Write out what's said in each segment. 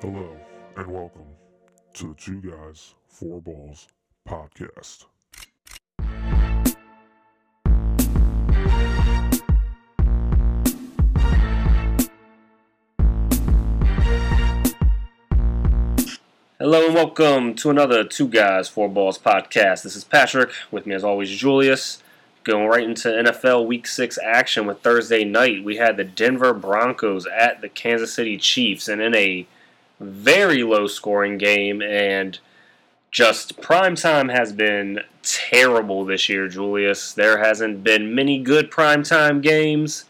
Hello and welcome to the Two Guys, Four Balls podcast. Hello and welcome to another Two Guys, Four Balls podcast. This is Patrick. With me, as always, Julius. Going right into NFL Week 6 action with Thursday night. We had the Denver Broncos at the Kansas City Chiefs, and in a very low scoring game, and just prime time has been terrible this year, Julius. There hasn't been many good prime time games.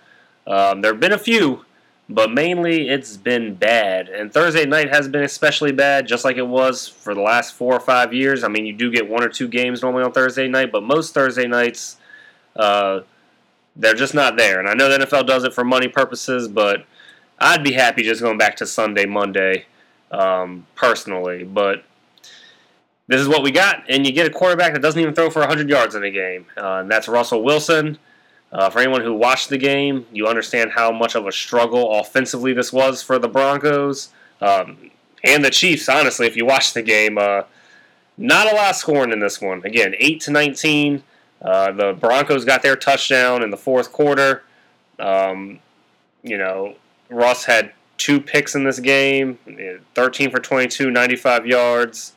Um, there have been a few, but mainly it's been bad. And Thursday night has been especially bad, just like it was for the last four or five years. I mean, you do get one or two games normally on Thursday night, but most Thursday nights, uh, they're just not there. And I know the NFL does it for money purposes, but I'd be happy just going back to Sunday, Monday, um, personally. But this is what we got, and you get a quarterback that doesn't even throw for 100 yards in a game, uh, and that's Russell Wilson. Uh, for anyone who watched the game, you understand how much of a struggle offensively this was for the Broncos um, and the Chiefs. Honestly, if you watch the game, uh, not a lot scoring in this one. Again, eight to 19. Uh, the Broncos got their touchdown in the fourth quarter. Um, you know, Russ had two picks in this game 13 for 22, 95 yards.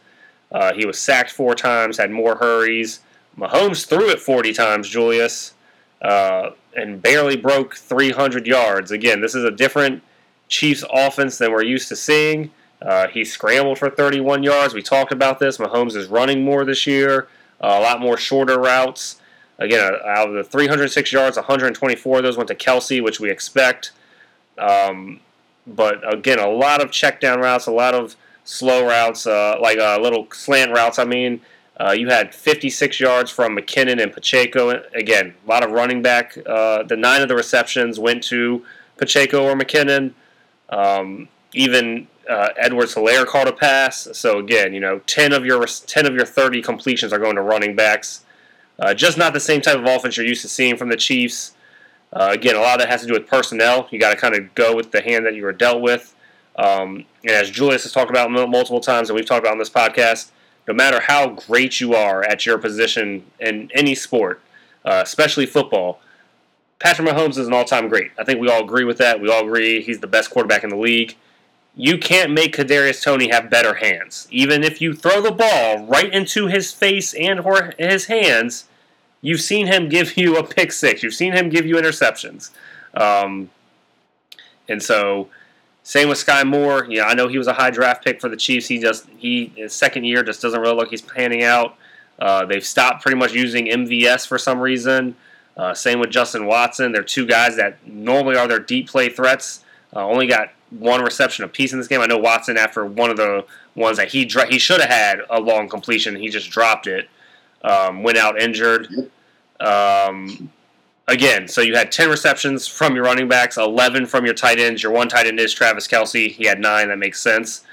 Uh, he was sacked four times, had more hurries. Mahomes threw it 40 times, Julius, uh, and barely broke 300 yards. Again, this is a different Chiefs offense than we're used to seeing. Uh, he scrambled for 31 yards. We talked about this. Mahomes is running more this year, uh, a lot more shorter routes. Again, uh, out of the 306 yards, 124 of those went to Kelce, which we expect. Um, but again, a lot of check down routes, a lot of slow routes, uh, like uh, little slant routes. I mean, uh, you had 56 yards from McKinnon and Pacheco. Again, a lot of running back. Uh, the nine of the receptions went to Pacheco or McKinnon. Um, even uh, Edwards Helaire caught a pass. So again, you know, 10 of your 10 of your 30 completions are going to running backs. Uh, just not the same type of offense you're used to seeing from the Chiefs. Uh, again, a lot of that has to do with personnel. You got to kind of go with the hand that you were dealt with. Um, and as Julius has talked about multiple times, and we've talked about on this podcast, no matter how great you are at your position in any sport, uh, especially football, Patrick Mahomes is an all-time great. I think we all agree with that. We all agree he's the best quarterback in the league. You can't make Kadarius Toney have better hands, even if you throw the ball right into his face and or his hands You've seen him give you a pick six. You've seen him give you interceptions. Um, and so, same with Skyy Moore. Yeah, I know he was a high draft pick for the Chiefs. He just he his second year just doesn't really look he's panning out. Uh, they've stopped pretty much using MVS for some reason. Uh, same with Justin Watson. They're two guys that normally are their deep play threats. Uh, only got one reception apiece in this game. I know Watson after one of the ones that he he should have had a long completion. He just dropped it um, went out injured. Um, again, so you had 10 receptions from your running backs, 11 from your tight ends. Your one tight end is Travis Kelce. He had nine. That makes sense.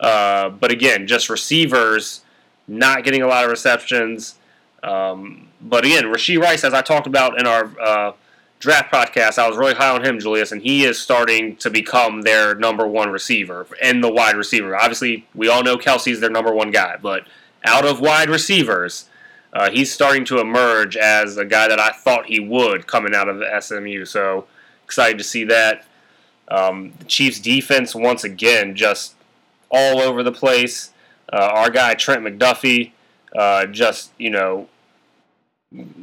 Uh, but again, just receivers not getting a lot of receptions. Um, but again, Rashee Rice, as I talked about in our uh, draft podcast, I was really high on him, Julius, and he is starting to become their number one receiver and the wide receiver. Obviously, we all know Kelce's their number one guy, but out of wide receivers, uh, he's starting to emerge as a guy that I thought he would coming out of SMU. So excited to see that. Um, the Chiefs' defense once again just all over the place. Uh, our guy Trent McDuffie, uh, just you know,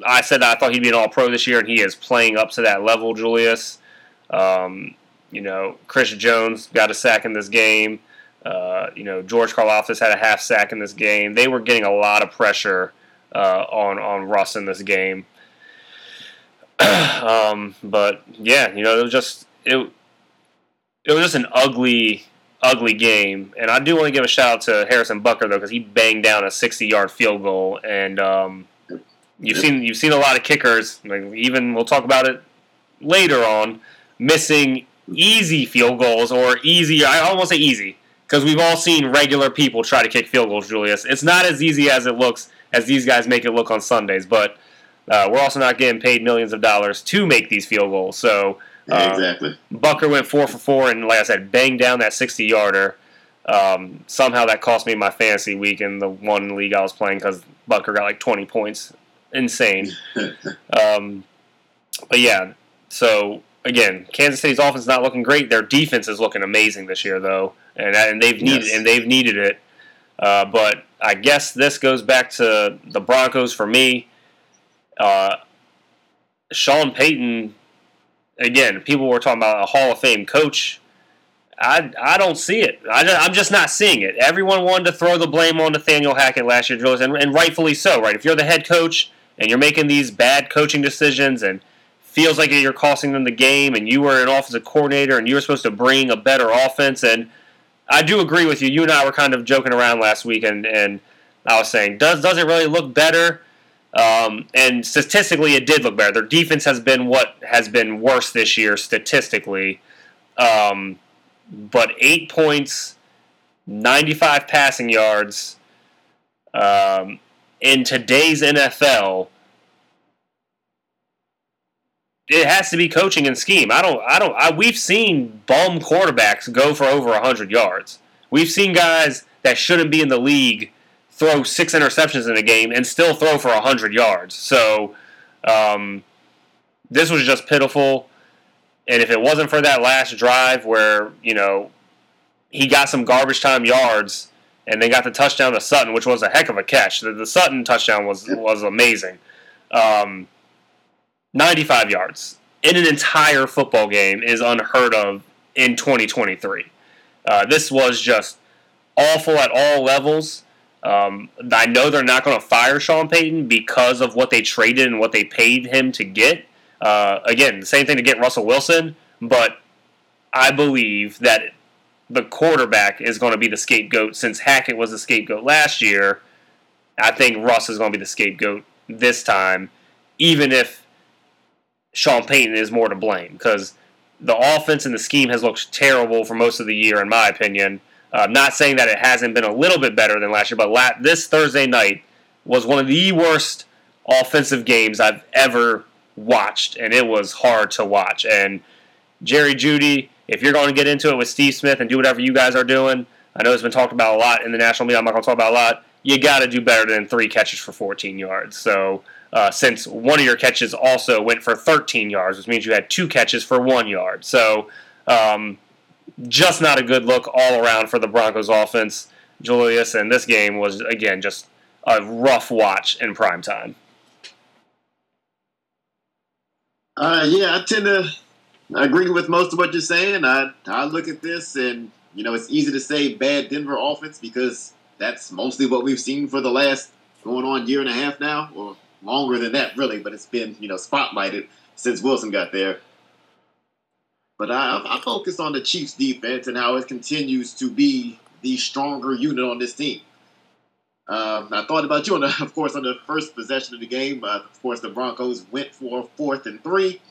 I said I thought he'd be an All Pro this year, and he is playing up to that level. Julius, um, you know, Chris Jones got a sack in this game. Uh, you know, George Karlaftis had a half sack in this game. They were getting a lot of pressure uh, on on Russ in this game. um, but yeah, you know, it was just it. It was just an ugly, ugly game, and I do want to give a shout out to Harrison Butker though, because he banged down a sixty-yard field goal, and um, you've seen you've seen a lot of kickers. Like even we'll talk about it later on, missing easy field goals or easy. I almost say easy because we've all seen regular people try to kick field goals. Julius, it's not as easy as it looks as these guys make it look on Sundays. But uh, we're also not getting paid millions of dollars to make these field goals. So uh, exactly, Butker went four for four, and like I said, banged down that sixty yarder. Um, somehow that cost me my fantasy week in the one league I was playing because Butker got like 20 points. Insane. um, but yeah, so again, Kansas City's offense is not looking great. Their defense is looking amazing this year, though, and and they've needed Yes. and they've needed it. Uh, but I guess this goes back to the Broncos for me. Uh, Sean Payton, again, people were talking about a Hall of Fame coach. I, I don't see it. I, am just not seeing it. Everyone wanted to throw the blame on Nathaniel Hackett last year, and, and rightfully so, right? If you're the head coach and you're making these bad coaching decisions and feels like you're costing them the game and you were an offensive coordinator and you were supposed to bring a better offense and I do agree with you. You and I were kind of joking around last week and, and I was saying, does does it really look better? Um, and statistically, it did look better. Their defense has been what has been worse this year statistically. Um, but eight points, 95 passing yards um, in today's NFL. It has to be coaching and scheme. I don't. I don't. I, we've seen bum quarterbacks go for over hundred yards. We've seen guys that shouldn't be in the league throw six interceptions in a game and still throw for hundred yards. So um, this was just pitiful. And if it wasn't for that last drive where you know he got some garbage time yards and they got the touchdown to Sutton, which was a heck of a catch. The, the Sutton touchdown was was amazing. Um, 95 yards in an entire football game is unheard of in 2023. Uh, this was just awful at all levels. Um, I know they're not going to fire Sean Payton because of what they traded and what they paid him to get. Uh, again, the same thing to get Russell Wilson, but I believe that the quarterback is going to be the scapegoat since Hackett was the scapegoat last year. I think Russ is going to be the scapegoat this time, even if Sean Payton is more to blame because the offense and the scheme has looked terrible for most of the year, in my opinion. Uh, not saying that it hasn't been a little bit better than last year, but la- this Thursday night was one of the worst offensive games I've ever watched, and it was hard to watch. And Jerry Jeudy, if you're going to get into it with Steve Smith and do whatever you guys are doing, I know it's been talked about a lot in the national media. I'm not going to talk about a lot. You got to do better than three catches for 14 yards. So, uh, since one of your catches also went for 13 yards, which means you had two catches for one yard. So, um, just not a good look all around for the Broncos offense, Julius. And this game was, again, just a rough watch in prime time. Uh, yeah, I tend to agree with most of what you're saying. I I look at this and you know it's easy to say bad Denver offense because that's mostly what we've seen for the last going on year and a half now, or longer than that really. But it's been you know spotlighted since Wilson got there. But I, I focus on the Chiefs' defense and how it continues to be the stronger unit on this team. Um, I thought about you on the, of course, on the first possession of the game. Uh, of course, the Broncos went for fourth and three,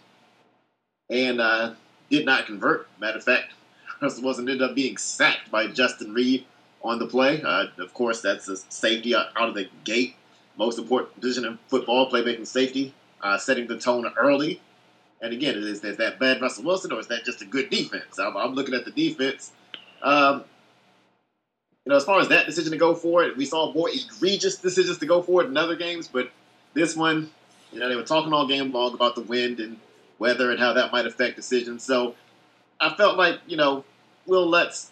and uh, did not convert. Matter of fact, Russell Wilson ended up being sacked by Justin Reid on the play. Uh, of course, that's a safety out, out of the gate. Most important position in football, playmaking safety, uh, setting the tone early. And again, is, is that bad Russell Wilson or is that just a good defense? I'm, I'm looking at the defense. Um, you know, as far as that decision to go for it, we saw more egregious decisions to go for it in other games, but this one, you know, they were talking all game long about the wind and weather and how that might affect decisions. So I felt like, you know, Wil Lutz,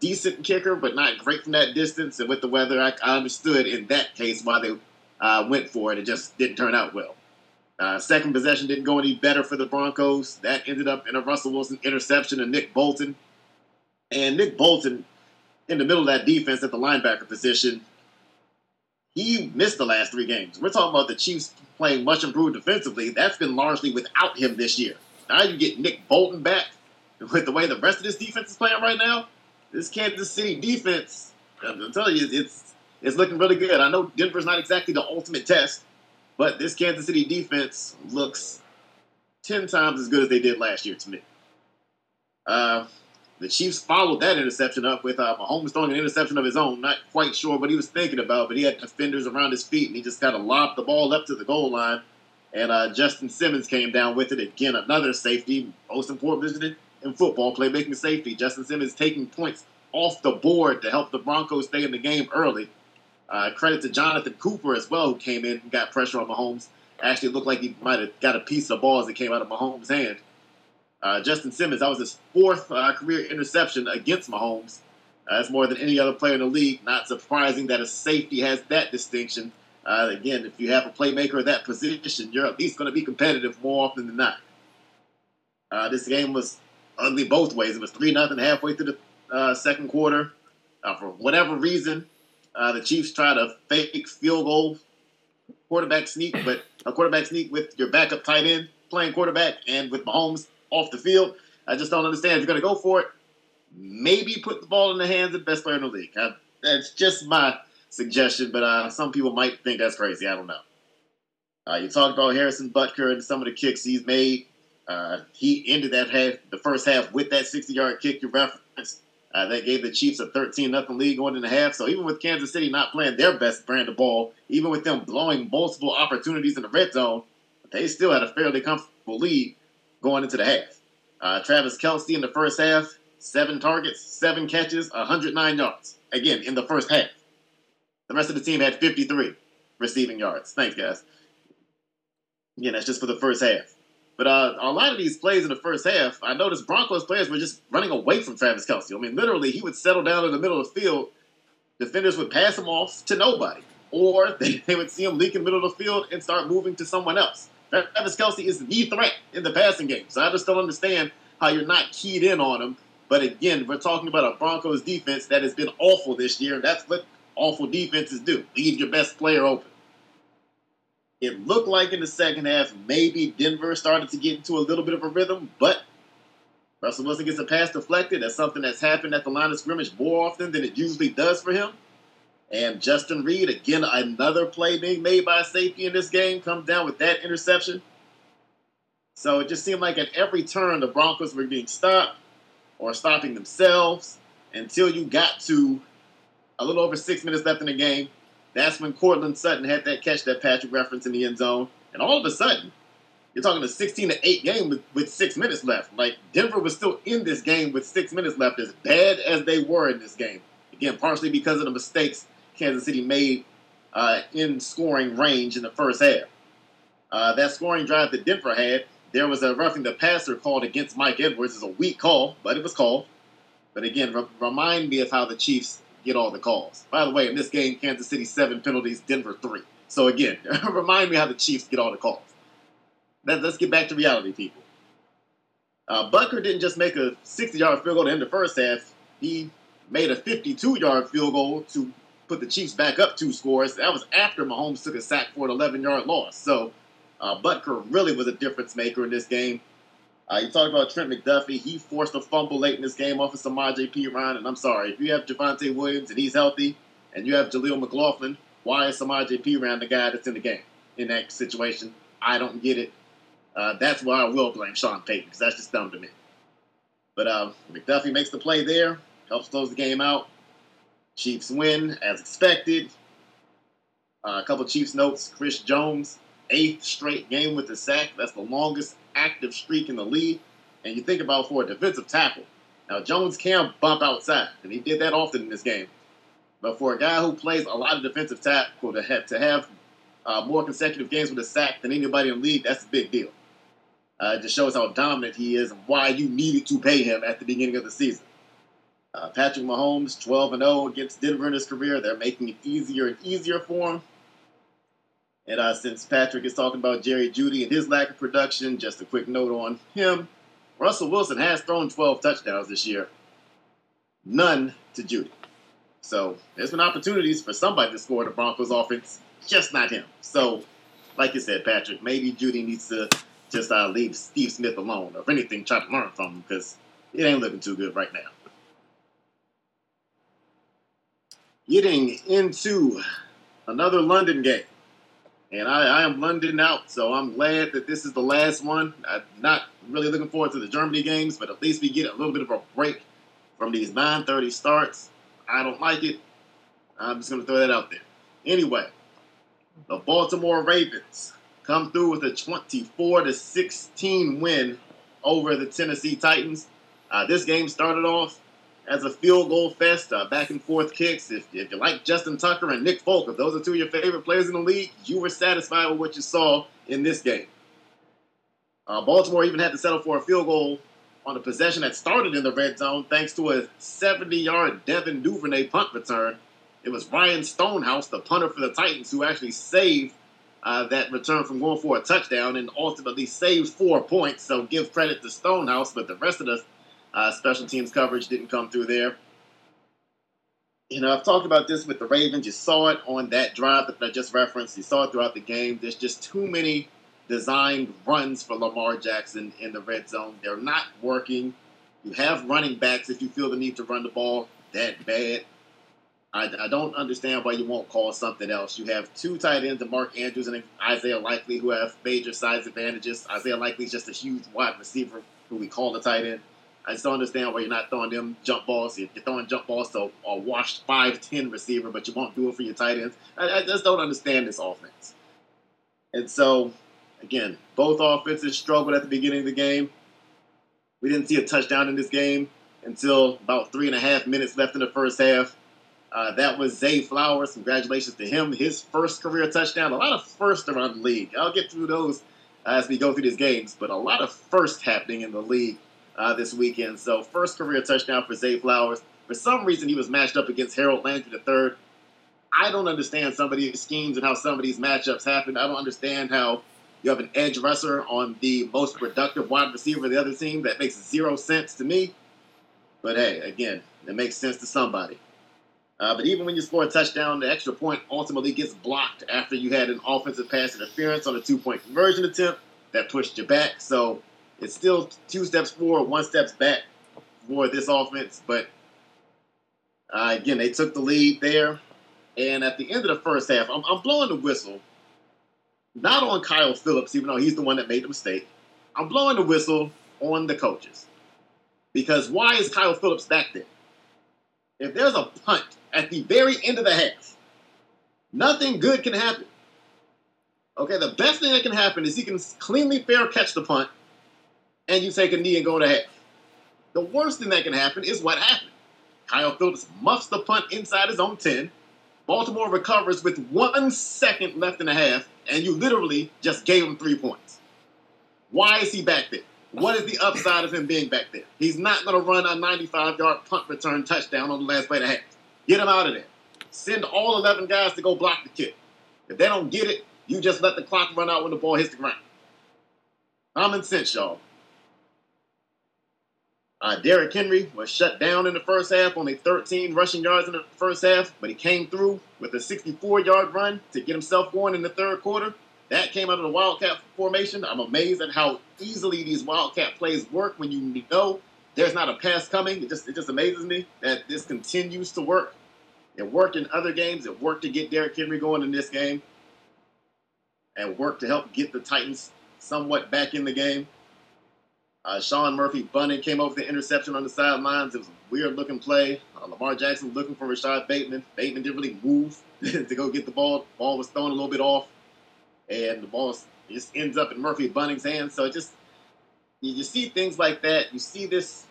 decent kicker, but not great from that distance. And with the weather, I, I understood in that case why they uh, went for it. It just didn't turn out well. Uh, second possession didn't go any better for the Broncos. That ended up in a Russell Wilson interception of Nick Bolton. And Nick Bolton, in the middle of that defense at the linebacker position, he missed the last three games. We're talking about the Chiefs playing much improved defensively. That's been largely without him this year. Now you get Nick Bolton back with the way the rest of this defense is playing right now. This Kansas City defense, I'm telling you, it's it's looking really good. I know Denver's not exactly the ultimate test, but this Kansas City defense looks ten times as good as they did last year to me. Uh, the Chiefs followed that interception up with uh, Mahomes throwing an interception of his own. Not quite sure what he was thinking about, but he had defenders around his feet, and he just kind of lobbed the ball up to the goal line. And uh, Justin Simmons came down with it again. Another safety, most important position in football, playmaking safety. Justin Simmons taking points off the board to help the Broncos stay in the game early. Uh, credit to Jonathan Cooper as well, who came in and got pressure on Mahomes. Actually, looked like he might have got a piece of ball as it came out of Mahomes' hand. Uh, Justin Simmons, that was his fourth uh, career interception against Mahomes. Uh, that's more than any other player in the league. Not surprising that a safety has that distinction. Uh, again, if you have a playmaker at that position, you're at least going to be competitive more often than not. Uh, this game was ugly both ways. It was 3 nothing halfway through the uh, second quarter. for whatever reason, the Chiefs tried a fake field goal quarterback sneak, but a quarterback sneak with your backup tight end playing quarterback and with Mahomes off the field. I just don't understand. If you're going to go for it, maybe put the ball in the hands of the best player in the league. I, that's just my suggestion, but uh, some people might think that's crazy. I don't know. Uh, you talked about Harrison Butker and some of the kicks he's made. Uh, he ended that half, the first half, with that 60-yard kick you referenced. Uh, that gave the Chiefs a 13 0 lead going in the half. So even with Kansas City not playing their best brand of ball, even with them blowing multiple opportunities in the red zone, they still had a fairly comfortable lead going into the half. Uh, Travis Kelce in the first half, seven targets, seven catches, 109 yards. Again, in the first half. The rest of the team had 53 receiving yards. Thanks, guys. Again, that's just for the first half. But uh, a lot of these plays in the first half, I noticed Broncos players were just running away from Travis Kelce. I mean, literally, he would settle down in the middle of the field. Defenders would pass him off to nobody. Or they, they would see him leak in the middle of the field and start moving to someone else. Travis Kelce is the threat in the passing game. So I just don't understand how you're not keyed in on him. But again, we're talking about a Broncos defense that has been awful this year. That's what awful defenses do. Leave your best player open. It looked like in the second half, maybe Denver started to get into a little bit of a rhythm, but Russell Wilson gets a pass deflected. That's something that's happened at the line of scrimmage more often than it usually does for him. And Justin Reid, again, another play being made by a safety in this game, comes down with that interception. So it just seemed like at every turn the Broncos were being stopped or stopping themselves until you got to a little over six minutes left in the game. That's when Courtland Sutton had that catch that Patrick referenced in the end zone. And all of a sudden, you're talking a 16 to 8 game with, with six minutes left. Like Denver was still in this game with six minutes left, as bad as they were in this game. Again, partially because of the mistakes Kansas City made uh, in scoring range in the first half. Uh, that scoring drive that Denver had, there was a roughing the passer called against Mike Edwards. It's a weak call, but it was called. But again, re- remind me of how the Chiefs get all the calls. By the way, in this game, Kansas City seven penalties, Denver three. So again, remind me how the Chiefs get all the calls. Let, us get back to reality, people. Uh, Butker didn't just make a 60-yard field goal to end the first half. He made a 52-yard field goal to put the Chiefs back up two scores. That was after Mahomes took a sack for an 11 yard loss. So uh, Butker really was a difference maker in this game. Uh, you talked about Trent McDuffie. He forced a fumble late in this game off of Samaje Perine. And I'm sorry, if you have Javonte Williams and he's healthy, and you have Jaleel McLaughlin, why is Samaje Perine the guy that's in the game in that situation? I don't get it. Uh, that's why I will blame Sean Payton, because that's just dumb to me. But uh, McDuffie makes the play there, helps close the game out. Chiefs win as expected. Uh, a couple Chiefs notes: Chris Jones, eighth straight game with a sack. That's the longest active streak in the league. And you think about for a defensive tackle. Now Jones can bump outside, and he did that often in this game. But for a guy who plays a lot of defensive tackle to have to have uh, more consecutive games with a sack than anybody in the league, that's a big deal. Uh, it just shows how dominant he is and why you needed to pay him at the beginning of the season. Uh, Patrick Mahomes, 12 and 0 against Denver in his career. They're making it easier and easier for him. And uh, since Patrick is talking about Jerry Jeudy and his lack of production, just a quick note on him. Russell Wilson has thrown 12 touchdowns this year, none to Jeudy. So there's been opportunities for somebody to score the Broncos offense, just not him. So, like you said, Patrick, maybe Jeudy needs to just uh, leave Steve Smith alone, or if anything, try to learn from him because it ain't looking too good right now. getting into another London game. And I, I, am London out, so I'm glad that this is the last one. I'm not really looking forward to the Germany games, but at least we get a little bit of a break from these 9:30 starts. I don't like it. I'm just going to throw that out there. Anyway, the Baltimore Ravens come through with a 24 to 16 win over the Tennessee Titans. Uh, this game started off as a field goal fest, uh, back and forth kicks. If, if you like Justin Tucker and Nick Folk, if those are two of your favorite players in the league, you were satisfied with what you saw in this game. Uh, Baltimore even had to settle for a field goal on a possession that started in the red zone thanks to a 70 yard Devin Duvernay punt return. It was Ryan Stonehouse, the punter for the Titans, who actually saved uh, that return from going for a touchdown and ultimately saved four points. So give credit to Stonehouse, but the rest of the uh, special teams coverage didn't come through there. You know, I've talked about this with the Ravens. You saw it on that drive that I just referenced. You saw it throughout the game. There's just too many designed runs for Lamar Jackson in the red zone. They're not working. You have running backs if you feel the need to run the ball that bad. I, I, don't understand why you won't call something else. You have two tight ends, Mark Andrews and Isaiah Likely, who have major size advantages. Isaiah Likely is just a huge wide receiver who we call the tight end. I just don't understand why you're not throwing them jump balls. You're throwing jump balls to a washed 5'10 receiver, but you won't do it for your tight ends. I, I just don't understand this offense. And so Again, both offenses struggled at the beginning of the game. We didn't see a touchdown in this game until about three and a half minutes left in the first half. Uh, that was Zay Flowers. Congratulations to him. His first career touchdown. A lot of firsts around the league. I'll get through those as we go through these games, but a lot of firsts happening in the league uh, this weekend. So, first career touchdown for Zay Flowers. For some reason, he was matched up against Harold Landry III. I don't understand some of these schemes and how some of these matchups happen. I don't understand how you have an edge wrestler on the most productive wide receiver of the other team. That makes zero sense to me. But hey, again, it makes sense to somebody. Uh, but even when you score a touchdown, the extra point ultimately gets blocked after you had an offensive pass interference on a two point conversion attempt that pushed you back. So it's still two steps forward, one steps back for this offense. But uh, again, they took the lead there. And at the end of the first half, I'm, I'm blowing the whistle not on Kyle Phillips, even though he's the one that made the mistake. I'm blowing the whistle on the coaches. Because why is Kyle Phillips back there? If there's a punt at the very end of the half, nothing good can happen. Okay, the best thing that can happen is he can cleanly fair catch the punt and you take a knee and go to half. The worst thing that can happen is what happened. Kyle Phillips muffs the punt inside his own 10. Baltimore recovers with one second left in the half and you literally just gave him three points. Why is he back there? What is the upside of him being back there? He's not going to run a 95 yard punt return touchdown on the last play of the half. Get him out of there. Send all 11 guys to go block the kick. If they don't get it, you just let the clock run out when the ball hits the ground. Common sense, y'all. Uh, Derrick Henry was shut down in the first half, only 13 rushing yards in the first half, but he came through with a 64 yard run to get himself going in the third quarter. That came out of the Wildcat formation. I'm amazed at how easily these Wildcat plays work when you know there's not a pass coming. It just, it just amazes me that this continues to work. It worked in other games. It worked to get Derrick Henry going in this game, and worked to help get the Titans somewhat back in the game. Uh, Sean Murphy Bunting came over the interception on the sidelines. It was a weird looking play. Uh, Lamar Jackson looking for Rashod Bateman. Bateman didn't really move to go get the ball. Ball was thrown a little bit off, and the ball just ends up in Murphy Bunting's hands. So just you, you see things like that. You see this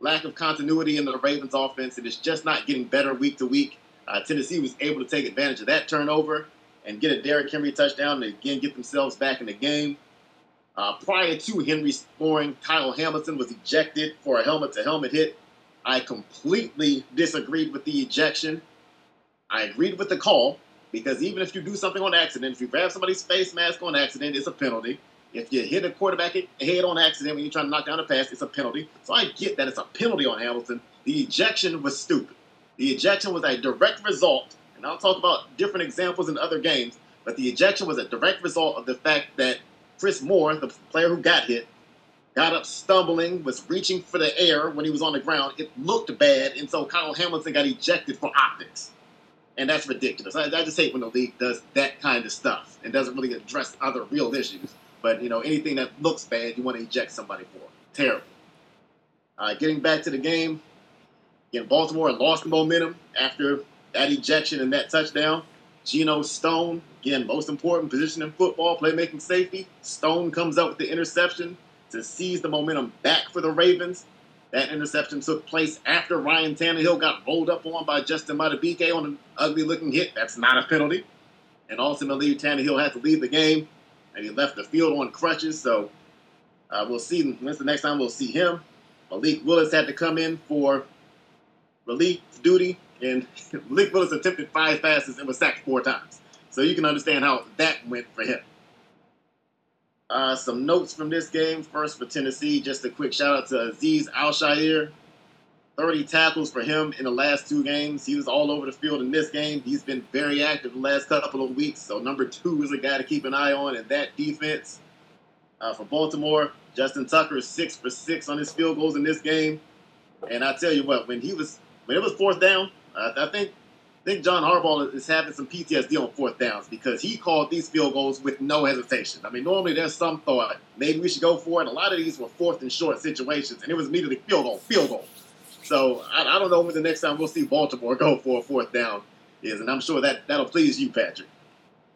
lack of continuity in the Ravens offense, and it's just not getting better week to week. Uh, Tennessee was able to take advantage of that turnover and get a Derrick Henry touchdown and again get themselves back in the game. Uh, prior to Henry scoring, Kyle Hamilton was ejected for a helmet to helmet hit. I completely disagreed with the ejection. I agreed with the call because even if you do something on accident, if you grab somebody's face mask on accident, it's a penalty. If you hit a quarterback head on accident when you're trying to knock down a pass, it's a penalty. So I get that it's a penalty on Hamilton. The ejection was stupid. The ejection was a direct result, and I'll talk about different examples in other games, but the ejection was a direct result of the fact that Chris Moore, the player who got hit, got up stumbling, was reaching for the air when he was on the ground. It looked bad, and so Kyle Hamilton got ejected for optics. And that's ridiculous. I, I just hate when the league does that kind of stuff and doesn't really address other real issues. But, you know, anything that looks bad, you want to eject somebody for. Terrible. Uh, getting back to the game, again, Baltimore lost the momentum after that ejection and that touchdown. Geno Stone, again, most important position in football, playmaking safety. Stone comes up with the interception to seize the momentum back for the Ravens. That interception took place after Ryan Tannehill got rolled up on by Justin Madubuike on an ugly looking hit. That's not a penalty. And ultimately, Tannehill had to leave the game, and he left the field on crutches. So uh, we'll see. When's the next time we'll see him? Malik Willis had to come in for relief duty, and Malik Willis attempted five passes and was sacked four times. So you can understand how that went for him. Uh, some notes from this game. First for Tennessee, just a quick shout out to Azeez Al-Shaair. 30 tackles for him in the last two games. He was all over the field in this game. He's been very active the last couple of weeks. So number two is a guy to keep an eye on in that defense. Uh, for Baltimore, Justin Tucker is six for six on his field goals in this game. And I tell you what, when he was when it was fourth down, uh, I think I think John Harbaugh is having some PTSD on fourth downs because he called these field goals with no hesitation. I mean, normally there's some thought maybe we should go for it. A lot of these were fourth and short situations, and it was immediately field goal, field goal. So I, I don't know when the next time we'll see Baltimore go for a fourth down is, and I'm sure that that'll please you, Patrick.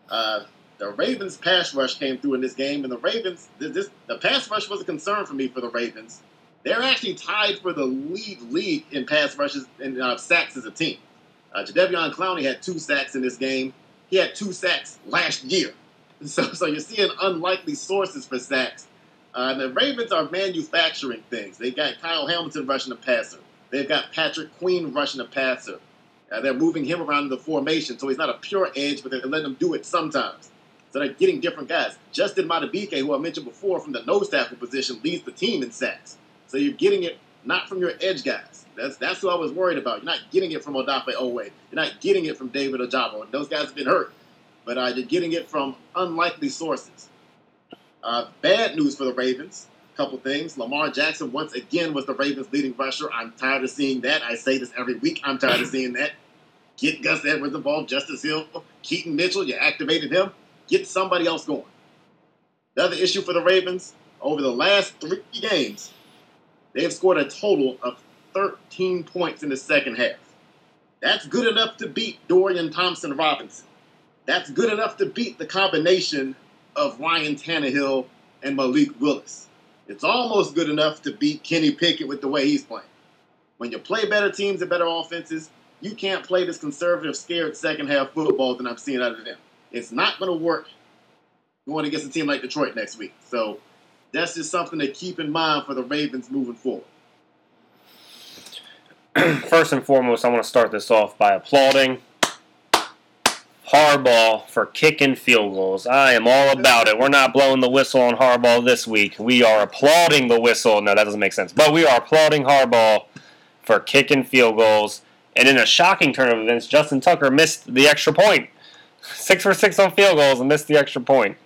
Uh, the Ravens pass rush came through in this game, and the Ravens this the pass rush was a concern for me for the Ravens. They're actually tied for the lead league in pass rushes and uh, sacks as a team. Uh, Jadeveon Clowney had two sacks in this game. He had two sacks last year. So, so you're seeing unlikely sources for sacks. Uh, the Ravens are manufacturing things. They got Kyle Hamilton rushing the passer. They've got Patrick Queen rushing the passer. Uh, they're moving him around in the formation, so he's not a pure edge, but they're letting him do it sometimes. So they're getting different guys. Justin Madubuike, who I mentioned before from the nose tackle position, leads the team in sacks. So you're getting it not from your edge guys. That's that's who I was worried about. You're not getting it from Odafe Oweh. You're not getting it from David Ojabo. Those guys have been hurt. But uh, you're getting it from unlikely sources. Uh, bad news for the Ravens. A couple things. Lamar Jackson once again was the Ravens' leading rusher. I'm tired of seeing that. I say this every week. I'm tired of seeing that. Get Gus Edwards involved, Justice Hill, Keaton Mitchell. You activated him. Get somebody else going. Another issue for the Ravens over the last three games, they have scored a total of 13 points in the second half. That's good enough to beat Dorian Thompson Robinson. That's good enough to beat the combination of Ryan Tannehill and Malik Willis. It's almost good enough to beat Kenny Pickett with the way he's playing. When you play better teams and better offenses, you can't play this conservative, scared second half football that I'm seeing out of them. It's not going to work going against a team like Detroit next week. So that's just something to keep in mind for the Ravens moving forward. First and foremost, I want to start this off by applauding Harbaugh for kicking field goals. I am all about it. We're not blowing the whistle on Harbaugh this week. We are applauding the whistle. No, that doesn't make sense. But we are applauding Harbaugh for kicking field goals. And in a shocking turn of events, Justin Tucker missed the extra point. Six for six on field goals and missed the extra point.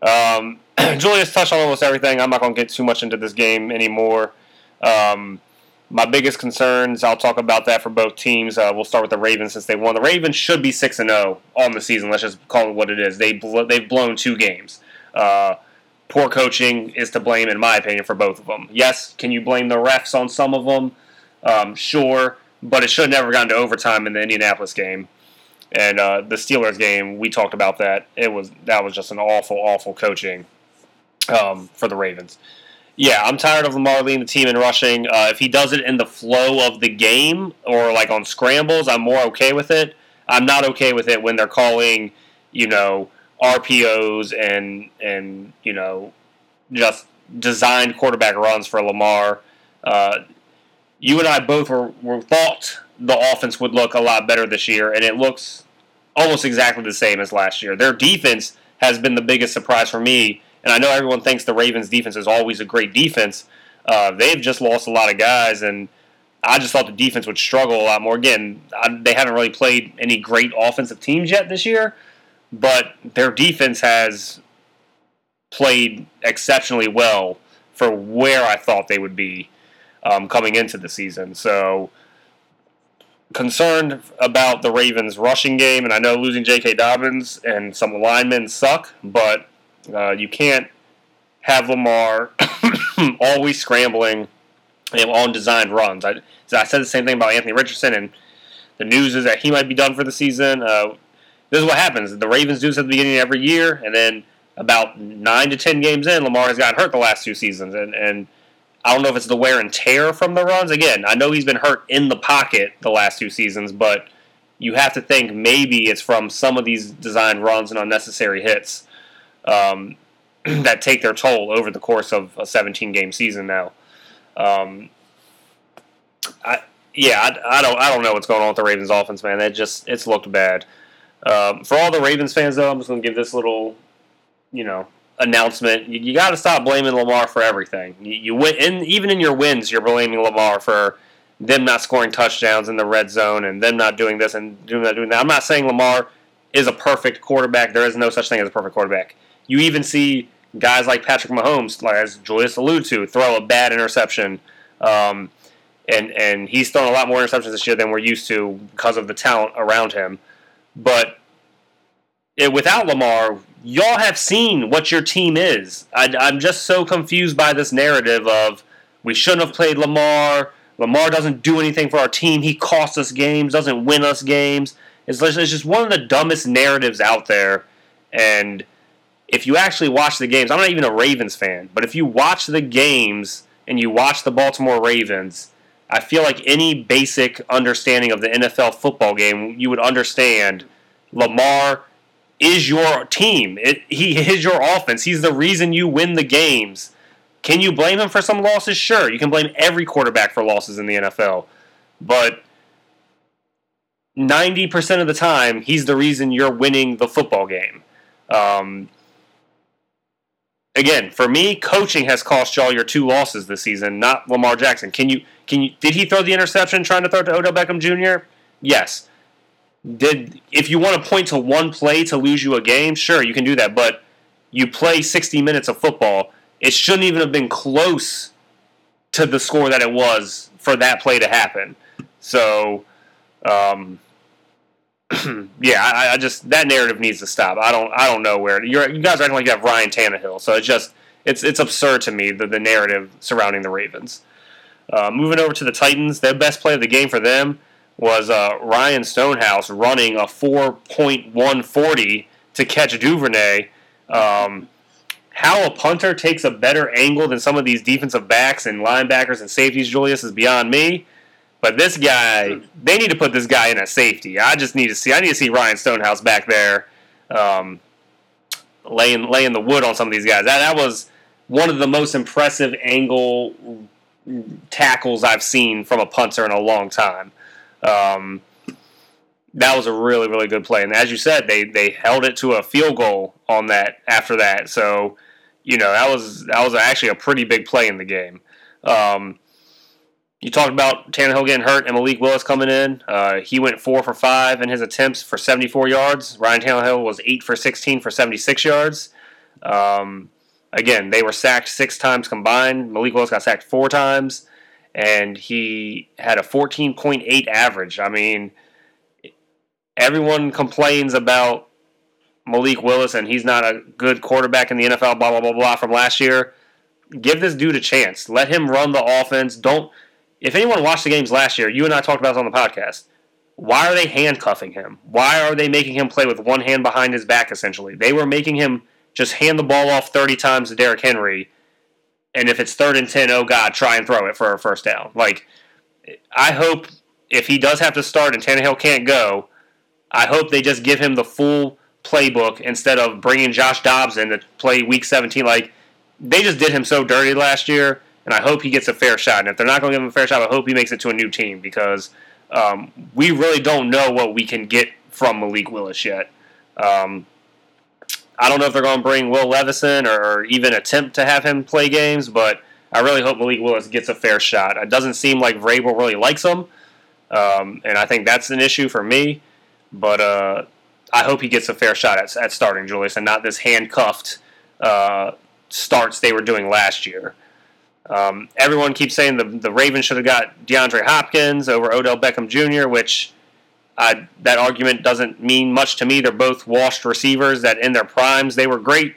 Um, Julius touched on almost everything. I'm not going to get too much into this game anymore. Um, my biggest concerns, I'll talk about that for both teams. Uh, we'll start with the Ravens since they won. The Ravens should be six and zero on the season. Let's just call it what it is. They bl- they've blown two games. Uh, poor coaching is to blame, in my opinion, for both of them. Yes, can you blame the refs on some of them? Um, sure, but it should have never gotten to overtime in the Indianapolis game. And uh, the Steelers game, we talked about that. It was that was just an awful, awful coaching um, for the Ravens. Yeah, I'm tired of Lamar leading the team in rushing. Uh, if he does it in the flow of the game or like on scrambles, I'm more okay with it. I'm not okay with it when they're calling, you know, RPOs and and you know, just designed quarterback runs for Lamar. Uh, you and I both were, were thought the offense would look a lot better this year, and it looks almost exactly the same as last year. Their defense has been the biggest surprise for me, and I know everyone thinks the Ravens' defense is always a great defense. Uh, they've just lost a lot of guys, and I just thought the defense would struggle a lot more. Again, I, they haven't really played any great offensive teams yet this year, but their defense has played exceptionally well for where I thought they would be um, coming into the season. So concerned about the Ravens' rushing game, and I know losing J.K. Dobbins and some linemen suck, but uh, you can't have Lamar always scrambling on designed runs. I, I, said the same thing about Anthony Richardson, and the news is that he might be done for the season. Uh, this is what happens. The Ravens do this at the beginning of every year, and then about nine to ten games in, Lamar has gotten hurt the last two seasons, and, and I don't know if it's the wear and tear from the runs. Again, I know he's been hurt in the pocket the last two seasons, but you have to think maybe it's from some of these designed runs and unnecessary hits um, that take their toll over the course of a 17 game season now. Um, I, yeah, I, I, don't I don't know what's going on with the Ravens offense, man. It just it's looked bad. Um, for all the Ravens fans, though, I'm just going to give this little, you know, announcement. You, you got to stop blaming Lamar for everything. You, you win, in, even in your wins, you're blaming Lamar for them not scoring touchdowns in the red zone and them not doing this and doing that, doing that. I'm not saying Lamar is a perfect quarterback. There is no such thing as a perfect quarterback. You even see guys like Patrick Mahomes, as Julius alluded to, throw a bad interception. Um, and and he's thrown a lot more interceptions this year than we're used to because of the talent around him. But it, without Lamar, y'all have seen what your team is. I, I'm just so confused by this narrative of we shouldn't have played Lamar. Lamar doesn't do anything for our team. He costs us games, doesn't win us games. It's, it's just one of the dumbest narratives out there. And if you actually watch the games, I'm not even a Ravens fan, but if you watch the games and you watch the Baltimore Ravens, I feel like any basic understanding of the NFL football game, you would understand Lamar is your team. It, he is your offense. He's the reason you win the games. Can you blame him for some losses? Sure. You can blame every quarterback for losses in the NFL. But 90% of the time, he's the reason you're winning the football game. Um, again, for me, coaching has cost y'all your two losses this season, not Lamar Jackson. Can you can you did he throw the interception trying to throw it to Odell Beckham Jr.? Yes. Did if you want to point to one play to lose you a game, sure, you can do that, but you play 60 minutes of football. It shouldn't even have been close to the score that it was for that play to happen. So, um, yeah, I, I, just that narrative needs to stop. I don't I don't know where you're, you guys are acting like you have Ryan Tannehill, so it's just it's it's absurd to me the the narrative surrounding the Ravens. Uh, moving over to the Titans, their best play of the game for them was uh, Ryan Stonehouse running a 4.140 to catch Duvernay. Um, how a punter takes a better angle than some of these defensive backs and linebackers and safeties, Julius, is beyond me. But this guy, they need to put this guy in a safety. I just need to see. I need to see Ryan Stonehouse back there, um, laying laying the wood on some of these guys. That that was one of the most impressive angle tackles I've seen from a punter in a long time. Um, that was a really really good play, and as you said, they they held it to a field goal on that after that. So you know that was that was actually a pretty big play in the game. Um, you talked about Tannehill getting hurt and Malik Willis coming in. Uh, he went four for five in his attempts for 74 yards. Ryan Tannehill was eight for 16 for 76 yards. Um, again, they were sacked six times combined. Malik Willis got sacked four times, and he had a 14.8 average. I mean, everyone complains about Malik Willis and he's not a good quarterback in the NFL, blah, blah, blah, blah, from last year. Give this dude a chance. Let him run the offense. Don't if anyone watched the games last year, you and I talked about this on the podcast. Why are they handcuffing him? Why are they making him play with one hand behind his back, essentially? They were making him just hand the ball off 30 times to Derrick Henry, and if it's third and 10, oh God, try and throw it for a first down. Like, I hope if he does have to start and Tannehill can't go, I hope they just give him the full playbook instead of bringing Josh Dobbs in to play week 17. Like, they just did him so dirty last year and I hope he gets a fair shot. And if they're not going to give him a fair shot, I hope he makes it to a new team because um, we really don't know what we can get from Malik Willis yet. Um, I don't know if they're going to bring Will Levison or even attempt to have him play games, but I really hope Malik Willis gets a fair shot. It doesn't seem like Vrabel really likes him, um, and I think that's an issue for me. But uh, I hope he gets a fair shot at, at starting Julius and not this handcuffed uh, starts they were doing last year. Um, everyone keeps saying the the Ravens should have got DeAndre Hopkins over Odell Beckham Jr., which I, that argument doesn't mean much to me. They're both washed receivers that in their primes they were great.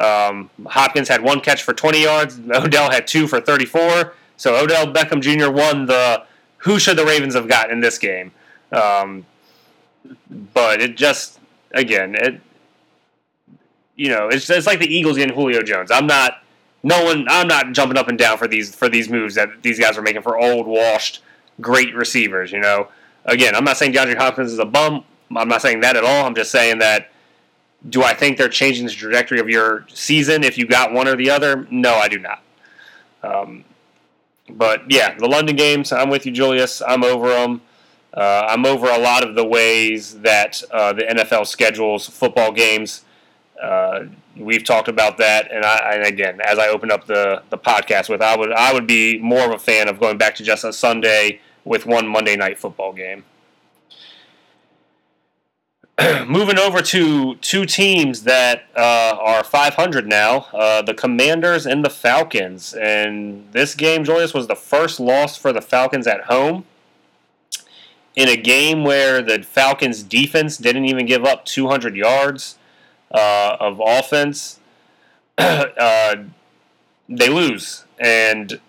Um, Hopkins had one catch for 20 yards. Odell had two for 34. So Odell Beckham Jr. won the who should the Ravens have got in this game. Um, but it just again it you know it's it's like the Eagles getting Julio Jones. I'm not no one. I'm not jumping up and down for these for these moves that these guys are making for old, washed, great receivers. You know, again, I'm not saying DeAndre Hopkins is a bum. I'm not saying that at all. I'm just saying that. Do I think they're changing the trajectory of your season if you got one or the other? No, I do not. Um, but yeah, the London games. I'm with you, Julius. I'm over them. Uh, I'm over a lot of the ways that uh, the NFL schedules football games. Uh, we've talked about that, and, I, and again, as I opened up the, the podcast with, I would I would be more of a fan of going back to just a Sunday with one Monday night football game. Moving over to two teams that uh, are 500 now, uh, the Commanders and the Falcons. And this game, Julius, was the first loss for the Falcons at home in a game where the Falcons' defense didn't even give up 200 yards uh, of offense. Uh, they lose, and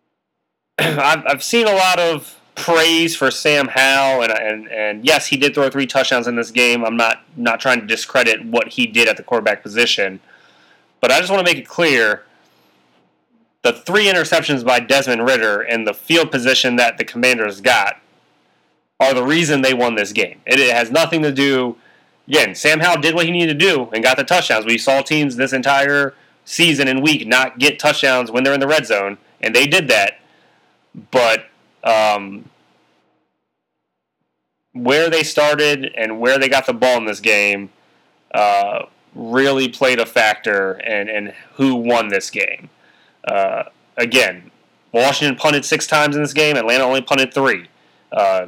I've, I've seen a lot of praise for Sam Howell, and, and and yes, he did throw three touchdowns in this game. I'm not not trying to discredit what he did at the quarterback position, but I just want to make it clear the three interceptions by Desmond Ridder and the field position that the Commanders got are the reason they won this game. It, it has nothing to do. Again, Sam Howell did what he needed to do and got the touchdowns. We saw teams this entire season and week not get touchdowns when they're in the red zone, and they did that. But um, where they started and where they got the ball in this game uh, really played a factor in, in who won this game. Uh, again, Washington punted six times in this game. Atlanta only punted three. Uh,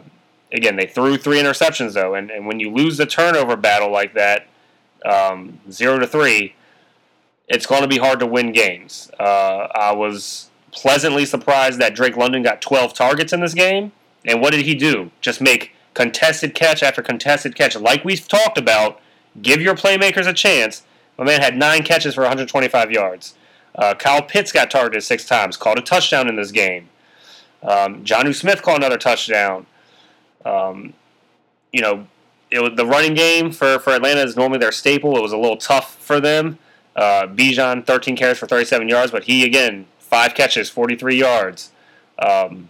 again, they threw three interceptions though, and, and when you lose the turnover battle like that, um, zero to three, it's going to be hard to win games. Uh, I was pleasantly surprised that Drake London got 12 targets in this game, and what did he do? Just make contested catch after contested catch, like we've talked about. Give your playmakers a chance. My man had nine catches for 125 yards. Uh, Kyle Pitts got targeted six times, called a touchdown in this game. Um, Jonnu Smith caught another touchdown. Um, you know, it the running game for, for Atlanta is normally their staple. It was a little tough for them. Uh, Bijan, 13 carries for 37 yards, but he, again, five catches, 43 yards. Um,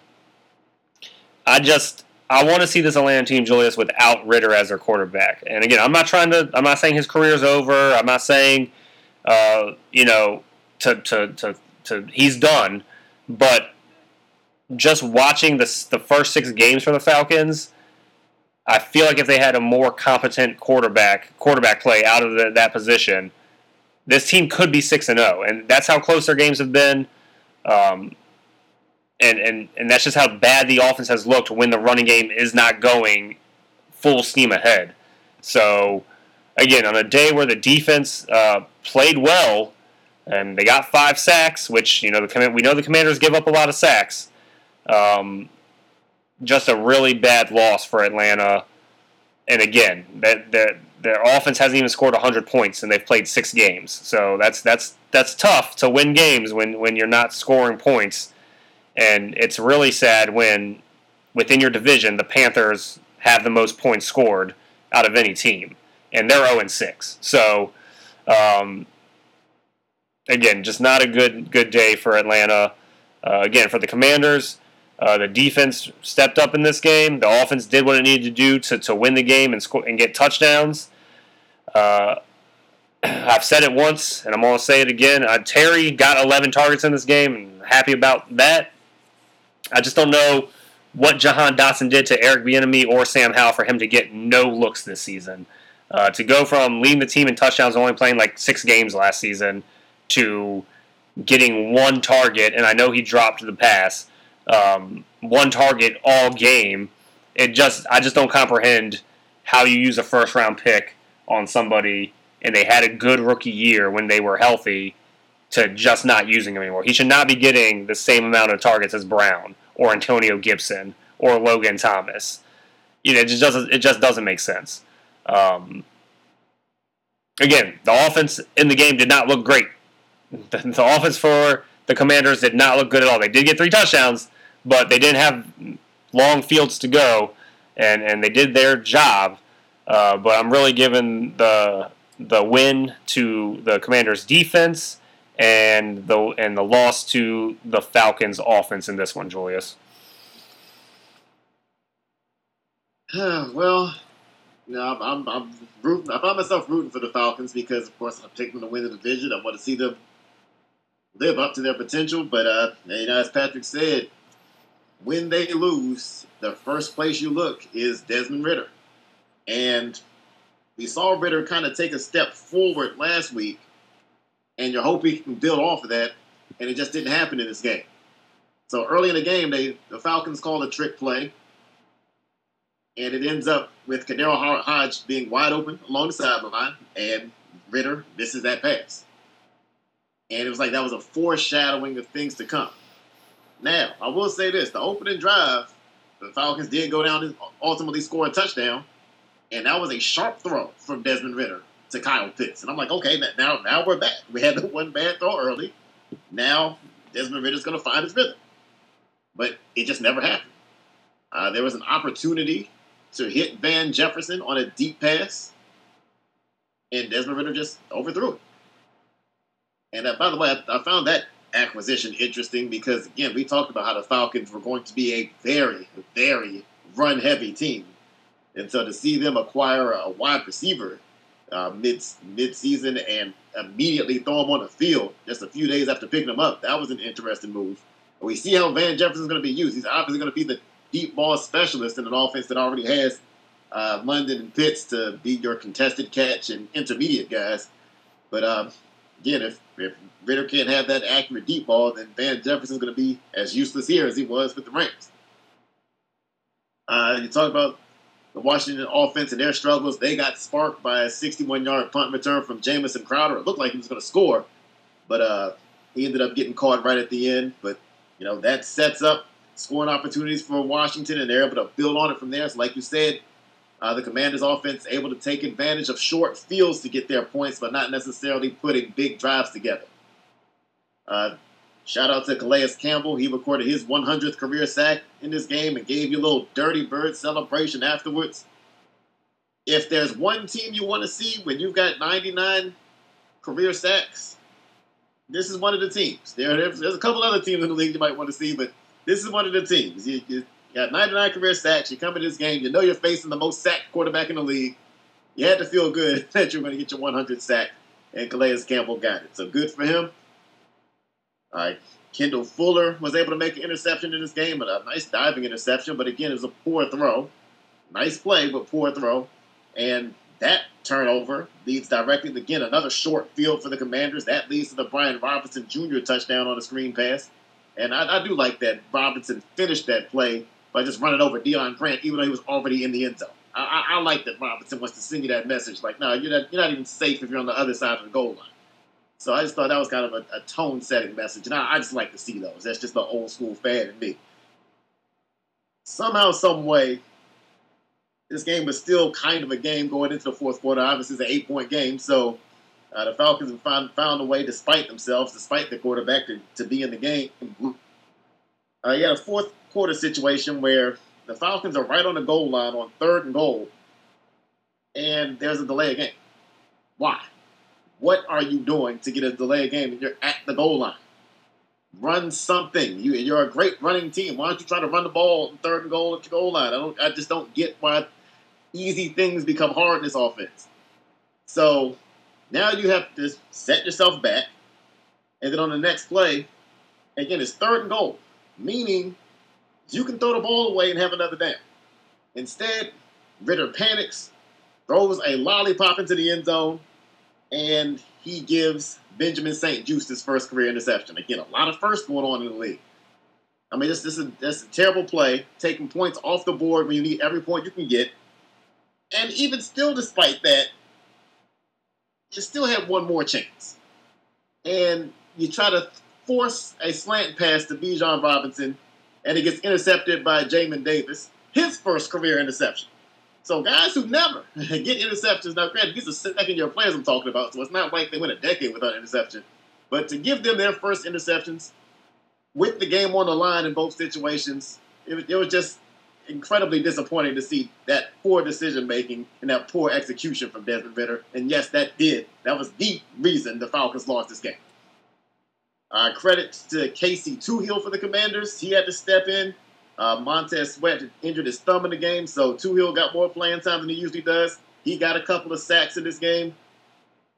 I just, I want to see this Atlanta team, Julius, without Ridder as their quarterback. And again, I'm not trying to, I'm not saying his career's over. I'm not saying, uh, you know, to, to, to, to, he's done. But just watching the, the first six games for the Falcons, I feel like if they had a more competent quarterback quarterback play out of the, that position, this team could be six and zero, oh. and that's how close their games have been. Um, and, and and that's just how bad the offense has looked when the running game is not going full steam ahead. So again, on a day where the defense uh, played well and they got five sacks, which you know the we know the Commanders give up a lot of sacks. Um, just a really bad loss for Atlanta. And again, that that their offense hasn't even scored 100 points and they've played six games. So that's that's that's tough to win games when when you're not scoring points. And it's really sad when within your division the Panthers have the most points scored out of any team, and they're 0 6. So um, again, just not a good good day for Atlanta. Uh, again, for the Commanders, uh, the defense stepped up in this game. The offense did what it needed to do to, to win the game and score and get touchdowns. Uh, I've said it once, and I'm going to say it again. Uh, Terry got 11 targets in this game, and happy about that. I just don't know what Jahan Dotson did to Eric Bieniemy or Sam Howell for him to get no looks this season. Uh, to go from leading the team in touchdowns, only playing like six games last season, to getting one target, and I know he dropped the pass um, one target all game. It just I just don't comprehend how you use a first round pick on somebody and they had a good rookie year when they were healthy to just not using him anymore. He should not be getting the same amount of targets as Brown or Antonio Gibson or Logan Thomas. You know, it just doesn't it just doesn't make sense. Um, again, the offense in the game did not look great. The, the offense for the Commanders did not look good at all. They did get three touchdowns, but they didn't have long fields to go, and, and they did their job. Uh, but I'm really giving the the win to the Commanders' defense and the and the loss to the Falcons offense in this one, Julius? well, you know, I'm, I'm, I'm rooting. I find myself rooting for the Falcons because, of course, I'm taking them to win the division. I want to see them live up to their potential. But uh, you know, as Patrick said, when they lose, the first place you look is Desmond Ridder. and we saw Ridder kind of take a step forward last week, and you're hoping he can build off of that, and it just didn't happen in this game. So early in the game, they the Falcons called a trick play and it ends up with KhaDarel Hodge being wide open along the sideline, and Ridder misses that pass. And it was like that was a foreshadowing of things to come. Now, I will say this: the opening drive, the Falcons did go down and ultimately score a touchdown, and that was a sharp throw from Desmond Ridder to Kyle Pitts. And I'm like, okay, now now we're back. We had the one bad throw early. Now Desmond Ridder's going to find his rhythm, but it just never happened. Uh, there was an opportunity to hit Van Jefferson on a deep pass, and Desmond Ridder just overthrew it. And uh, by the way, I, I, found that acquisition interesting because, again, we talked about how the Falcons were going to be a very, very run heavy team. And so to see them acquire a wide receiver uh, mid mid season and immediately throw him on the field just a few days after picking him up, that was an interesting move. we see how Van Jefferson's going to be used. He's obviously going to be the deep ball specialist in an offense that already has uh, London and Pitts to be your contested catch and intermediate guys. But um, again, if, if Ridder can't have that accurate deep ball, then Van Jefferson's going to be as useless here as he was with the Rams. Uh, you talk about the Washington offense and their struggles. They got sparked by a 61 yard punt return from Jamison Crowder. It looked like he was going to score, but uh, he ended up getting caught right at the end. But, you know, that sets up scoring opportunities for Washington, and they're able to build on it from there. So, like you said, uh, the Commanders' offense able to take advantage of short fields to get their points, but not necessarily putting big drives together. Uh, shout out to Calais Campbell. He recorded his 100th career sack in this game and gave you a little dirty bird celebration afterwards. If there's one team you want to see when you've got 99 career sacks, this is one of the teams. There, there's, there's a couple other teams in the league you might want to see, but this is one of the teams. You, you got 99 career sacks. You come in this game. You know you're facing the most sacked quarterback in the league. You had to feel good that you're going to get your 100 sack, and Calais Campbell got it. So good for him. All right. Kendall Fuller was able to make an interception in this game, a nice diving interception. But again, it was a poor throw. Nice play, but poor throw. And that turnover leads directly to, again, another short field for the Commanders. That leads to the Brian Robinson Jr. touchdown on a screen pass. And I, I, do like that Robinson finished that play by just running over Deon Grant, even though he was already in the end zone. I, I, I like that Robinson wants to send you that message, like, no, you're not, you're not even safe if you're on the other side of the goal line. So I just thought that was kind of a, a tone-setting message, and I, I, just like to see those. That's just the old school fan in me. Somehow, some way, this game was still kind of a game going into the fourth quarter. Obviously, it's an eight-point game, so uh, the Falcons have found, found a way, despite themselves, despite the quarterback, to, to be in the game. Uh, got a fourth quarter situation where the Falcons are right on the goal line on third and goal, and there's a delay of game. Why? What are you doing to get a delay of game you're at the goal line? Run something. You, you're a great running team. Why don't you try to run the ball third and goal at the goal line? I don't. I just don't get why easy things become hard in this offense. So now you have to set yourself back, and then on the next play, again, it's third and goal, meaning you can throw the ball away and have another down. Instead, Ridder panics, throws a lollipop into the end zone, and he gives Benjamin St-Juste his first career interception. Again, a lot of firsts going on in the league. I mean, this, this, is, this is a terrible play, taking points off the board when you need every point you can get. And even still, despite that, you still have one more chance. And you try to force a slant pass to Bijan Robinson, and it gets intercepted by Jamin Davis, his first career interception. So guys who never get interceptions, now granted, these are second year players I'm talking about, so it's not like they went a decade without interception. But to give them their first interceptions with the game on the line in both situations, it, it was just incredibly disappointing to see that poor decision making and that poor execution from Desmond Ridder. And yes, that did. That was the reason the Falcons lost this game. Uh, credit to Casey Toohill for the Commanders. He had to step in. Uh, Montez Sweat injured his thumb in the game, so Toohill got more playing time than he usually does. He got a couple of sacks in this game.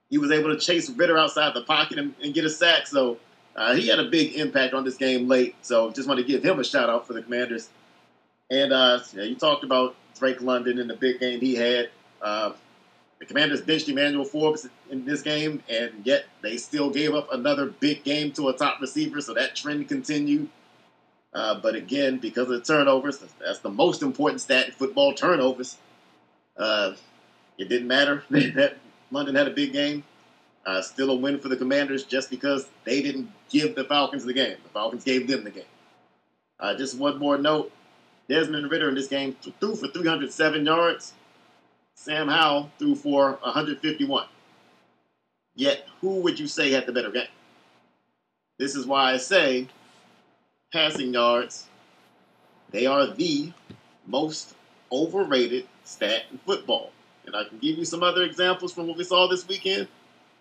He was able to chase Ridder outside the pocket and, and get a sack, so uh, he had a big impact on this game late. So just want to give him a shout out for the Commanders. And uh, yeah, you talked about Drake London and the big game he had. The Commanders benched Emmanuel Forbes in this game, and yet they still gave up another big game to a top receiver, so that trend continued. Uh, but again, because of the turnovers, that's the most important stat in football turnovers. Uh, it didn't matter that London had a big game. Uh, still a win for the Commanders just because they didn't give the Falcons the game. The Falcons gave them the game. Uh, just one more note Desmond Ridder in this game threw for 307 yards. Sam Howell threw for 151. Yet, who would you say had the better game? This is why I say passing yards, they are the most overrated stat in football. And I can give you some other examples from what we saw this weekend,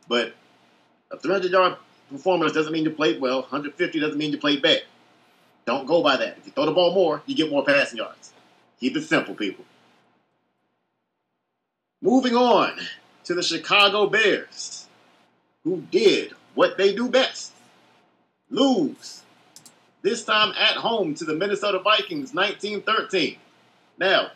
but a 300 yard performance doesn't mean you played well. 150 doesn't mean you played bad. Don't go by that. If you throw the ball more, you get more passing yards. Keep it simple, people. Moving on to the Chicago Bears, who did what they do best lose. This time at home to the Minnesota Vikings, 1913. Now,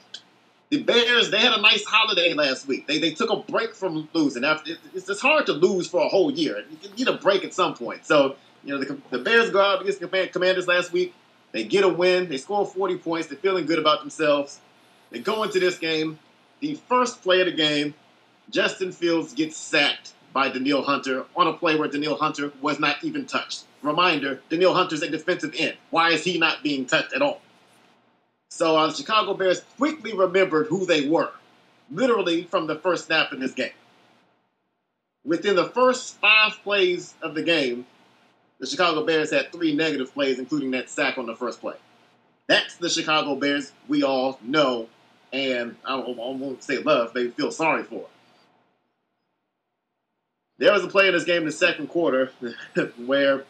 the Bears, they had a nice holiday last week. They, they took a break from losing. After, it's, it's hard to lose for a whole year. You need a break at some point. So, you know, the, the Bears go out against the Commanders last week. They get a win. They score 40 points. They're feeling good about themselves. They go into this game. The first play of the game, Justin Fields gets sacked by Danielle Hunter on a play where Danielle Hunter was not even touched. Reminder, Danielle Hunter's a defensive end. Why is he not being touched at all? So uh, the Chicago Bears quickly remembered who they were, literally from the first snap in this game. Within the first five plays of the game, the Chicago Bears had three negative plays, including that sack on the first play. That's the Chicago Bears we all know and I, I won't say love, they feel sorry for. There was a play in this game in the second quarter where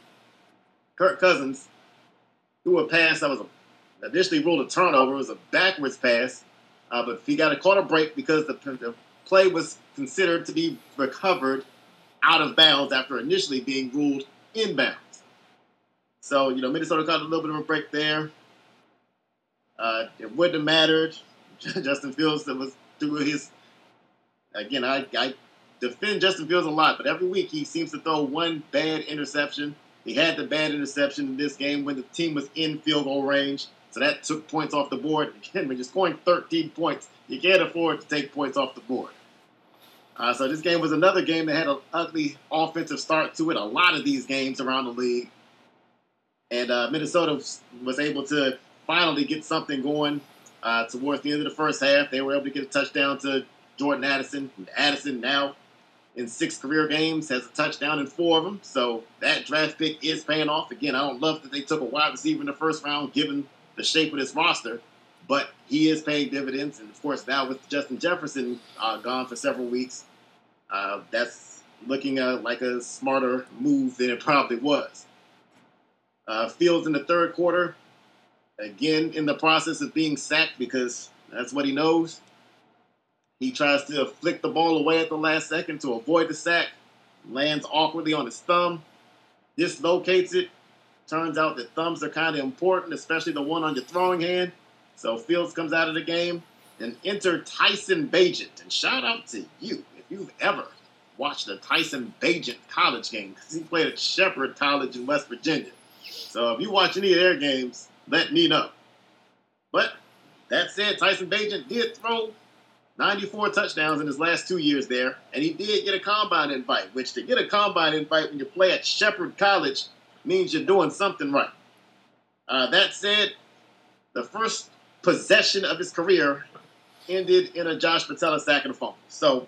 Kirk Cousins threw a pass that was initially ruled a turnover. It was a backwards pass, uh, but he got a a break because the, the play was considered to be recovered out of bounds after initially being ruled inbounds. So, you know, Minnesota got a little bit of a break there. Uh, it wouldn't have mattered Justin Fields that was through his. Again, I, I defend Justin Fields a lot, but every week he seems to throw one bad interception. He had the bad interception in this game when the team was in field goal range, so that took points off the board. Again, when you're scoring 13 points, you can't afford to take points off the board. Uh, so this game was another game that had an ugly offensive start to it. A lot of these games around the league, and uh, Minnesota was able to finally get something going uh, towards the end of the first half, they were able to get a touchdown to Jordan Addison. Addison now in six career games has a touchdown in four of them. So that draft pick is paying off. Again, I don't love that they took a wide receiver in the first round, given the shape of this roster, but he is paying dividends. And of course, now with Justin Jefferson uh, gone for several weeks, uh, that's looking uh, like a smarter move than it probably was. Uh, Fields in the third quarter again in the process of being sacked because that's what he knows. He tries to flick the ball away at the last second to avoid the sack, lands awkwardly on his thumb, dislocates it. Turns out that thumbs are kind of important, especially the one on your throwing hand. So Fields comes out of the game and enter Tyson Bagent. And shout out to you if you've ever watched a Tyson Bagent college game because he played at Shepherd College in West Virginia. So if you watch any of their games, let me know. But that said, Tyson Bagent did throw 94 touchdowns in his last two years there, and he did get a combine invite, which to get a combine invite when you play at Shepherd College means you're doing something right. Uh, that said, the first possession of his career ended in a Josh Metellus sack and a fumble. So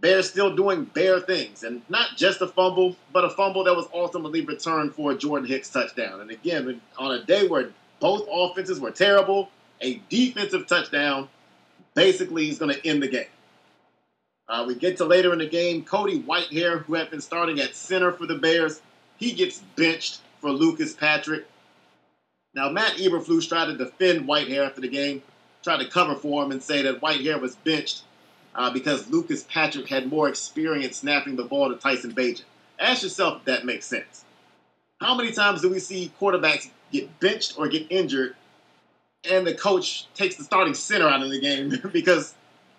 Bears still doing bear things, and not just a fumble, but a fumble that was ultimately returned for a Jordan Hicks touchdown. And again, on a day where both offenses were terrible, a defensive touchdown basically is going to end the game. Uh, we get to later in the game, Cody Whitehair, who had been starting at center for the Bears, he gets benched for Lucas Patrick. Now, Matt Eberflus tried to defend Whitehair after the game, tried to cover for him and say that Whitehair was benched uh, because Lucas Patrick had more experience snapping the ball to Tyson Bagent. Ask yourself if that makes sense. How many times do we see quarterbacks get benched or get injured and the coach takes the starting center out of the game because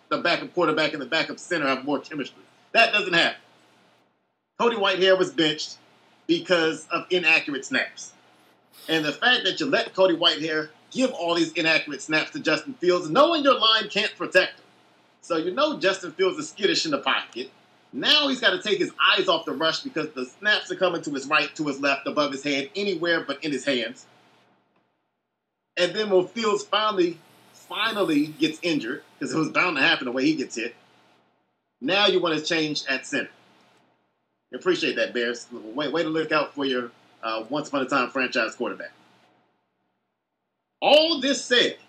the backup quarterback and the backup center have more chemistry? That doesn't happen. Cody Whitehair was benched because of inaccurate snaps. And the fact that you let Cody Whitehair give all these inaccurate snaps to Justin Fields, knowing your line can't protect him. So you know Justin Fields is skittish in the pocket. Now he's got to take his eyes off the rush because the snaps are coming to his right, to his left, above his head, anywhere but in his hands. And then when Fields finally, finally gets injured, because it was bound to happen the way he gets hit, now you want to change at center. Appreciate that, Bears. Way, way to look out for your uh, once upon a time franchise quarterback. All this said,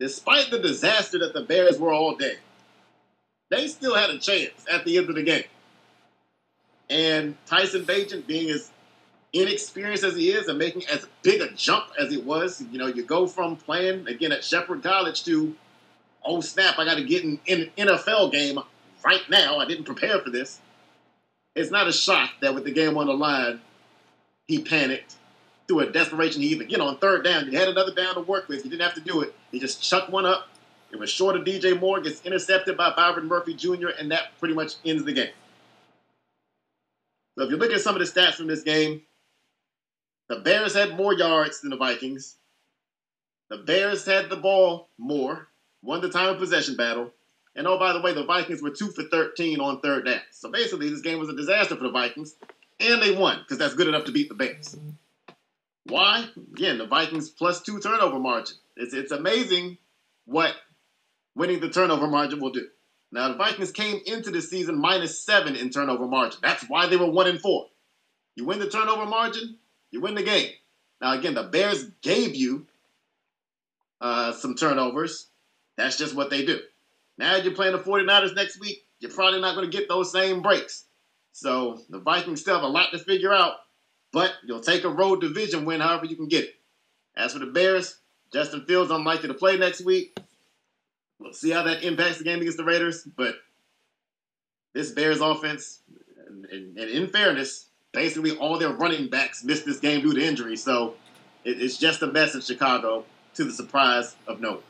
despite the disaster that the Bears were all day, they still had a chance at the end of the game. And Tyson Bagent, being as inexperienced as he is and making as big a jump as it was, you know, you go from playing again at Shepherd College to, oh snap, I got to get in an NFL game right now. I didn't prepare for this. It's not a shock that with the game on the line, he panicked through a desperation. He even, you know, on third down, he had another down to work with. He didn't have to do it. He just chucked one up. It was short of DJ Moore, gets intercepted by Byron Murphy Jr., and that pretty much ends the game. So if you look at some of the stats from this game, the Bears had more yards than the Vikings. The Bears had the ball more, won the time of possession battle. And oh, by the way, the Vikings were two for 13 on third down. So basically, this game was a disaster for the Vikings, and they won because that's good enough to beat the Bears. Why? Again, the Vikings plus two turnover margin. It's, it's amazing what winning the turnover margin will do. Now, the Vikings came into the season minus seven in turnover margin. That's why they were one and four. You win the turnover margin, you win the game. Now, again, the Bears gave you uh, some turnovers. That's just what they do. Now you're playing the 49ers next week, you're probably not going to get those same breaks. So the Vikings still have a lot to figure out, but you'll take a road division win however you can get it. As for the Bears, Justin Fields unlikely to play next week. We'll see how that impacts the game against the Raiders, but this Bears offense, and, and, and in fairness, basically all their running backs missed this game due to injury. So it, it's just a mess in Chicago to the surprise of no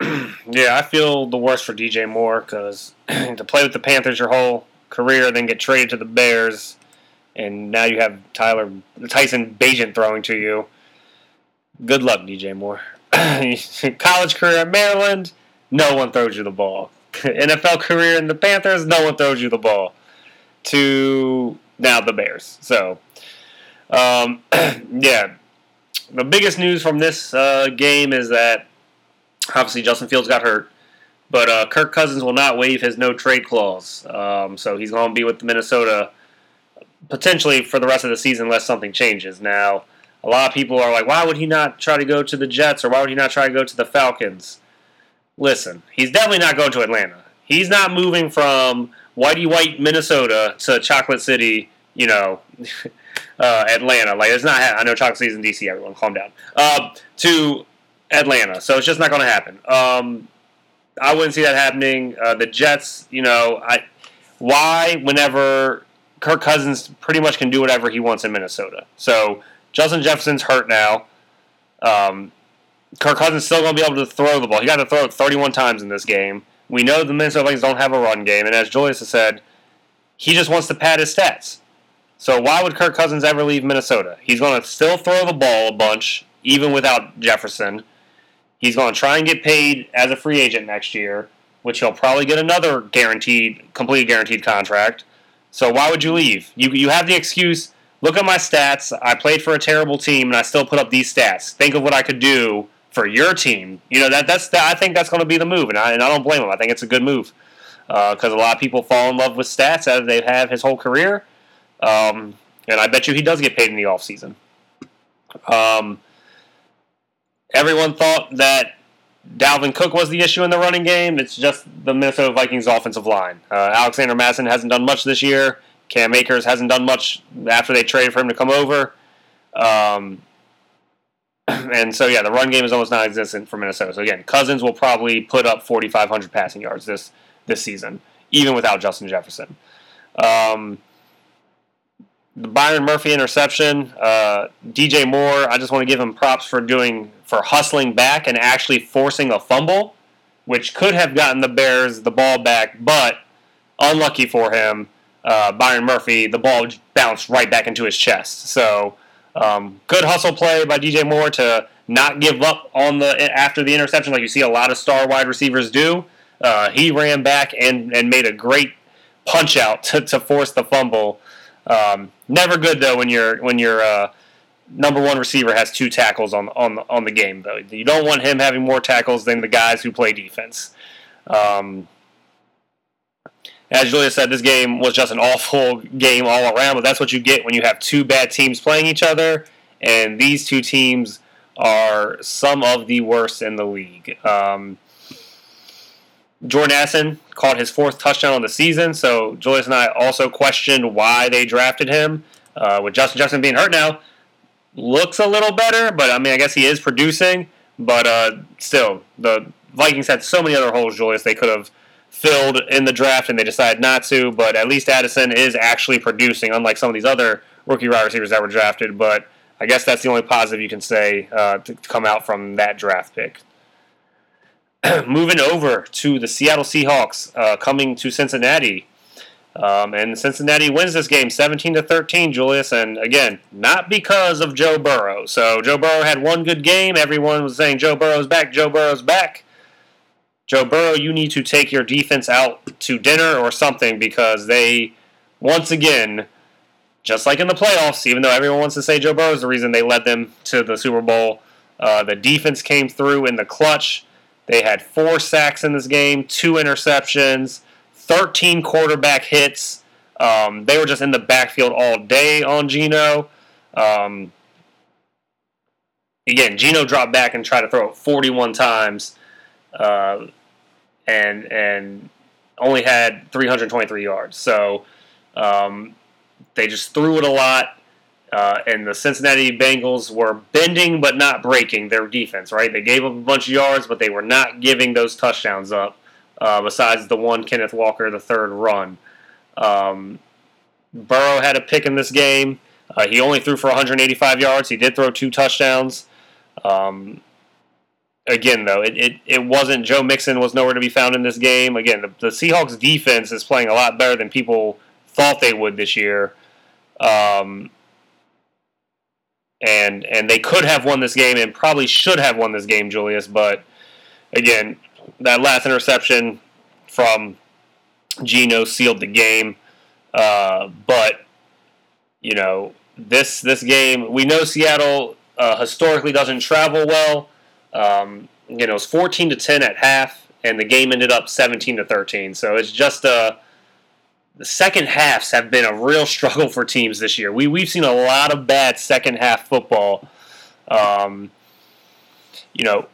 one. yeah, I feel the worst for DJ Moore because to play with the Panthers your whole career, then get traded to the Bears, and now you have Tyler Tyson Bagent throwing to you. Good luck, DJ Moore. College career at Maryland, no one throws you the ball. NFL career in the Panthers, no one throws you the ball. To now the Bears. So, um, yeah, the biggest news from this uh, game is that Obviously, Justin Fields got hurt, but uh, Kirk Cousins will not waive his no trade clause. Um, so he's going to be with Minnesota potentially for the rest of the season unless something changes. Now, a lot of people are like, why would he not try to go to the Jets or why would he not try to go to the Falcons? Listen, he's definitely not going to Atlanta. He's not moving from whitey white Minnesota to Chocolate City, you know, uh, Atlanta. Like it's not. I know Chocolate City's in DC. Everyone, calm down. Uh, to Atlanta. So it's just not going to happen. Um, I wouldn't see that happening. Uh, the Jets, you know, I why whenever Kirk Cousins pretty much can do whatever he wants in Minnesota. So Justin Jefferson's hurt now. Um, Kirk Cousins still going to be able to throw the ball. He got to throw it 31 times in this game. We know the Minnesota Vikings don't have a run game, and as Julius has said, he just wants to pad his stats. So why would Kirk Cousins ever leave Minnesota? He's going to still throw the ball a bunch, even without Jefferson. He's going to try and get paid as a free agent next year, which he'll probably get another guaranteed, completely guaranteed contract. So why would you leave? You you have the excuse. Look at my stats. I played for a terrible team, and I still put up these stats. Think of what I could do for your team. You know that that's the, I think that's going to be the move, and I, and I don't blame him. I think it's a good move because uh, a lot of people fall in love with stats as they have his whole career, um, and I bet you he does get paid in the offseason. Um, everyone thought that Dalvin Cook was the issue in the running game. It's just the Minnesota Vikings offensive line. Uh, Alexander Mattison hasn't done much this year. Cam Akers hasn't done much after they traded for him to come over. Um, and so, yeah, the run game is almost non-existent for Minnesota. So again, Cousins will probably put up 4,500 passing yards this this season, even without Justin Jefferson. Um, the Byron Murphy interception, uh, DJ Moore. I just want to give him props for doing for hustling back and actually forcing a fumble, which could have gotten the Bears the ball back, but unlucky for him, uh, Byron Murphy, the ball bounced right back into his chest. So um, good hustle play by DJ Moore to not give up on the after the interception, like you see a lot of star wide receivers do. Uh, he ran back and, and made a great punch out to, to force the fumble. Um, never good though when you're when your uh, number one receiver has two tackles on on on the game though. You don't want him having more tackles than the guys who play defense. Um, as Julia said, this game was just an awful game all around, but that's what you get when you have two bad teams playing each other, and these two teams are some of the worst in the league. Um, Jordan Addison caught his fourth touchdown on the season, so Julius and I also questioned why they drafted him. Uh, with Justin Jefferson being hurt now, looks a little better, but I mean, I guess he is producing. But uh, still, the Vikings had so many other holes, Julius, they could have filled in the draft, and they decided not to. But at least Addison is actually producing, unlike some of these other rookie wide receivers that were drafted. But I guess that's the only positive you can say uh, to come out from that draft pick. Moving over to the Seattle Seahawks, uh, coming to Cincinnati. Um, and Cincinnati wins this game 17 to 13, Julius. And again, not because of Joe Burrow. So Joe Burrow had one good game. Everyone was saying Joe Burrow's back, Joe Burrow's back. Joe Burrow, you need to take your defense out to dinner or something because they, once again, just like in the playoffs, even though everyone wants to say Joe Burrow is the reason they led them to the Super Bowl, uh, the defense came through in the clutch. They had four sacks in this game, two interceptions, 13 quarterback hits. Um, they were just in the backfield all day on Geno. Um, again, Geno dropped back and tried to throw it 41 times uh, and and only had 323 yards. So um, they just threw it a lot. Uh, and the Cincinnati Bengals were bending but not breaking their defense, right? They gave up a bunch of yards, but they were not giving those touchdowns up, uh, besides the one Kenneth Walker, the third run. Um, Burrow had a pick in this game. Uh, he only threw for 185 yards. He did throw two touchdowns. Um, again, though, it, it, it wasn't Joe Mixon was nowhere to be found in this game. Again, the, the Seahawks defense is playing a lot better than people thought they would this year. Um, and and they could have won this game and probably should have won this game, Julius. But again, that last interception from Geno sealed the game. Uh, but you know this this game, we know Seattle uh, historically doesn't travel well. Um, you know, it's 14 to 10 at half, and the game ended up 17 to 13. So it's just a uh, the second halves have been a real struggle for teams this year. We we've seen a lot of bad second half football. Um, you know,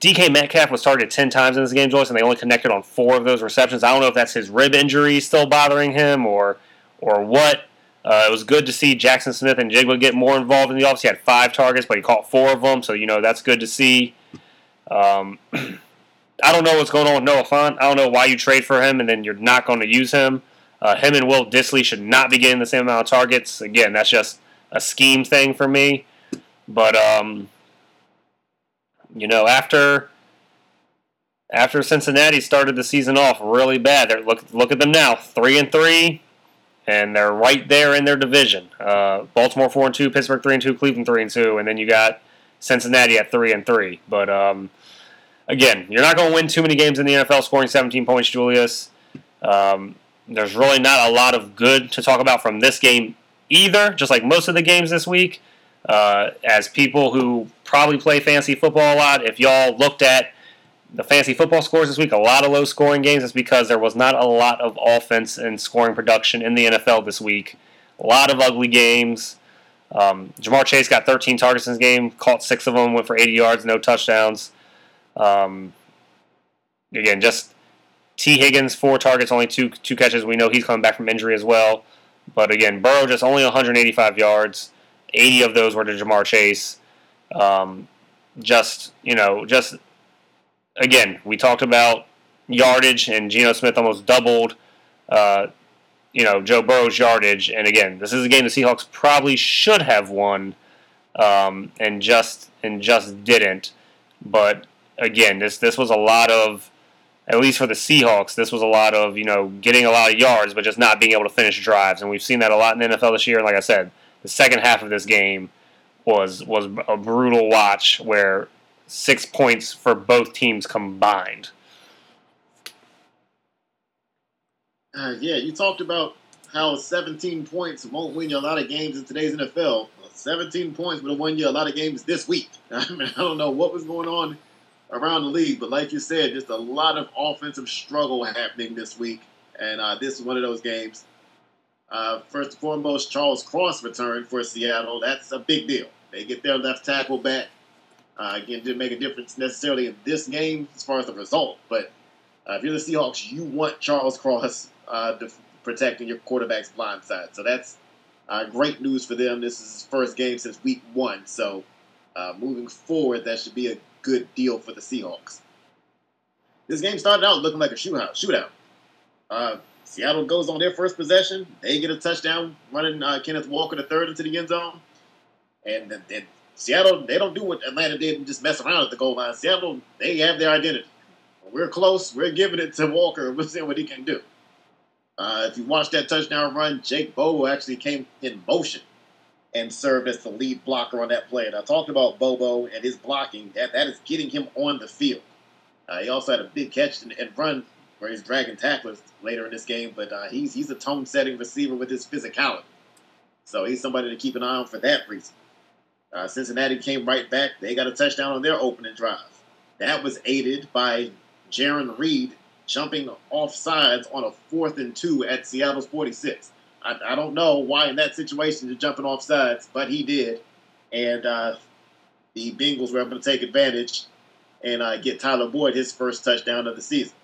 DK Metcalf was targeted ten times in this game, Joyce, and they only connected on four of those receptions. I don't know if that's his rib injury still bothering him or or what. Uh, it was good to see Jackson Smith-Njigba get more involved in the offense. He had five targets, but he caught four of them, so you know that's good to see. Um, I don't know what's going on with Noah Fant. I don't know why you trade for him and then you're not going to use him. Uh, him and Will Dissly should not be getting the same amount of targets. Again, that's just a scheme thing for me. But um, you know, after after Cincinnati started the season off really bad, look look at them now, three and three, and they're right there in their division. Uh, Baltimore four and two, Pittsburgh three and two, Cleveland three and two, and then you got Cincinnati at three and three. But um, again, you're not going to win too many games in the NFL scoring 17 points, Julius. Um, there's really not a lot of good to talk about from this game either, just like most of the games this week. Uh, as people who probably play fantasy football a lot, if y'all looked at the fantasy football scores this week, a lot of low scoring games, it's because there was not a lot of offense and scoring production in the NFL this week. A lot of ugly games. Um, Ja'Marr Chase got 13 targets in this game, caught six of them, went for 80 yards, no touchdowns. Um, again, just Tee Higgins, four targets, only two two catches. We know he's coming back from injury as well. But again, Burrow just only 185 yards. 80 of those were to Ja'Marr Chase. Um, just you know, just again, we talked about yardage, and Geno Smith almost doubled. Uh, you know Joe Burrow's yardage, and again, this is a game the Seahawks probably should have won, um, and just and just didn't. But again, this this was a lot of, at least for the Seahawks, this was a lot of you know getting a lot of yards, but just not being able to finish drives, and we've seen that a lot in the NFL this year. And like I said, the second half of this game was was a brutal watch where six points for both teams combined. Uh, yeah, you talked about how 17 points won't win you a lot of games in today's NFL. 17 points would have won you a lot of games this week. I mean, I don't know what was going on around the league, but like you said, just a lot of offensive struggle happening this week, and uh, this is one of those games. Uh, first and foremost, Charles Cross returned for Seattle. That's a big deal. They get their left tackle back. Uh, again, didn't make a difference necessarily in this game as far as the result, but uh, if you're the Seahawks, you want Charles Cross uh, protecting your quarterback's blind side. So that's uh, great news for them. This is his first game since week one. So uh, moving forward, that should be a good deal for the Seahawks. This game started out looking like a shootout. Shootout. Uh, Seattle goes on their first possession. They get a touchdown running uh, Kenneth Walker the third into the end zone. And, and Seattle, they don't do what Atlanta did and just mess around at the goal line. Seattle, they have their identity. We're close. We're giving it to Walker. We'll see what he can do. Uh, if you watch that touchdown run, Jake Bobo actually came in motion and served as the lead blocker on that play. And I talked about Bobo and his blocking. That that is getting him on the field. Uh, he also had a big catch and, and, run where he's dragging tacklers later in this game. But uh, he's he's a tone-setting receiver with his physicality. So he's somebody to keep an eye on for that reason. Uh, Cincinnati came right back. They got a touchdown on their opening drive. That was aided by Jarran Reed jumping off sides on a fourth and two at Seattle's 46. I, I don't know why in that situation you're jumping off sides, but he did. And uh, the Bengals were able to take advantage and uh, get Tyler Boyd his first touchdown of the season.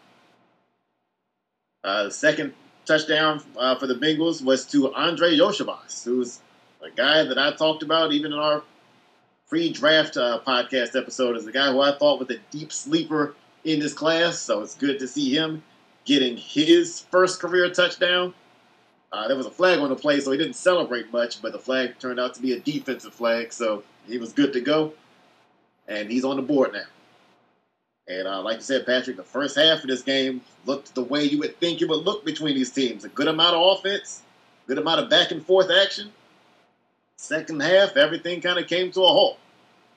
Uh, the second touchdown uh, for the Bengals was to Andrei Iosivas, who's a guy that I talked about even in our pre-draft uh, podcast episode is a guy who I thought was a deep sleeper in this class, so it's good to see him getting his first career touchdown. Uh, there was a flag on the play, so he didn't celebrate much, but the flag turned out to be a defensive flag, so he was good to go. And he's on the board now. And uh, like you said, Patrick, the first half of this game looked the way you would think it would look between these teams. A good amount of offense, good amount of back and forth action. Second half, everything kind of came to a halt.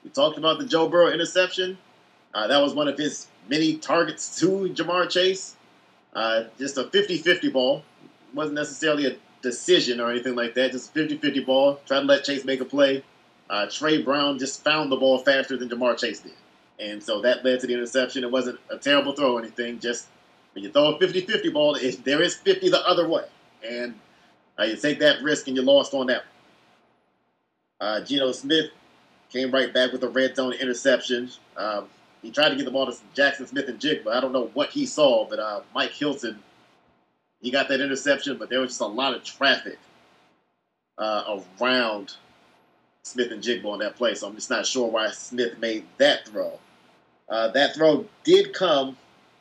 We talked about the Joe Burrow interception. Uh, that was one of his many targets to Ja'Marr Chase. Uh, just a 50 50 ball. wasn't necessarily a decision or anything like that. Just a 50 50 ball. Trying to let Chase make a play. Uh, Tre Brown just found the ball faster than Ja'Marr Chase did. And so that led to the interception. It wasn't a terrible throw or anything. Just when you throw a 50 50 ball, it, there is 50 the other way. And uh, you take that risk and you lost on that. Uh, Geno Smith came right back with a red zone interception. Um, he tried to get the ball to Jackson Smith-Njigba, but I don't know what he saw. But uh, Mike Hilton, he got that interception, but there was just a lot of traffic uh, around Smith-Njigba on that play. So I'm just not sure why Smith made that throw. Uh, that throw did come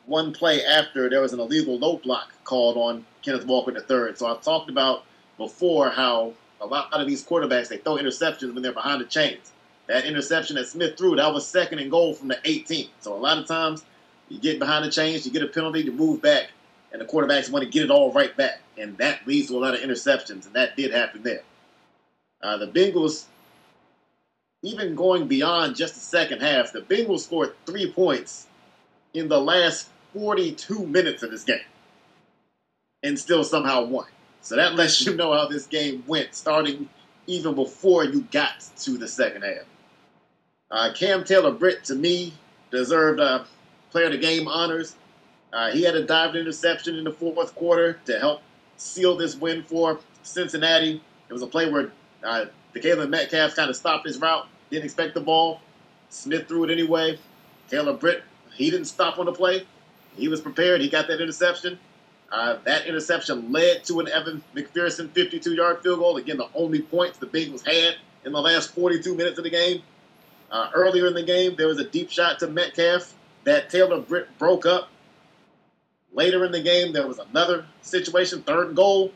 one play after there was an illegal low block called on Kenneth Walker III. So I've talked about before how a lot of these quarterbacks they throw interceptions when they're behind the chains. That interception that Smith threw, that was second and goal from the 18. So a lot of times you get behind the chains, you get a penalty to move back, and the quarterbacks want to get it all right back. And that leads to a lot of interceptions, and that did happen there. Uh, the Bengals, even going beyond just the second half, the Bengals scored three points in the last 42 minutes of this game and still somehow won. So that lets you know how this game went, starting even before you got to the second half. Uh, Cam Taylor Britt, to me, deserved uh, player of the game honors. Uh, he had a dived interception in the fourth quarter to help seal this win for Cincinnati. It was a play where uh, DeKaylin Metcalf kind of stopped his route, didn't expect the ball. Smith threw it anyway. Taylor Britt, he didn't stop on the play. He was prepared. He got that interception. Uh, that interception led to an Evan McPherson 52 yard field goal. Again, the only points the Bengals had in the last 42 minutes of the game. Uh, earlier in the game, there was a deep shot to Metcalf that Taylor Britt broke up. Later in the game, there was another situation, third goal.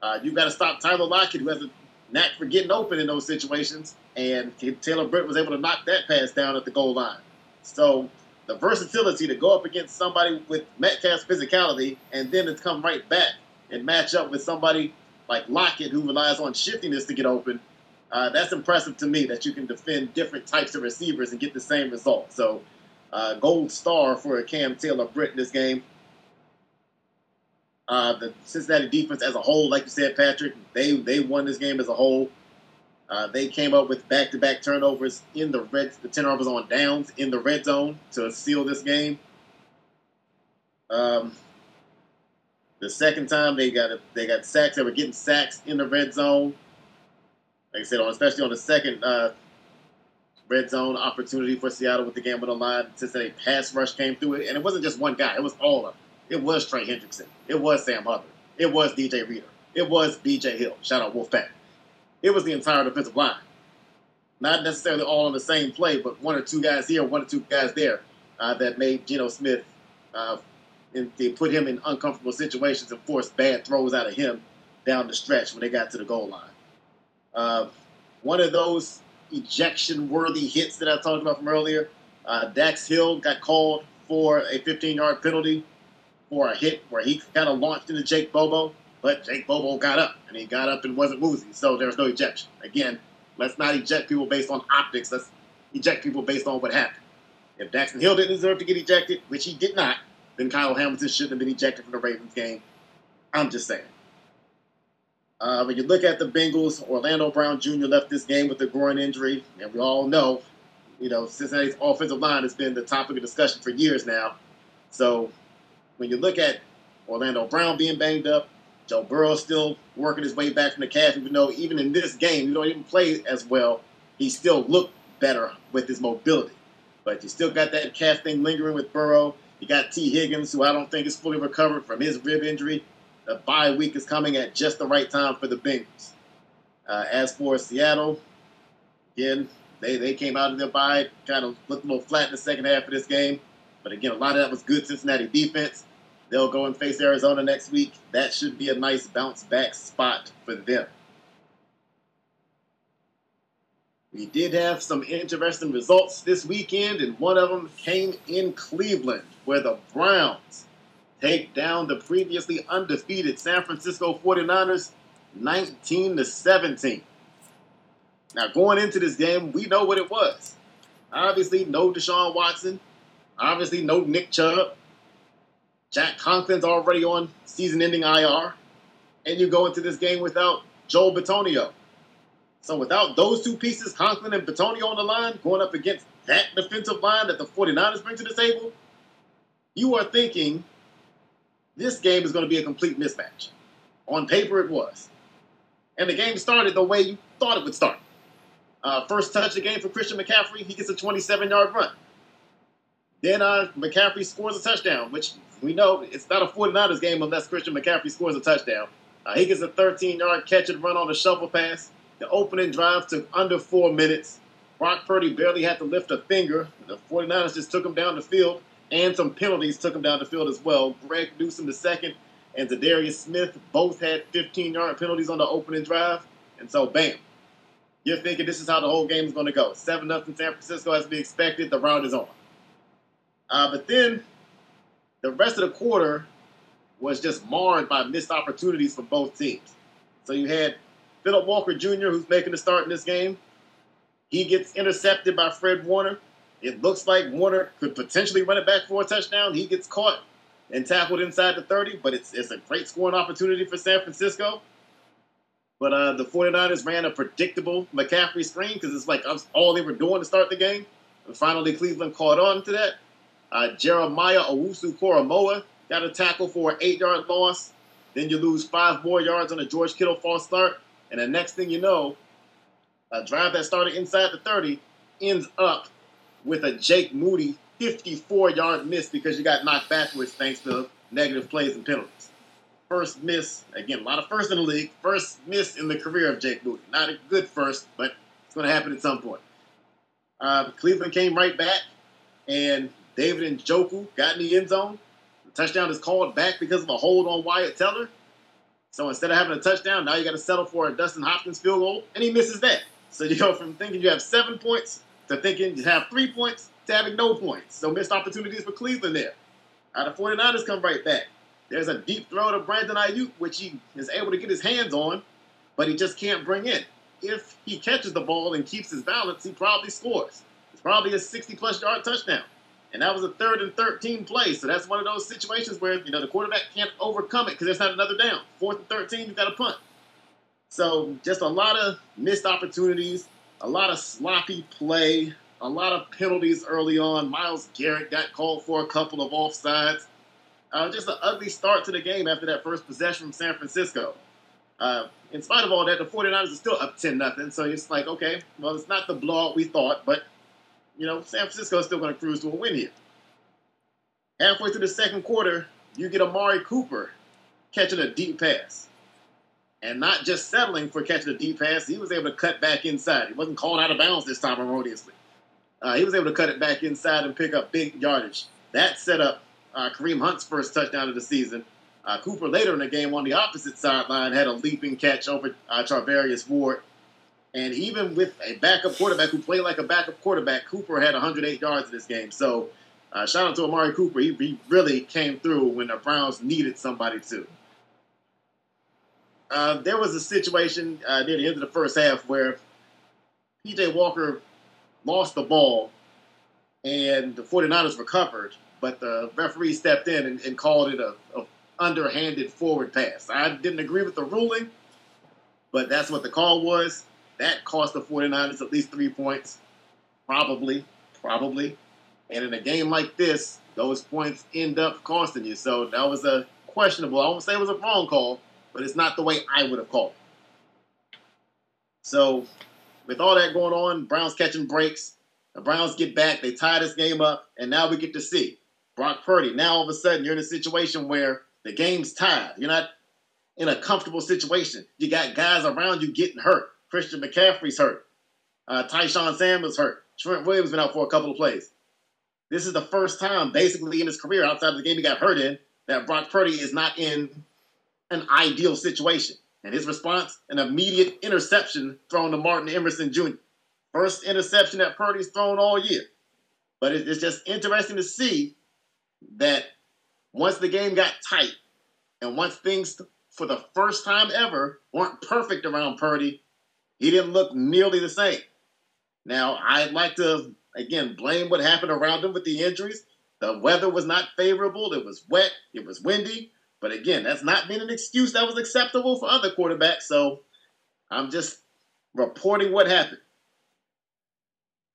Uh, you've got to stop Tyler Lockett, who has a knack for getting open in those situations. And Taylor Britt was able to knock that pass down at the goal line. So the versatility to go up against somebody with Metcalf's physicality and then to come right back and match up with somebody like Lockett who relies on shiftiness to get open. Uh, that's impressive to me that you can defend different types of receivers and get the same result. So, uh, gold star for Cam Taylor Britt in this game. Uh, the Cincinnati defense as a whole, like you said, Patrick, they they won this game as a whole. Uh, they came up with back-to-back turnovers in the red, the turnovers on downs in the red zone to seal this game. Um, the second time they got a, they got sacks. They were getting sacks in the red zone. Like I said, on especially on the second uh, red zone opportunity for Seattle with the game on the line, since a pass rush came through it, and it wasn't just one guy; it was all of them. It was Trey Hendrickson. It was Sam Hubbard. It was DJ Reader. It was B.J. Hill. Shout out Wolfpack it was the entire defensive line. Not necessarily all on the same play, but one or two guys here, one or two guys there uh, that made Geno Smith, uh, and they put him in uncomfortable situations and forced bad throws out of him down the stretch when they got to the goal line. Uh, one of those ejection-worthy hits that I talked about from earlier, uh, Dax Hill got called for a 15-yard penalty for a hit where he kind of launched into Jake Bobo. But Jake Bobo got up, and he got up and wasn't woozy, so there was no ejection. Again, let's not eject people based on optics. Let's eject people based on what happened. If Daxton Hill didn't deserve to get ejected, which he did not, then Kyle Hamilton shouldn't have been ejected from the Ravens game. I'm just saying. Uh, when you look at the Bengals, Orlando Brown Jr. left this game with a groin injury, and we all know, you know, Cincinnati's offensive line has been the topic of discussion for years now. So when you look at Orlando Brown being banged up, Joe Burrow still working his way back from the calf, even though even in this game, you don't even play as well. He still looked better with his mobility. But you still got that calf thing lingering with Burrow. You got Tee Higgins, who I don't think is fully recovered from his rib injury. The bye week is coming at just the right time for the Bengals. Uh, as for Seattle, again, they, they came out of their bye, kind of looked a little flat in the second half of this game. But again, a lot of that was good Cincinnati defense. They'll go and face Arizona next week. That should be a nice bounce back spot for them. We did have some interesting results this weekend, and one of them came in Cleveland, where the Browns take down the previously undefeated San Francisco 49ers 19 to 17. Now, going into this game, we know what it was. Obviously, no Deshaun Watson. Obviously, no Nick Chubb. Jack Conklin's already on season-ending IR, and you go into this game without Joel Bitonio. So without those two pieces, Conklin and Bitonio on the line, going up against that defensive line that the 49ers bring to the table, you are thinking this game is going to be a complete mismatch. On paper, it was. And the game started the way you thought it would start. Uh, first touch of the game for Christian McCaffrey, he gets a 27-yard run. Then uh, McCaffrey scores a touchdown, which we know it's not a 49ers game unless Christian McCaffrey scores a touchdown. Uh, he gets a 13 yard catch and run on a shovel pass. The opening drive took under four minutes. Brock Purdy barely had to lift a finger. The 49ers just took him down the field, and some penalties took him down the field as well. Greg the second and Za'Darius Smith both had 15 yard penalties on the opening drive. And so, bam, you're thinking this is how the whole game is going to go. 7 0 San Francisco as to be expected. The round is on. Uh, but then the rest of the quarter was just marred by missed opportunities for both teams. So you had Philip Walker Jr., who's making the start in this game. He gets intercepted by Fred Warner. It looks like Warner could potentially run it back for a touchdown. He gets caught and tackled inside the 30, but it's, it's a great scoring opportunity for San Francisco. But uh, the 49ers ran a predictable McCaffrey screen because it's like all they were doing to start the game. And finally, Cleveland caught on to that. Uh, Jeremiah Owusu Koramoah got a tackle for an eight yard loss. Then you lose five more yards on a George Kittle false start. And the next thing you know, a drive that started inside the 30 ends up with a Jake Moody 54 yard miss because you got knocked backwards thanks to negative plays and penalties. first miss. Again, a lot of first in the league. First miss in the career of Jake Moody. Not a good first, but it's going to happen at some point. Uh, Cleveland came right back, and David Njoku got in the end zone. The touchdown is called back because of a hold on Wyatt Teller. So instead of having a touchdown, now you got to settle for a Dustin Hopkins field goal, and he misses that. So you go from thinking you have seven points to thinking you have three points to having no points. So missed opportunities for Cleveland there. Now the 49ers come right back. There's a deep throw to Brandon Aiyuk, which he is able to get his hands on, but he just can't bring in. If he catches the ball and keeps his balance, he probably scores. It's probably a 60 plus yard touchdown. And that was a third and 13 play. So that's one of those situations where, you know, the quarterback can't overcome it because there's not another down. Fourth and 13, you've got a punt. So just a lot of missed opportunities, a lot of sloppy play, a lot of penalties early on. Myles Garrett got called for a couple of offsides. Uh, just an ugly start to the game after that first possession from San Francisco. Uh, in spite of all that, the 49ers are still up 10 nothing. So it's like, okay, well, it's not the blowout we thought, but, you know, San Francisco is still going to cruise to a win here. Halfway through the second quarter, you get Amari Cooper catching a deep pass. And not just settling for catching a deep pass, he was able to cut back inside. He wasn't called out of bounds this time erroneously. Uh, he was able to cut it back inside and pick up big yardage. That set up uh, Kareem Hunt's first touchdown of the season. Uh, Cooper later in the game on the opposite sideline had a leaping catch over uh, Charvarius Ward. And even with a backup quarterback who played like a backup quarterback, Cooper had 108 yards in this game. So uh, shout out to Amari Cooper. He, he, really came through when the Browns needed somebody to. Uh, there was a situation uh, near the end of the first half where PJ Walker lost the ball and the 49ers recovered but the referee stepped in and, and called it a, a, underhanded forward pass. I didn't agree with the ruling, but that's what the call was. That cost the 49ers at least three points. Probably, probably. And in a game like this, those points end up costing you. So that was a questionable. I won't say it was a wrong call, but it's not the way I would have called. So with all that going on, Browns catching breaks. The Browns get back. They tie this game up, and now we get to see Brock Purdy. Now all of a sudden you're in a situation where the game's tied. You're not in a comfortable situation. You got guys around you getting hurt. Christian McCaffrey's hurt. Uh, Tyshawn Samuels hurt. Trent Williams been out for a couple of plays. This is the first time, basically, in his career outside of the game he got hurt in, that Brock Purdy is not in an ideal situation. And his response, an immediate interception thrown to Martin Emerson Jr. First interception that Purdy's thrown all year. But it's just interesting to see that once the game got tight and once things for the first time ever weren't perfect around Purdy, he didn't look nearly the same. Now, I'd like to, again, blame what happened around him with the injuries. The weather was not favorable. It was wet. It was windy. But again, that's not been an excuse that was acceptable for other quarterbacks. So I'm just reporting what happened.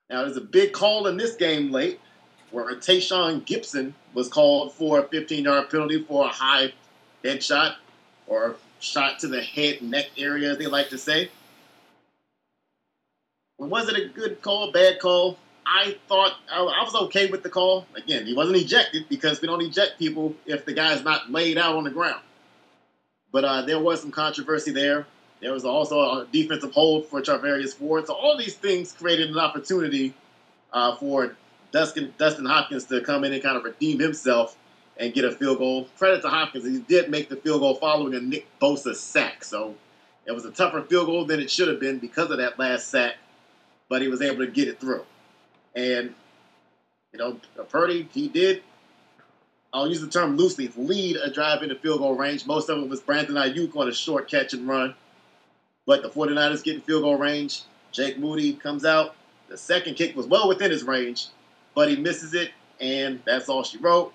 Now, there's a big call in this game late where Tashaun Gibson was called for a 15 yard penalty for a high head shot or shot to the head neck area, as they like to say. Was it a good call, bad call? I thought I was okay with the call. Again, he wasn't ejected because we don't eject people if the guy's not laid out on the ground. But uh, there was some controversy there. There was also a defensive hold for Charvarius Ward. So all these things created an opportunity uh, for Dustin, Dustin Hopkins to come in and kind of redeem himself and get a field goal. Credit to Hopkins, he did make the field goal following a Nick Bosa sack. So it was a tougher field goal than it should have been because of that last sack, but he was able to get it through. And, you know, Purdy, he did, I'll use the term loosely, lead a drive into field goal range. Most of it was Brandon Aiyuk on a short catch and run. But the 49ers get in field goal range. Jake Moody comes out. The second kick was well within his range but he misses it, and that's all she wrote.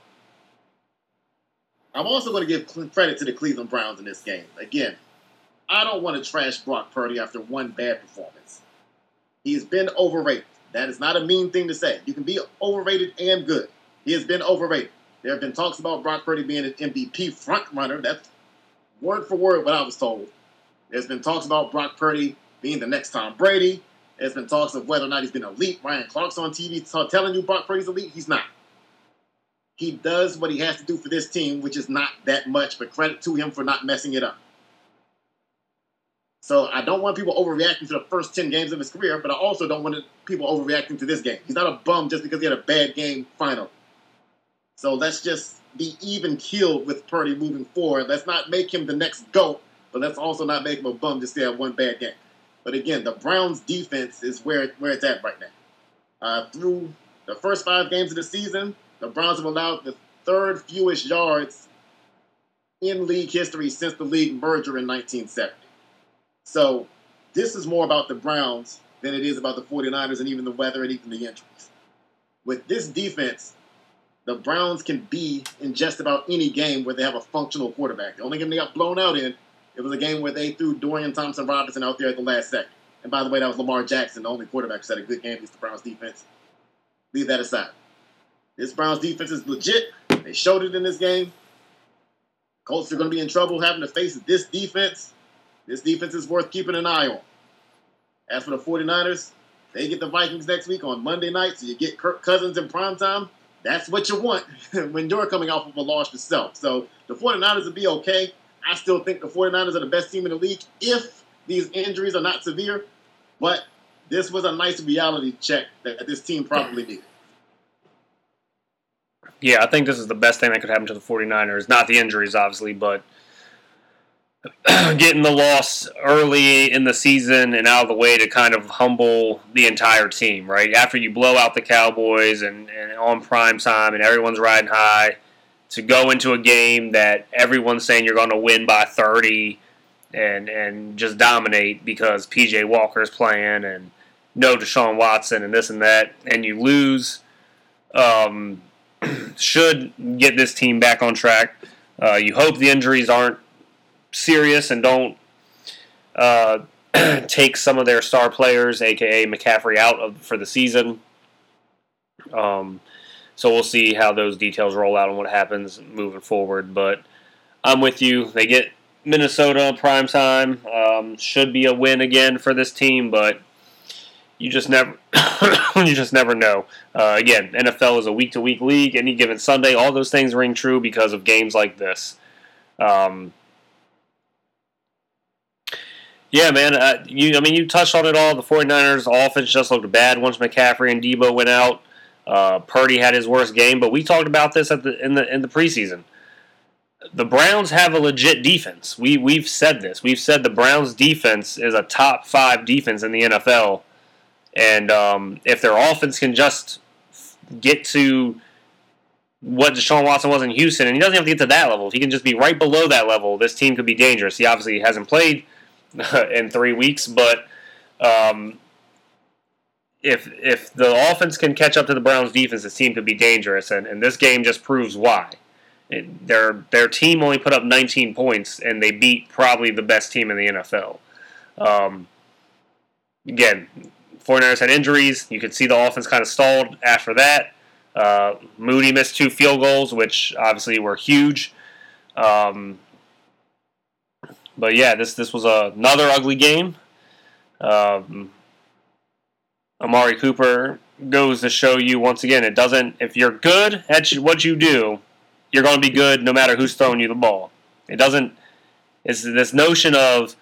I'm also going to give credit to the Cleveland Browns in this game. Again, I don't want to trash Brock Purdy after one bad performance. He's been overrated. That is not a mean thing to say. You can be overrated and good. He has been overrated. There have been talks about Brock Purdy being an MVP front runner. That's word for word what I was told. There's been talks about Brock Purdy being the next Tom Brady. There's been talks of whether or not he's been elite. Ryan Clark's on TV telling you Brock Purdy's elite. He's not. he does what he has to do for this team, which is not that much, but credit to him for not messing it up. So I don't want people overreacting to the first 10 games of his career, but I also don't want people overreacting to this game. He's not a bum just because he had a bad game final. So let's just be even keeled with Purdy moving forward. Let's not make him the next GOAT, but let's also not make him a bum just to have one bad game. But again, the Browns defense is where, where it's at right now. Uh, through the first five games of the season, the Browns have allowed the third fewest yards in league history since the league merger in 1970. So this is more about the Browns than it is about the 49ers and even the weather and even the injuries. With this defense, the Browns can be in just about any game where they have a functional quarterback. The only game they got blown out in, it was a game where they threw Dorian Thompson Robinson out there at the last second. And by the way, that was Lamar Jackson, the only quarterback who had a good game against the Browns defense. Leave that aside. This Browns defense is legit. They showed it in this game. Colts are going to be in trouble having to face this defense. This defense is worth keeping an eye on. As for the 49ers, they get the Vikings next week on Monday night, so you get Kirk Cousins in prime time. That's what you want when you're coming off of a loss yourself. So the 49ers will be okay. I still think the 49ers are the best team in the league if these injuries are not severe. But this was a nice reality check that this team probably needed. Yeah, I think this is the best thing that could happen to the 49ers. Not the injuries, obviously, but getting the loss early in the season and out of the way to kind of humble the entire team, right? After you blow out the Cowboys and, and on prime time and everyone's riding high, to go into a game that everyone's saying you're going to win by 30 and and just dominate because PJ Walker's playing and no Deshaun Watson and this and that, and you lose. Um, should get this team back on track. Uh, you hope the injuries aren't serious and don't uh, take some of their star players, aka McCaffrey, out of for the season. Um, so we'll see how those details roll out and what happens moving forward. But I'm with you. They get Minnesota prime time. Um, should be a win again for this team, but you just never you just never know. Uh, again, NFL is a week to week league. Any given Sunday, all those things ring true because of games like this. Um, yeah, man. Uh, you, I mean, you touched on it all. The 49ers offense just looked bad once McCaffrey and Deebo went out. Uh, Purdy had his worst game, but we talked about this at the in the in the preseason. The Browns have a legit defense. We we've said this. We've said the Browns defense is a top five defense in the NFL and um, if their offense can just get to what Deshaun Watson was in Houston, and he doesn't have to get to that level, if he can just be right below that level, this team could be dangerous. He obviously hasn't played in three weeks, but um, if if the offense can catch up to the Browns' defense, this team could be dangerous, and, and this game just proves why. It, their their team only put up 19 points, and they beat probably the best team in the NFL. Um, again, 49ers had injuries. You could see the offense kind of stalled after that. Uh, Moody missed two field goals, which obviously were huge. Um, but yeah, this this was another ugly game. Um, Amari Cooper goes to show you once again it doesn't. If you're good at what you do, you're going to be good no matter who's throwing you the ball. It doesn't. It's this notion of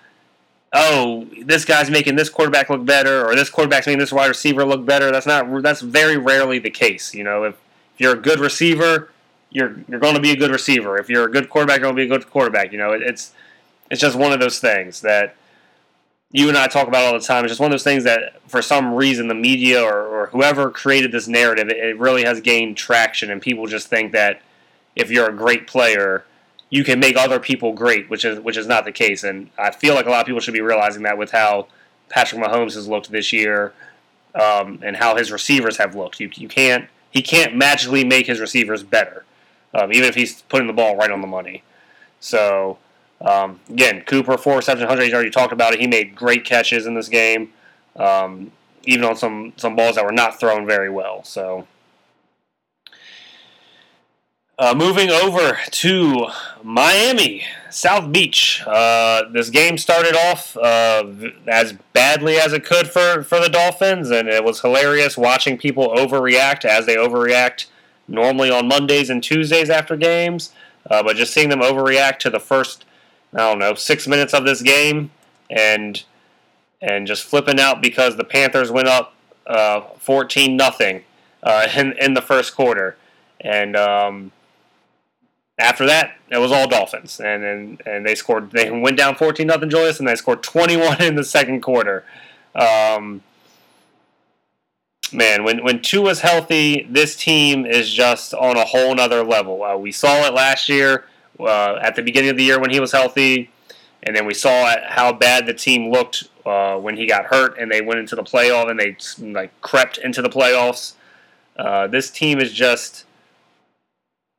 oh, this guy's making this quarterback look better, or this quarterback's making this wide receiver look better. That's not. That's very rarely the case. You know, if, if you're a good receiver, you're you're going to be a good receiver. If you're a good quarterback, you're going to be a good quarterback. You know, it, it's it's just one of those things that you and I talk about all the time. It's just one of those things that, for some reason, the media or, or whoever created this narrative, it, it really has gained traction, and people just think that if you're a great player you can make other people great, which is which is not the case. And I feel like a lot of people should be realizing that with how Patrick Mahomes has looked this year, um, and how his receivers have looked. You you can't he can't magically make his receivers better, um, even if he's putting the ball right on the money. So um, again, Cooper four receptions, 100 yards. You talked about it. He made great catches in this game, um, even on some some balls that were not thrown very well. So. Uh, moving over to Miami, South Beach. Uh, this game started off uh, as badly as it could for, for the Dolphins, and it was hilarious watching people overreact as they overreact normally on Mondays and Tuesdays after games. Uh, but just seeing them overreact to the first, I don't know, six minutes of this game and and just flipping out because the Panthers went up uh, fourteen nothing uh, in in the first quarter, and um, after that it was all Dolphins, and and, and they scored. They went down fourteen nothing, Julius, and they scored twenty one in the second quarter. Um, man, when when two Tua's healthy, this team is just on a whole nother level. Uh, we saw it last year uh, at the beginning of the year when he was healthy, and then we saw how bad the team looked uh, when he got hurt and they went into the playoff and they like crept into the playoffs. Uh, this team is just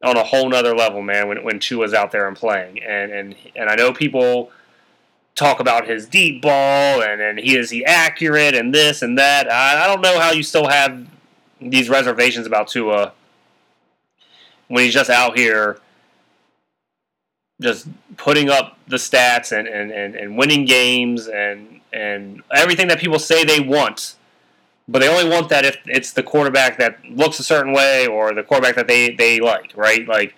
on a whole nother level, man. When when Tua's out there and playing, and and and I know people talk about his deep ball and, and he is he accurate and this and that. I, I don't know how you still have these reservations about Tua when he's just out here just putting up the stats and, and, and, and winning games and and everything that people say they want. But they only want that if it's the quarterback that looks a certain way or the quarterback that they, they like, right? Like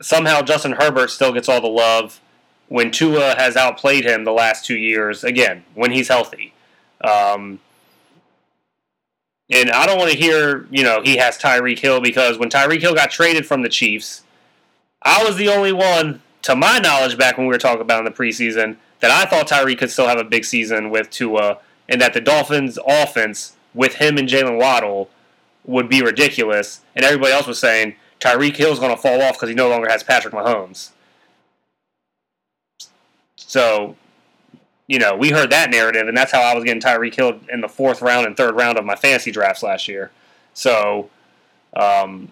somehow Justin Herbert still gets all the love when Tua has outplayed him the last two years, again, when he's healthy. Um, and I don't want to hear, you know, he has Tyreek Hill because when Tyreek Hill got traded from the Chiefs, I was the only one, to my knowledge, back when we were talking about in the preseason, that I thought Tyree could still have a big season with Tua, and that the Dolphins' offense with him and Jaylen Waddle would be ridiculous. And everybody else was saying Tyreek Hill's going to fall off because he no longer has Patrick Mahomes. So, you know, we heard that narrative, and that's how I was getting Tyreek Hill in the fourth round and third round of my fantasy drafts last year. So, um,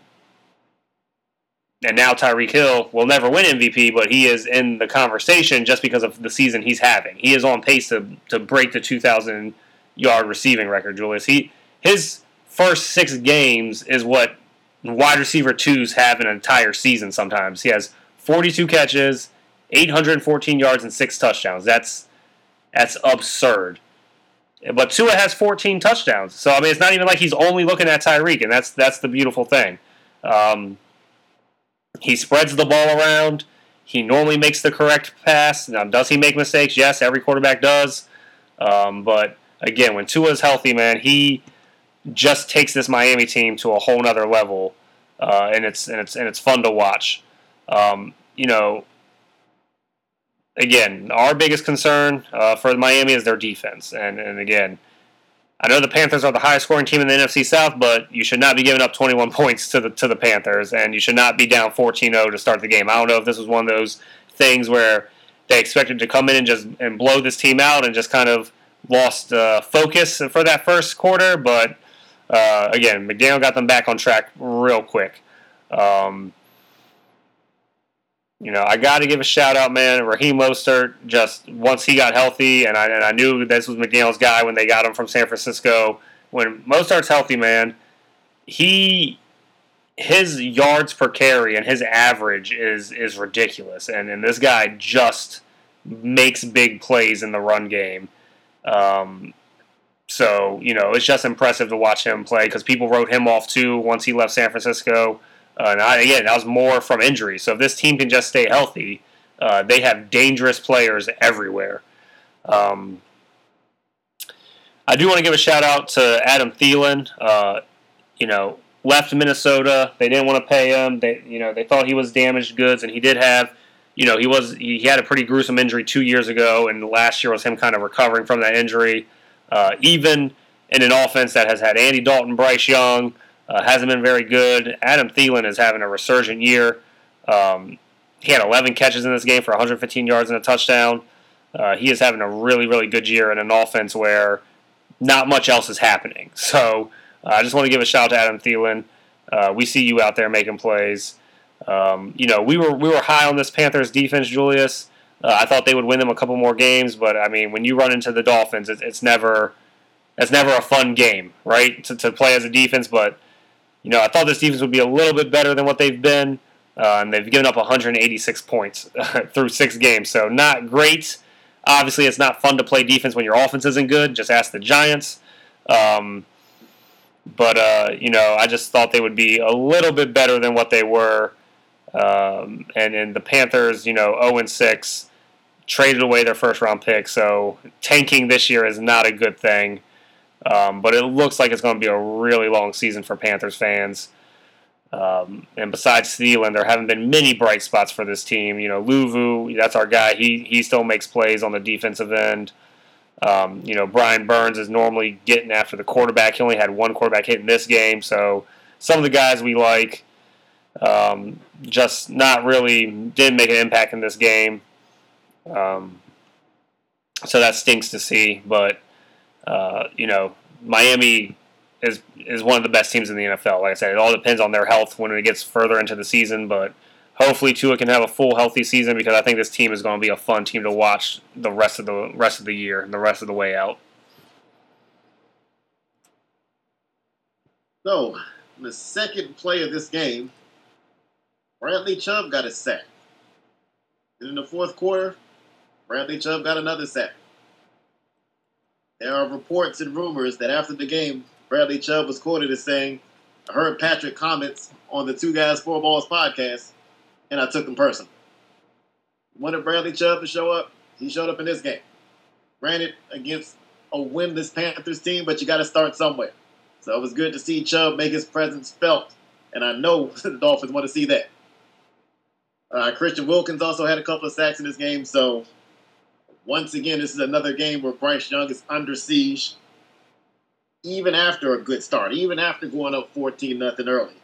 and now Tyreek Hill will never win MVP, but he is in the conversation just because of the season he's having. He is on pace to, to break the 2,000 yard receiving record, Julius. He his first six games is what wide receiver twos have an entire season. Sometimes he has 42 catches, 814 yards and six touchdowns. That's that's absurd. But Tua has 14 touchdowns, so I mean it's not even like he's only looking at Tyreek, and that's that's the beautiful thing. Um, he spreads the ball around. He normally makes the correct pass. Now, does he make mistakes? Yes, every quarterback does. Um, but again, when Tua is healthy, man, he just takes this Miami team to a whole nother level, uh, and it's and it's and it's fun to watch. Um, you know, again, our biggest concern uh, for Miami is their defense. And, and again, I know the Panthers are the highest scoring team in the NFC South, but you should not be giving up 21 points to the to the Panthers, and you should not be down 14-0 to start the game. I don't know if this was one of those things where they expected to come in and just and blow this team out and just kind of lost uh, focus for that first quarter, but uh, again, McDaniel got them back on track real quick. Um, you know, I got to give a shout out, man. Raheem Mostert, just once he got healthy, and I, and I knew this was McDaniel's guy when they got him from San Francisco. When Mostert's healthy, man, he his yards per carry and his average is is ridiculous, and and this guy just makes big plays in the run game. Um, so you know, it's just impressive to watch him play because people wrote him off too once he left San Francisco. Uh, and I, again, that was more from injury. So if this team can just stay healthy, uh, they have dangerous players everywhere. Um, I do want to give a shout out to Adam Thielen. Uh, you know, left Minnesota. They didn't want to pay him. They, you know, they thought he was damaged goods, and he did have. You know, he was he had a pretty gruesome injury two years ago, and last year was him kind of recovering from that injury. Uh, even in an offense that has had Andy Dalton, Bryce Young, uh, hasn't been very good. Adam Thielen is having a resurgent year. Um, he had 11 catches in this game for 115 yards and a touchdown. Uh, he is having a really, really good year in an offense where not much else is happening. So uh, I just want to give a shout out to Adam Thielen. Uh, we see you out there making plays. Um, you know, we were we were high on this Panthers defense, Julius. Uh, I thought they would win them a couple more games, but I mean, when you run into the Dolphins, it, it's never it's never a fun game, right? To, to play as a defense, but you know, I thought this defense would be a little bit better than what they've been, uh, and they've given up 186 points through six games, so not great. Obviously, it's not fun to play defense when your offense isn't good. Just ask the Giants. Um, but uh, you know, I just thought they would be a little bit better than what they were. Um, and and the Panthers, you know, zero and six, traded away their first round pick, so tanking this year is not a good thing. Um, but it looks like it's going to be a really long season for Panthers fans. Um, and besides Thielen, there haven't been many bright spots for this team. You know, Luvu, that's our guy. He he still makes plays on the defensive end. Um, you know, Brian Burns is normally getting after the quarterback. He only had one quarterback hit in this game, so some of the guys we like um, just not really didn't make an impact in this game. Um, so that stinks to see, but uh, you know, Miami is is one of the best teams in the NFL. Like I said, it all depends on their health when it gets further into the season, but hopefully Tua can have a full healthy season because I think this team is going to be a fun team to watch the rest of the rest of the year and the rest of the way out. So, in the second play of this game, Bradley Chubb got a sack. And in the fourth quarter, Bradley Chubb got another sack. There are reports and rumors that after the game, Bradley Chubb was quoted as saying, I heard Patrick comments on the Two Guys Four Balls podcast, and I took them personally. Wanted Bradley Chubb to show up. He showed up in this game. Granted, against a winless Panthers team, but you got to start somewhere. So it was good to see Chubb make his presence felt, and I know the Dolphins want to see that. Uh, Christian Wilkins also had a couple of sacks in this game, so once again, this is another game where Bryce Young is under siege, even after a good start, even after going up 14 nothing early,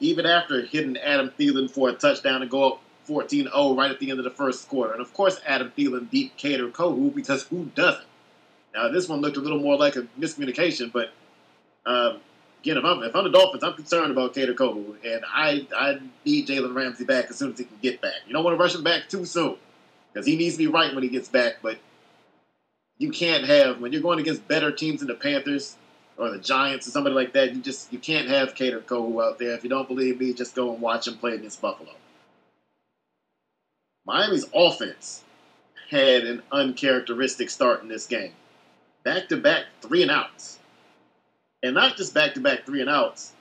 even after hitting Adam Thielen for a touchdown to go up 14 0 right at the end of the first quarter. And of course, Adam Thielen beat Kader Kohou because who doesn't? Now, this one looked a little more like a miscommunication, but um, again, if I'm, if I'm the Dolphins, I'm concerned about Kader Kohou, and I, I need Jalen Ramsey back as soon as he can get back. You don't want to rush him back too soon because he needs to be right when he gets back. But you can't have when you're going against better teams than the Panthers or the Giants or somebody like that. You just you can't have Kader Kohou out there. If you don't believe me, just go and watch him play against Buffalo. Miami's offense had an uncharacteristic start in this game. Back to back three and outs. And not just back to back three and outs.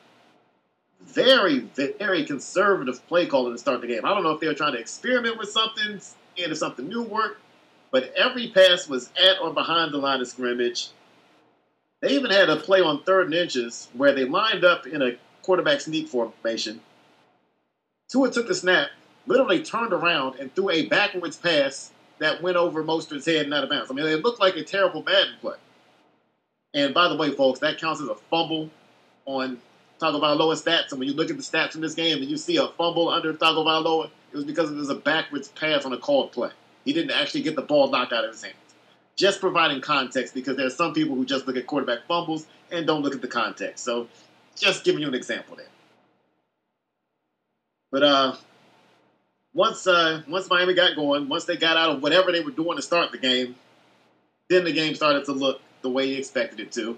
Very, very conservative play calling to start the game. I don't know if they were trying to experiment with something, if something new worked, but every pass was at or behind the line of scrimmage. They even had a play on third and inches where they lined up in a quarterback sneak formation. Tua took the snap, literally turned around and threw a backwards pass that went over Mostert's head and out of bounds. I mean, it looked like a terrible Madden play. And by the way, folks, that counts as a fumble on Tagovailoa stats. And when you look at the stats in this game and you see a fumble under Tagovailoa, it was because it was a backwards pass on a called play. He didn't actually get the ball knocked out of his hands. Just providing context because there are some people who just look at quarterback fumbles and don't look at the context. So just giving you an example there. But uh, once uh, once Miami got going, once they got out of whatever they were doing to start the game, then the game started to look the way you expected it to.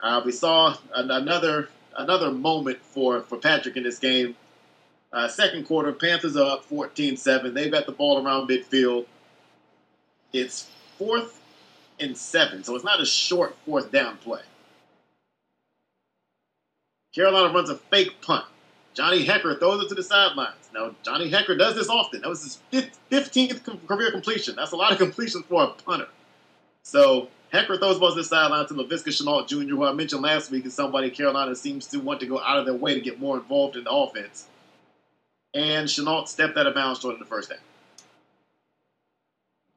Uh, we saw another another moment for, for Patrick in this game. Uh, second quarter, Panthers are up 14-7. They've got the ball around midfield. It's fourth and seven, so it's not a short fourth down play. Carolina runs a fake punt. Johnny Hekker throws it to the sidelines. Now, Johnny Hekker does this often. That was his 15th career completion. That's a lot of completions for a punter. So Hekker throws balls to the sideline to Laviska Shenault Jr., who I mentioned last week is somebody Carolina seems to want to go out of their way to get more involved in the offense. And Shenault stepped out of bounds of the first half.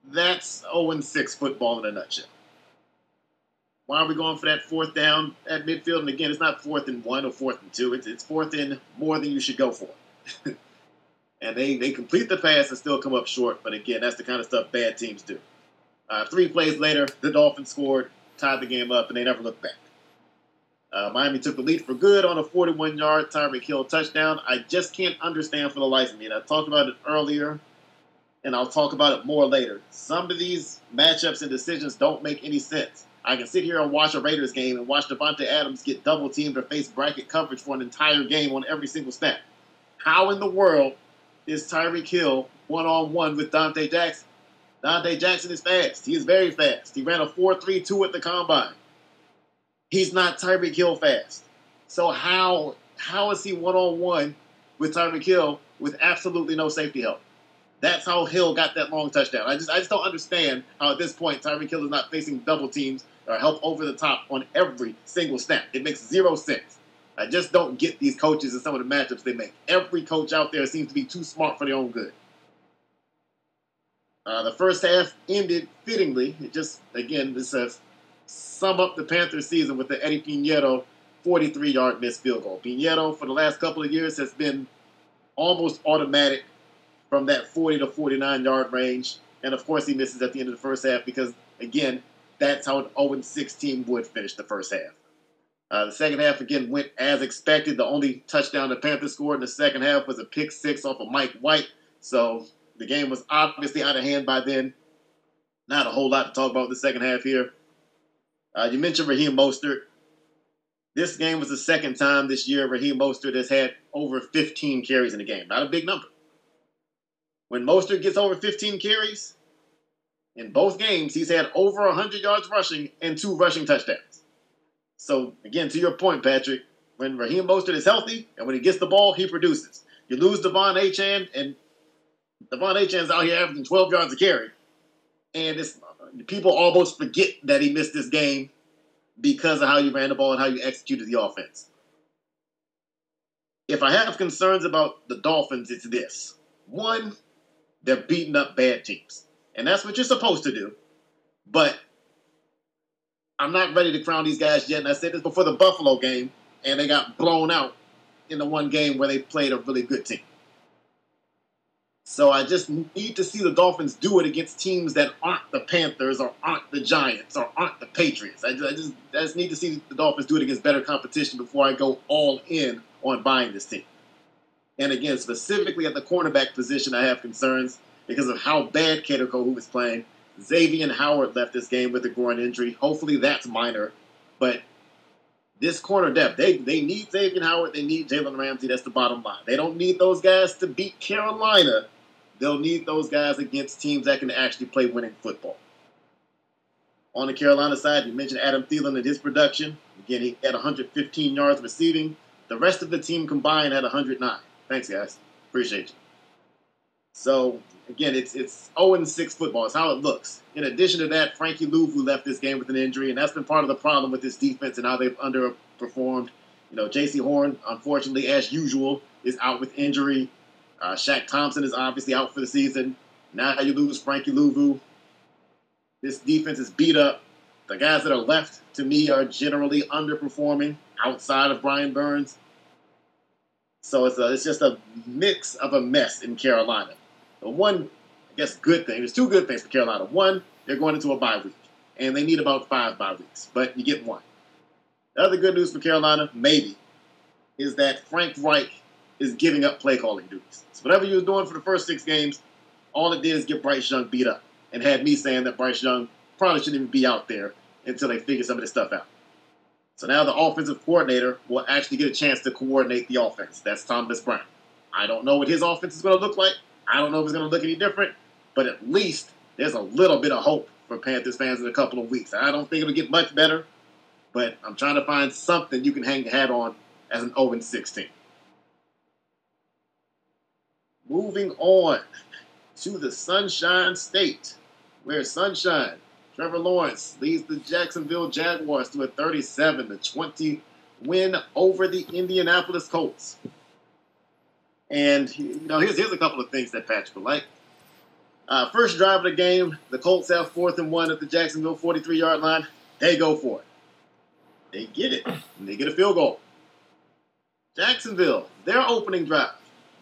That's 0-6 football in a nutshell. Why are we going for that fourth down at midfield? And again, it's not fourth and one or fourth and two. It's, it's fourth and more than you should go for. and they, they complete the pass and still come up short. But again, that's the kind of stuff bad teams do. Uh, three plays later, the Dolphins scored, tied the game up, and they never looked back. Uh, Miami took the lead for good on a 41-yard Tyreek Hill touchdown. I just can't understand for the life of me. And I talked about it earlier, and I'll talk about it more later. Some of these matchups and decisions don't make any sense. I can sit here and watch a Raiders game and watch Davante Adams get double teamed or face bracket coverage for an entire game on every single snap. How in the world is Tyreek Hill one on one with Donte Jackson? Donte Jackson is fast. He is very fast. He ran a 4.32 at the combine. He's not Tyreek Hill fast. So how how is he one on one with Tyreek Hill with absolutely no safety help? That's how Hill got that long touchdown. I just I just don't understand how at this point Tyreek Hill is not facing double teams or help over the top on every single snap. It makes zero sense. I just don't get these coaches and some of the matchups they make. Every coach out there seems to be too smart for their own good. Uh, the first half ended fittingly. It just, again, this says sum up the Panthers season with the Eddie Piñeiro 43 yard missed field goal. Piñeiro, for the last couple of years, has been almost automatic from that 40 to 49 yard range. And of course, he misses at the end of the first half because, again, that's how an 0 6 team would finish the first half. Uh, the second half again went as expected. The only touchdown the Panthers scored in the second half was a pick six off of Mike White. So the game was obviously out of hand by then. Not a whole lot to talk about the second half here. Uh, you mentioned Raheem Mostert. This game was the second time this year Raheem Mostert has had over 15 carries in the game. Not a big number. When Mostert gets over 15 carries, in both games, he's had over 100 yards rushing and two rushing touchdowns. So again, to your point, Patrick, when Raheem Mostert is healthy and when he gets the ball, he produces. You lose De'Von Achane, and De'Von Achane's out here averaging 12 yards a carry, and it's people almost forget that he missed this game because of how you ran the ball and how you executed the offense. If I have concerns about the Dolphins, it's this: one, they're beating up bad teams, and that's what you're supposed to do. But I'm not ready to crown these guys yet. And I said this before the Buffalo game, and they got blown out in the one game where they played a really good team. So I just need to see the Dolphins do it against teams that aren't the Panthers or aren't the Giants or aren't the Patriots. I just, I just, I just need to see the Dolphins do it against better competition before I go all in on buying this team. And again, specifically at the cornerback position, I have concerns because of how bad Kader Kohou is playing Xavier Howard left this game with a groin injury. Hopefully that's minor. But this corner depth, they, they need Xavier Howard. They need Jalen Ramsey. That's the bottom line. They don't need those guys to beat Carolina. They'll need those guys against teams that can actually play winning football. On the Carolina side, you mentioned Adam Thielen and his production. Again, he had 115 yards receiving. The rest of the team combined had 109. Thanks, guys. Appreciate you. So again, it's it's 0 6 football. It's how it looks. In addition to that, Frankie Luvu left this game with an injury, and that's been part of the problem with this defense and how they've underperformed. You know, Jaycee Horn, unfortunately, as usual, is out with injury. Uh, Shaq Thompson is obviously out for the season. Now you lose Frankie Luvu. This defense is beat up. The guys that are left, to me, are generally underperforming outside of Brian Burns. So it's, a, it's just a mix of a mess in Carolina. The one, I guess, good thing, there's two good things for Carolina. One, they're going into a bye week, and they need about five bye weeks, but you get one. The other good news for Carolina, maybe, is that Frank Reich is giving up play calling duties. So whatever you were doing for the first six games, all it did is get Bryce Young beat up, and had me saying that Bryce Young probably shouldn't even be out there until they figure some of this stuff out. So now the offensive coordinator will actually get a chance to coordinate the offense. That's Thomas Brown. I don't know what his offense is going to look like. I don't know if it's going to look any different, but at least there's a little bit of hope for Panthers fans in a couple of weeks. I don't think it'll get much better, but I'm trying to find something you can hang your hat on as an 0 16. Moving on to the Sunshine State, where Sunshine, Trevor Lawrence leads the Jacksonville Jaguars to a 37 to 20 win over the Indianapolis Colts. And you know, here's here's a couple of things that Patrick will like. Uh, first drive of the game, the Colts have fourth and one at the Jacksonville 43 yard line. They go for it. They get it. And they get a field goal. Jacksonville, their opening drive,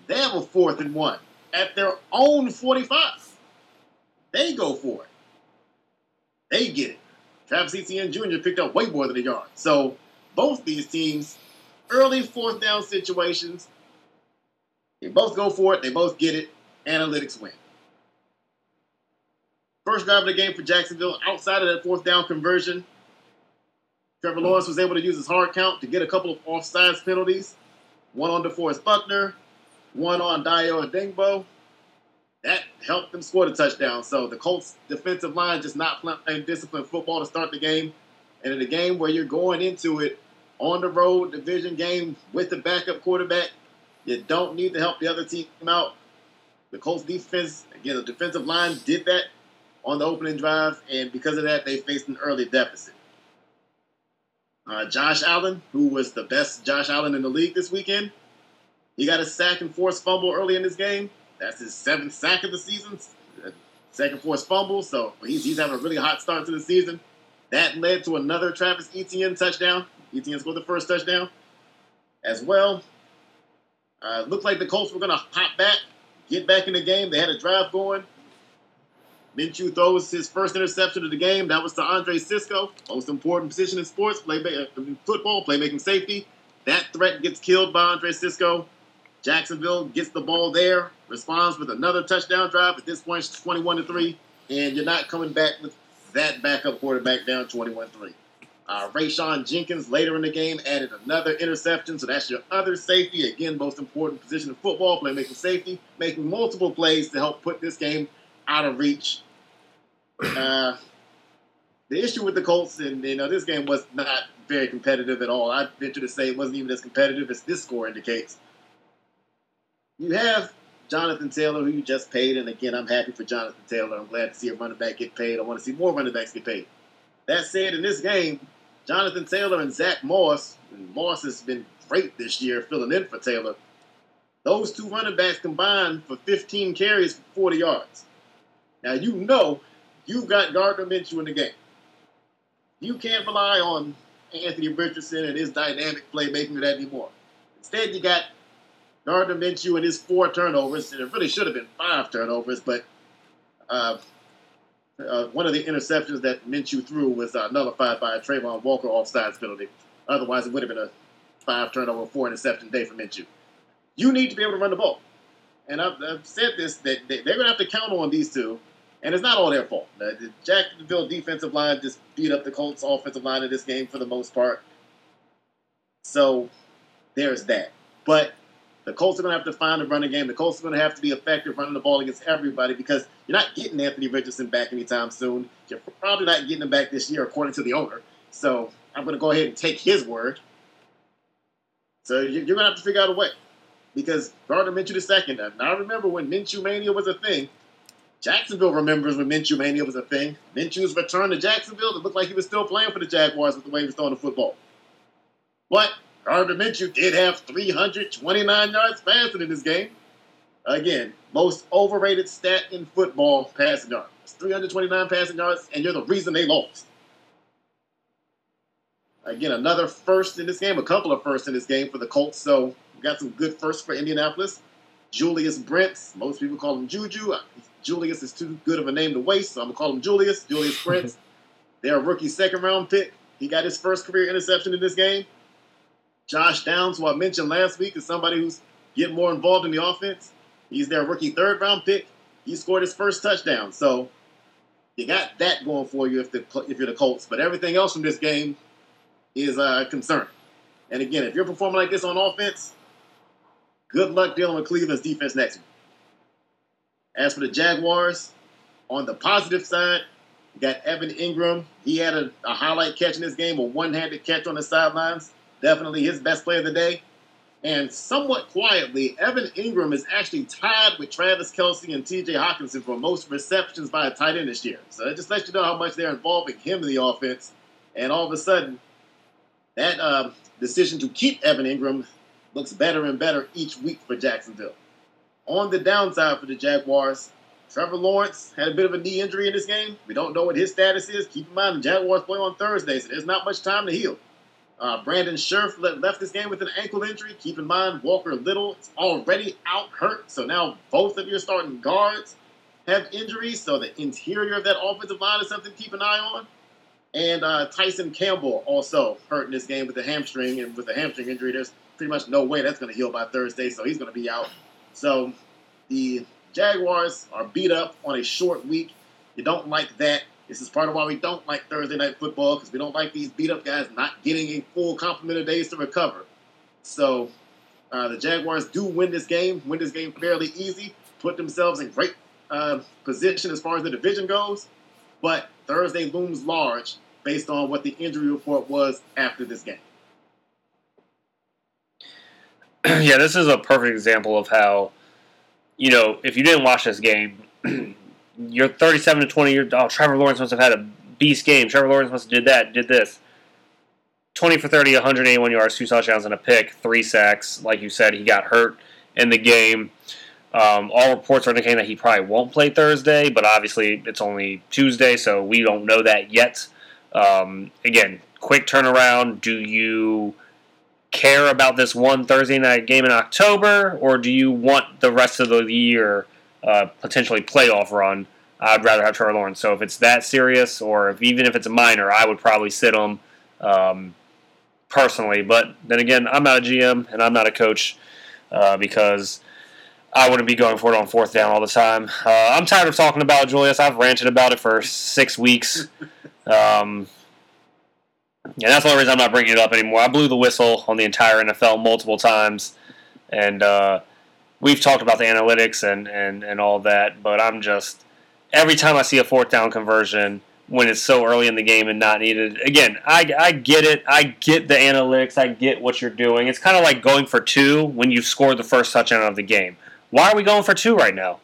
they have a fourth and one at their own 45. They go for it. They get it. Travis Etienne Jr. picked up way more than a yard. So both these teams, early fourth down situations, they both go for it. They both get it. Analytics win. First drive of the game for Jacksonville, outside of that fourth down conversion, Trevor Lawrence was able to use his hard count to get a couple of offsides penalties. One on DeForest Buckner, one on Dayo Odeyingbo. That helped them score the touchdown. So the Colts defensive line just not playing disciplined football to start the game. And in a game where you're going into it on the road division game with the backup quarterback. You don't need to help the other team out. The Colts defense, again, the defensive line did that on the opening drive, and because of that, they faced an early deficit. Uh, Josh Allen, who was the best Josh Allen in the league this weekend, he got a sack and forced fumble early in this game. That's his seventh sack of the season, second forced fumble. So he's, he's having a really hot start to the season. That led to another Travis Etienne touchdown. Etienne scored the first touchdown as well. Uh, looked like the Colts were going to hop back, get back in the game. They had a drive going. Minshew throws his first interception of the game. That was to Andre Cisco, most important position in sports, play football, playmaking safety. That threat gets killed by Andre Cisco. Jacksonville gets the ball there, responds with another touchdown drive. At this point, it's 21 to 3, and you're not coming back with that backup quarterback down 21 3. Uh, Rayshawn Jenkins later in the game added another interception, so that's your other safety. Again, most important position in football, playmaking safety, making multiple plays to help put this game out of reach uh, the issue with the Colts, and you know, this game was not very competitive at all. I venture to say it wasn't even as competitive as this score indicates. You have Jonathan Taylor, who you just paid, and again, I'm happy for Jonathan Taylor. I'm glad to see a running back get paid. I want to see more running backs get paid. That said, in this game, Jonathan Taylor and Zach Moss, and Moss has been great this year filling in for Taylor. Those two running backs combined for 15 carries for 40 yards. Now, you know You've got Gardner Minshew in the game. You can't rely on Anthony Richardson and his dynamic playmaking that anymore. Instead, you got Gardner Minshew and his four turnovers, it really should have been five turnovers, but uh, uh, one of the interceptions that Minshew threw was uh, nullified by a Travon Walker offsides penalty. Otherwise, it would have been a five turnover, four interception day for Minshew. You need to be able to run the ball. And I've, I've said this that they're going to have to count on these two and it's not all their fault. The Jacksonville defensive line just beat up the Colts offensive line in this game for the most part. So there's that. But the Colts are going to have to find a running game. The Colts are going to have to be effective running the ball against everybody because you're not getting Anthony Richardson back anytime soon. You're probably not getting him back this year, according to the owner. So I'm going to go ahead and take his word. So you're going to have to figure out a way because Gardner Minshew the second. Now I remember when Minshew Mania was a thing. Jacksonville remembers when Minshew Mania was a thing. Minshew's return to Jacksonville, it looked like he was still playing for the Jaguars with the way he was throwing the football. But Gardner Minshew did have 329 yards passing in this game. Again, most overrated stat in football passing yards. 329 passing yards, and you're the reason they lost. Again, another first in this game, a couple of firsts in this game for the Colts. So we got some good firsts for Indianapolis. Julius Brents, most people call him Juju. Uh, Julius is too good of a name to waste, so I'm gonna call him Julius. Julius Brents. They're a rookie second round pick. He got his first career interception in this game. Josh Downs, who I mentioned last week, is somebody who's getting more involved in the offense. He's their rookie third round pick. He scored his first touchdown. So you got that going for you if the if you're the Colts. But everything else from this game is a uh, concern. And again, if you're performing like this on offense, good luck dealing with Cleveland's defense next week. As for the Jaguars, on the positive side, you got Evan Engram. He had a, a highlight catch in this game, a one-handed catch on the sidelines. Definitely his best play of the day. And somewhat quietly, Evan Engram is actually tied with Travis Kelce and TJ Hockenson for most receptions by a tight end this year. So that just lets you know how much they're involving him in the offense. And all of a sudden, that uh, decision to keep Evan Engram looks better and better each week for Jacksonville. On the downside for the Jaguars, Trevor Lawrence had a bit of a knee injury in this game. We don't know what his status is. Keep in mind, the Jaguars play on Thursday, so there's not much time to heal. Uh, Brandon Scherff left this game with an ankle injury. Keep in mind, Walker Little is already out hurt, so now both of your starting guards have injuries, so the interior of that offensive line is something to keep an eye on. And uh, Tyson Campbell also hurt in this game with a hamstring, and with a hamstring injury, there's pretty much no way that's going to heal by Thursday, so he's going to be out. So the Jaguars are beat up on a short week. You don't like that. This is part of why we don't like Thursday night football because we don't like these beat up guys not getting a full complement of days to recover. So uh, the Jaguars do win this game, win this game fairly easy, put themselves in great uh, position as far as the division goes. But Thursday looms large based on what the injury report was after this game. yeah, this is a perfect example of how, you know, if you didn't watch this game, you're 37 to 20. You're, oh, Trevor Lawrence must have had a beast game. Trevor Lawrence must have did that, did this. 20 for 30, 181 yards, two touchdowns, and a pick, three sacks. Like you said, he got hurt in the game. Um, all reports are indicating that he probably won't play Thursday, but obviously it's only Tuesday, so we don't know that yet. Um, again, quick turnaround. Do you care about this one Thursday night game in October, or do you want the rest of the year uh, potentially playoff run? I'd rather have Trevor Lawrence. So if it's that serious, or if even if it's a minor, I would probably sit him um, personally. But then again, I'm not a GM and I'm not a coach uh, because I wouldn't be going for it on fourth down all the time. Uh, I'm tired of talking about Julius. I've ranted about it for six weeks. Um, and that's the only reason I'm not bringing it up anymore. I blew the whistle on the entire NFL multiple times, and uh, we've talked about the analytics and, and, and all that, but I'm just every time I see a fourth down conversion when it's so early in the game and not needed. Again, I, I get it. I get the analytics. I get what you're doing. It's kind of like going for two when you've scored the first touchdown of the game. Why are we going for two right now?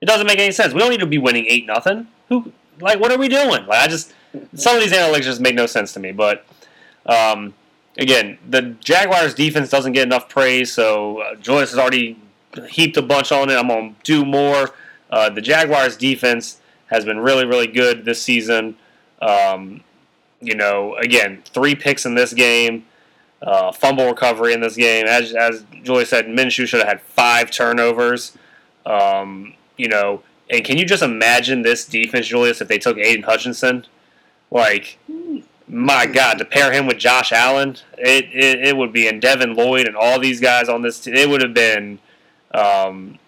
It doesn't make any sense. We don't need to be winning eight nothing. Who like what are we doing? Like I just some of these analytics just make no sense to me. But um, again, the Jaguars defense doesn't get enough praise. So uh, has already heaped a bunch on it. I'm gonna do more. Uh, the Jaguars defense has been really really good this season. Um, you know, again, three picks in this game. Uh, fumble recovery in this game. As, as Julie said, Minshew should have had five turnovers. Um, you know, and can you just imagine this defense, Julius, if they took Aidan Hutchinson? Like, my God, to pair him with Josh Allen, it, it, it would be, and Devin Lloyd and all these guys on this team, it would have been, um,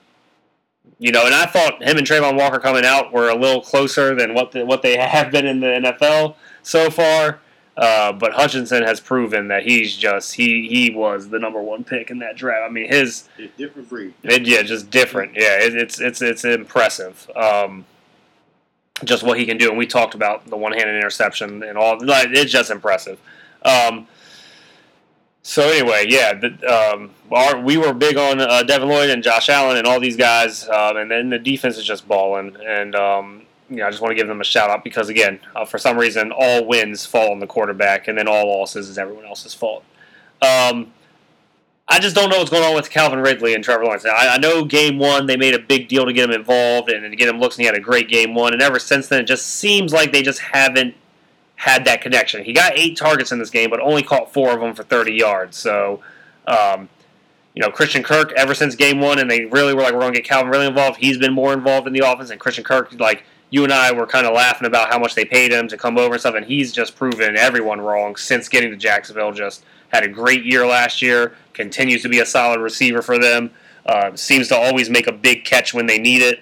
you know, and I thought him and Travon Walker coming out were a little closer than what the, what they have been in the NFL so far. Uh, but Hutchinson has proven that he's just he he was the number one pick in that draft. I mean, his It's different breed. it, yeah, just different. Yeah, it, it's it's it's impressive. Um, just what he can do, and we talked about the one-handed interception and all. Like, it's just impressive. Um, so anyway, yeah, the, um, our, we were big on uh, Devin Lloyd and Josh Allen and all these guys, um, and then the defense is just balling. And um, you know, I just want to give them a shout out because again, uh, for some reason, all wins fall on the quarterback, and then all losses is everyone else's fault. Um, I just don't know what's going on with Calvin Ridley and Trevor Lawrence. I, I know game one they made a big deal to get him involved and to get him looks, and he had a great game one. And ever since then, it just seems like they just haven't had that connection. He got eight targets in this game, but only caught four of them for 30 yards. So, um, you know, Christian Kirk, ever since game one, and they really were like, we're going to get Calvin really involved, he's been more involved in the offense. And Christian Kirk, like, you and I were kind of laughing about how much they paid him to come over and stuff, and he's just proven everyone wrong since getting to Jacksonville. Just had a great year last year, continues to be a solid receiver for them. Uh, seems to always make a big catch when they need it.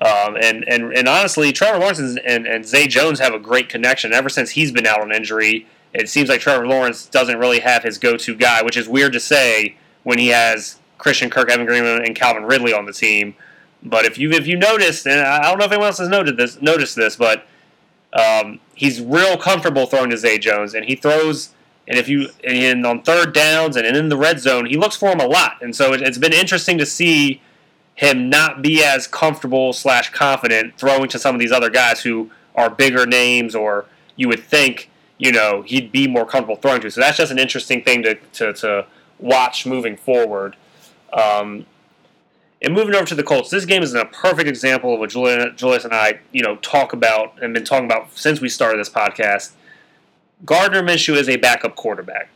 Um, and, and and honestly, Trevor Lawrence and, and, and Zay Jones have a great connection. Ever since he's been out on injury, it seems like Trevor Lawrence doesn't really have his go-to guy, which is weird to say when he has Christian Kirk, Evan Greenland, and Calvin Ridley on the team. But if you if you noticed, and I don't know if anyone else has noted this, noticed this, but um, he's real comfortable throwing to Zay Jones, and he throws. And if you and on third downs and in the red zone, he looks for him a lot. And so it, it's been interesting to see him not be as comfortable slash confident throwing to some of these other guys who are bigger names, or you would think you know he'd be more comfortable throwing to. So that's just an interesting thing to to, to watch moving forward. Um, and moving over to the Colts, this game is a perfect example of what Julius and I, you know, talk about and been talking about since we started this podcast. Gardner Minshew is a backup quarterback.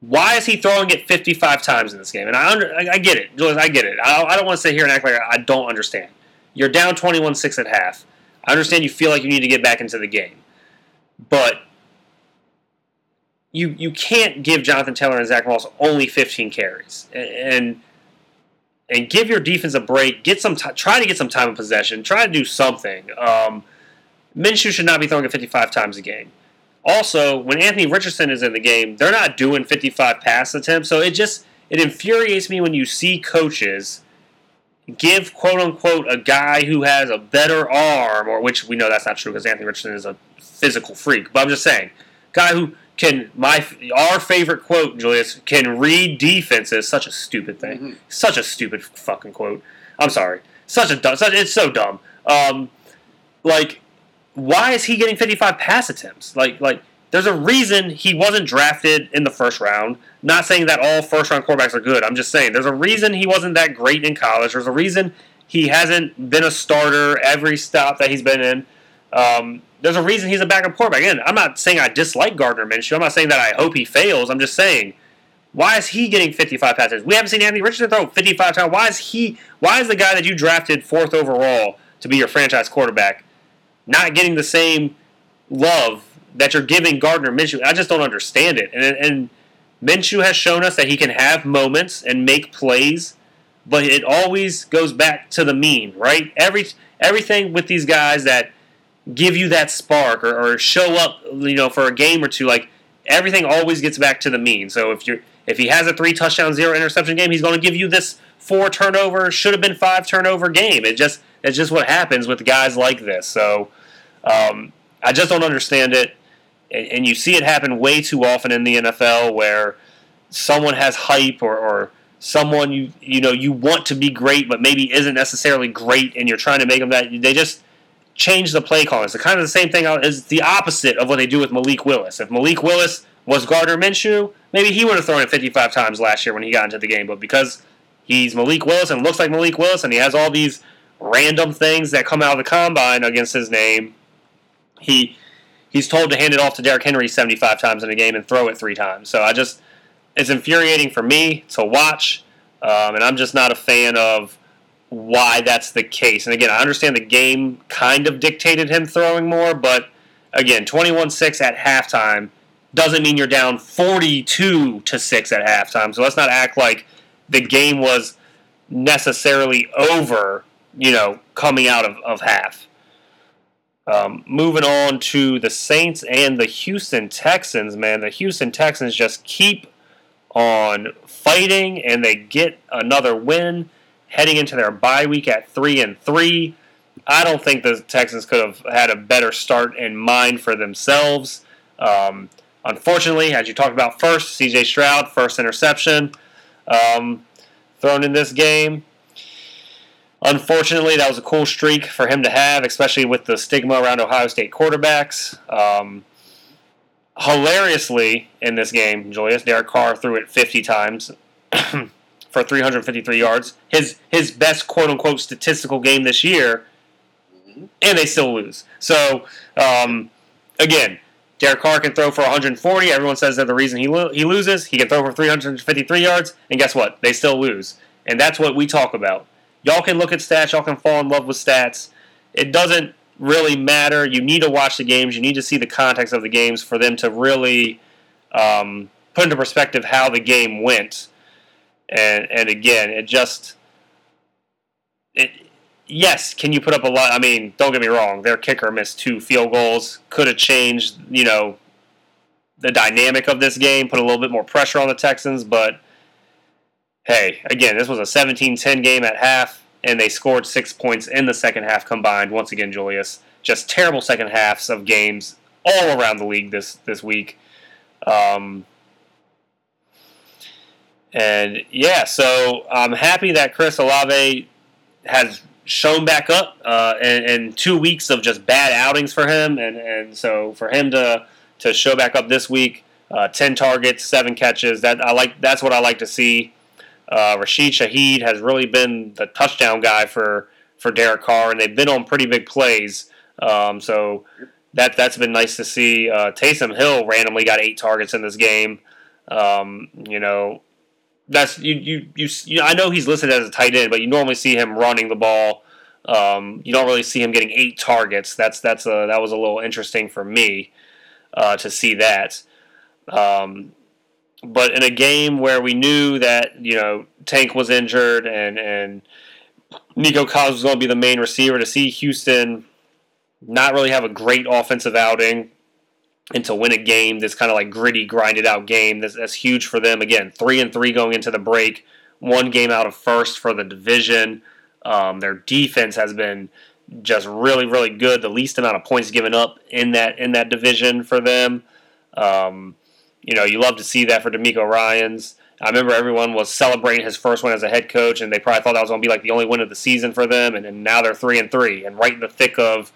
Why is he throwing it 55 times in this game? And I under, I, I get it, Julius, I get it. I, I don't want to sit here and act like I don't understand. You're down 21-6 at half. I understand you feel like you need to get back into the game, but you you can't give Jonathan Taylor and Zach Moss only 15 carries and and give your defense a break. Get some t- try to get some time of possession. Try to do something. Um, Minshew should not be throwing it 55 times a game. Also, when Anthony Richardson is in the game, they're not doing 55 pass attempts. So it just it infuriates me when you see coaches give quote unquote a guy who has a better arm, or which we know that's not true because Anthony Richardson is a physical freak. But I'm just saying, guy who can my our favorite quote, Julius, can read defenses. Such a stupid thing. Mhm. Such a stupid fucking quote. I'm sorry. Such a dumb. Such, it's so dumb. Um, like, why is he getting 55 pass attempts? Like, like there's a reason he wasn't drafted in the first round. Not saying that all first round quarterbacks are good. I'm just saying there's a reason he wasn't that great in college. There's a reason he hasn't been a starter every stop that he's been in. Um, there's a reason he's a backup quarterback. Again, I'm not saying I dislike Gardner Minshew. I'm not saying that I hope he fails. I'm just saying, why is he getting 55 passes? We haven't seen Anthony Richardson throw 55 times. Why is he? Why is the guy that you drafted fourth overall to be your franchise quarterback not getting the same love that you're giving Gardner Minshew? I just don't understand it. And and Minshew has shown us that he can have moments and make plays, but it always goes back to the mean, right? Every everything with these guys that give you that spark or, or show up, you know, for a game or two, like everything always gets back to the mean. So if you're if he has a three touchdown zero interception game, he's going to give you this four turnover should have been five turnover game. It just it's just what happens with guys like this. So um, I just don't understand it, and, and you see it happen way too often in the NFL where someone has hype or, or someone you you know you want to be great but maybe isn't necessarily great, and you're trying to make them that they just change the play calling. It's kind of the same thing as the opposite of what they do with Malik Willis. If Malik Willis was Gardner Minshew, maybe he would have thrown it 55 times last year when he got into the game. But because he's Malik Willis and looks like Malik Willis, and he has all these random things that come out of the combine against his name, he he's told to hand it off to Derrick Henry 75 times in a game and throw it three times. So I just it's infuriating for me to watch, um, and I'm just not a fan of why that's the case. And again, I understand the game kind of dictated him throwing more, but again, 21-6 at halftime doesn't mean you're down 42 to 6 at halftime. So let's not act like the game was necessarily over, you know, coming out of, of half. Um, moving on to the Saints and the Houston Texans, man. The Houston Texans just keep on fighting and they get another win heading into their bye week at 3 and 3. I don't think the Texans could have had a better start in mind for themselves. Um, unfortunately, as you talked about first, CJ Stroud, first interception um, thrown in this game. Unfortunately, that was a cool streak for him to have, especially with the stigma around Ohio State quarterbacks. Um, hilariously, in this game, Julius, Derek Carr threw it 50 times for 353 yards. His his best quote unquote statistical game this year, and they still lose. So um, again, Derek Carr can throw for 140. Everyone says that the reason he lo- he loses, he can throw for 353 yards, and guess what? They still lose, and that's what we talk about. Y'all can look at stats. Y'all can fall in love with stats. It doesn't really matter. You need to watch the games. You need to see the context of the games for them to really um, put into perspective how the game went. And and again, it just it. Yes, can you put up a lot? I mean, don't get me wrong. Their kicker missed two field goals. Could have changed, you know, the dynamic of this game. Put a little bit more pressure on the Texans, but hey, again, this was a 17-10 game at half, and they scored six points in the second half combined. Once again, Julius, just terrible second halves of games all around the league this this week. Um, and yeah, so I'm happy that Chris Olave has shown back up uh, in, in two weeks of just bad outings for him, and, and so for him to to show back up this week, uh, ten targets, seven catches. That I like. That's what I like to see. Uh, Rashid Shaheed has really been the touchdown guy for for Derek Carr, and they've been on pretty big plays. Um, so that that's been nice to see. Uh, Taysom Hill randomly got eight targets in this game. Um, you know, that's you, you you you. I know he's listed as a tight end, but you normally see him running the ball. Um, you don't really see him getting eight targets. That's that's a that was a little interesting for me uh, to see that. Um, but in a game where we knew that you know Tank was injured and and Nico Collins was going to be the main receiver, to see Houston not really have a great offensive outing and to win a game this kind of like gritty, grinded out game that's, that's huge for them. Again, three and three going into the break, one game out of first for the division. Um, their defense has been just really, really good. The least amount of points given up in that in that division for them. Um, You know, you love to see that for DeMeco Ryans. I remember everyone was celebrating his first win as a head coach, and they probably thought that was going to be like the only win of the season for them. And, and now they're three and three, and right in the thick of,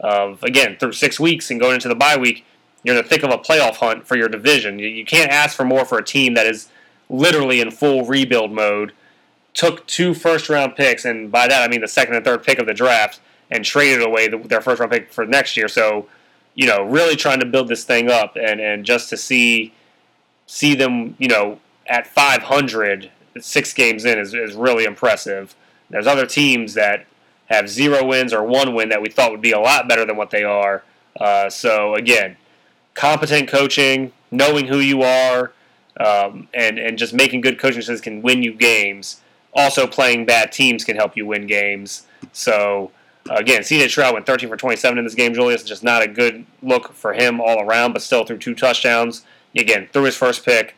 of again through six weeks and going into the bye week, you're in the thick of a playoff hunt for your division. You, you can't ask for more for a team that is literally in full rebuild mode. Took two first round picks, and by that I mean the second and third pick of the draft, and traded away the, their first round pick for next year. So, you know, really trying to build this thing up, and and just to see see them, you know, at 500, six games in is, is really impressive. There's other teams that have zero wins or one win that we thought would be a lot better than what they are. Uh, so again, competent coaching, knowing who you are, um, and and just making good coaching decisions can win you games. Also, playing bad teams can help you win games. So again, CJ Stroud went 13 for 27 in this game. Julius just not a good look for him all around, but still threw two touchdowns. Again, threw his first pick.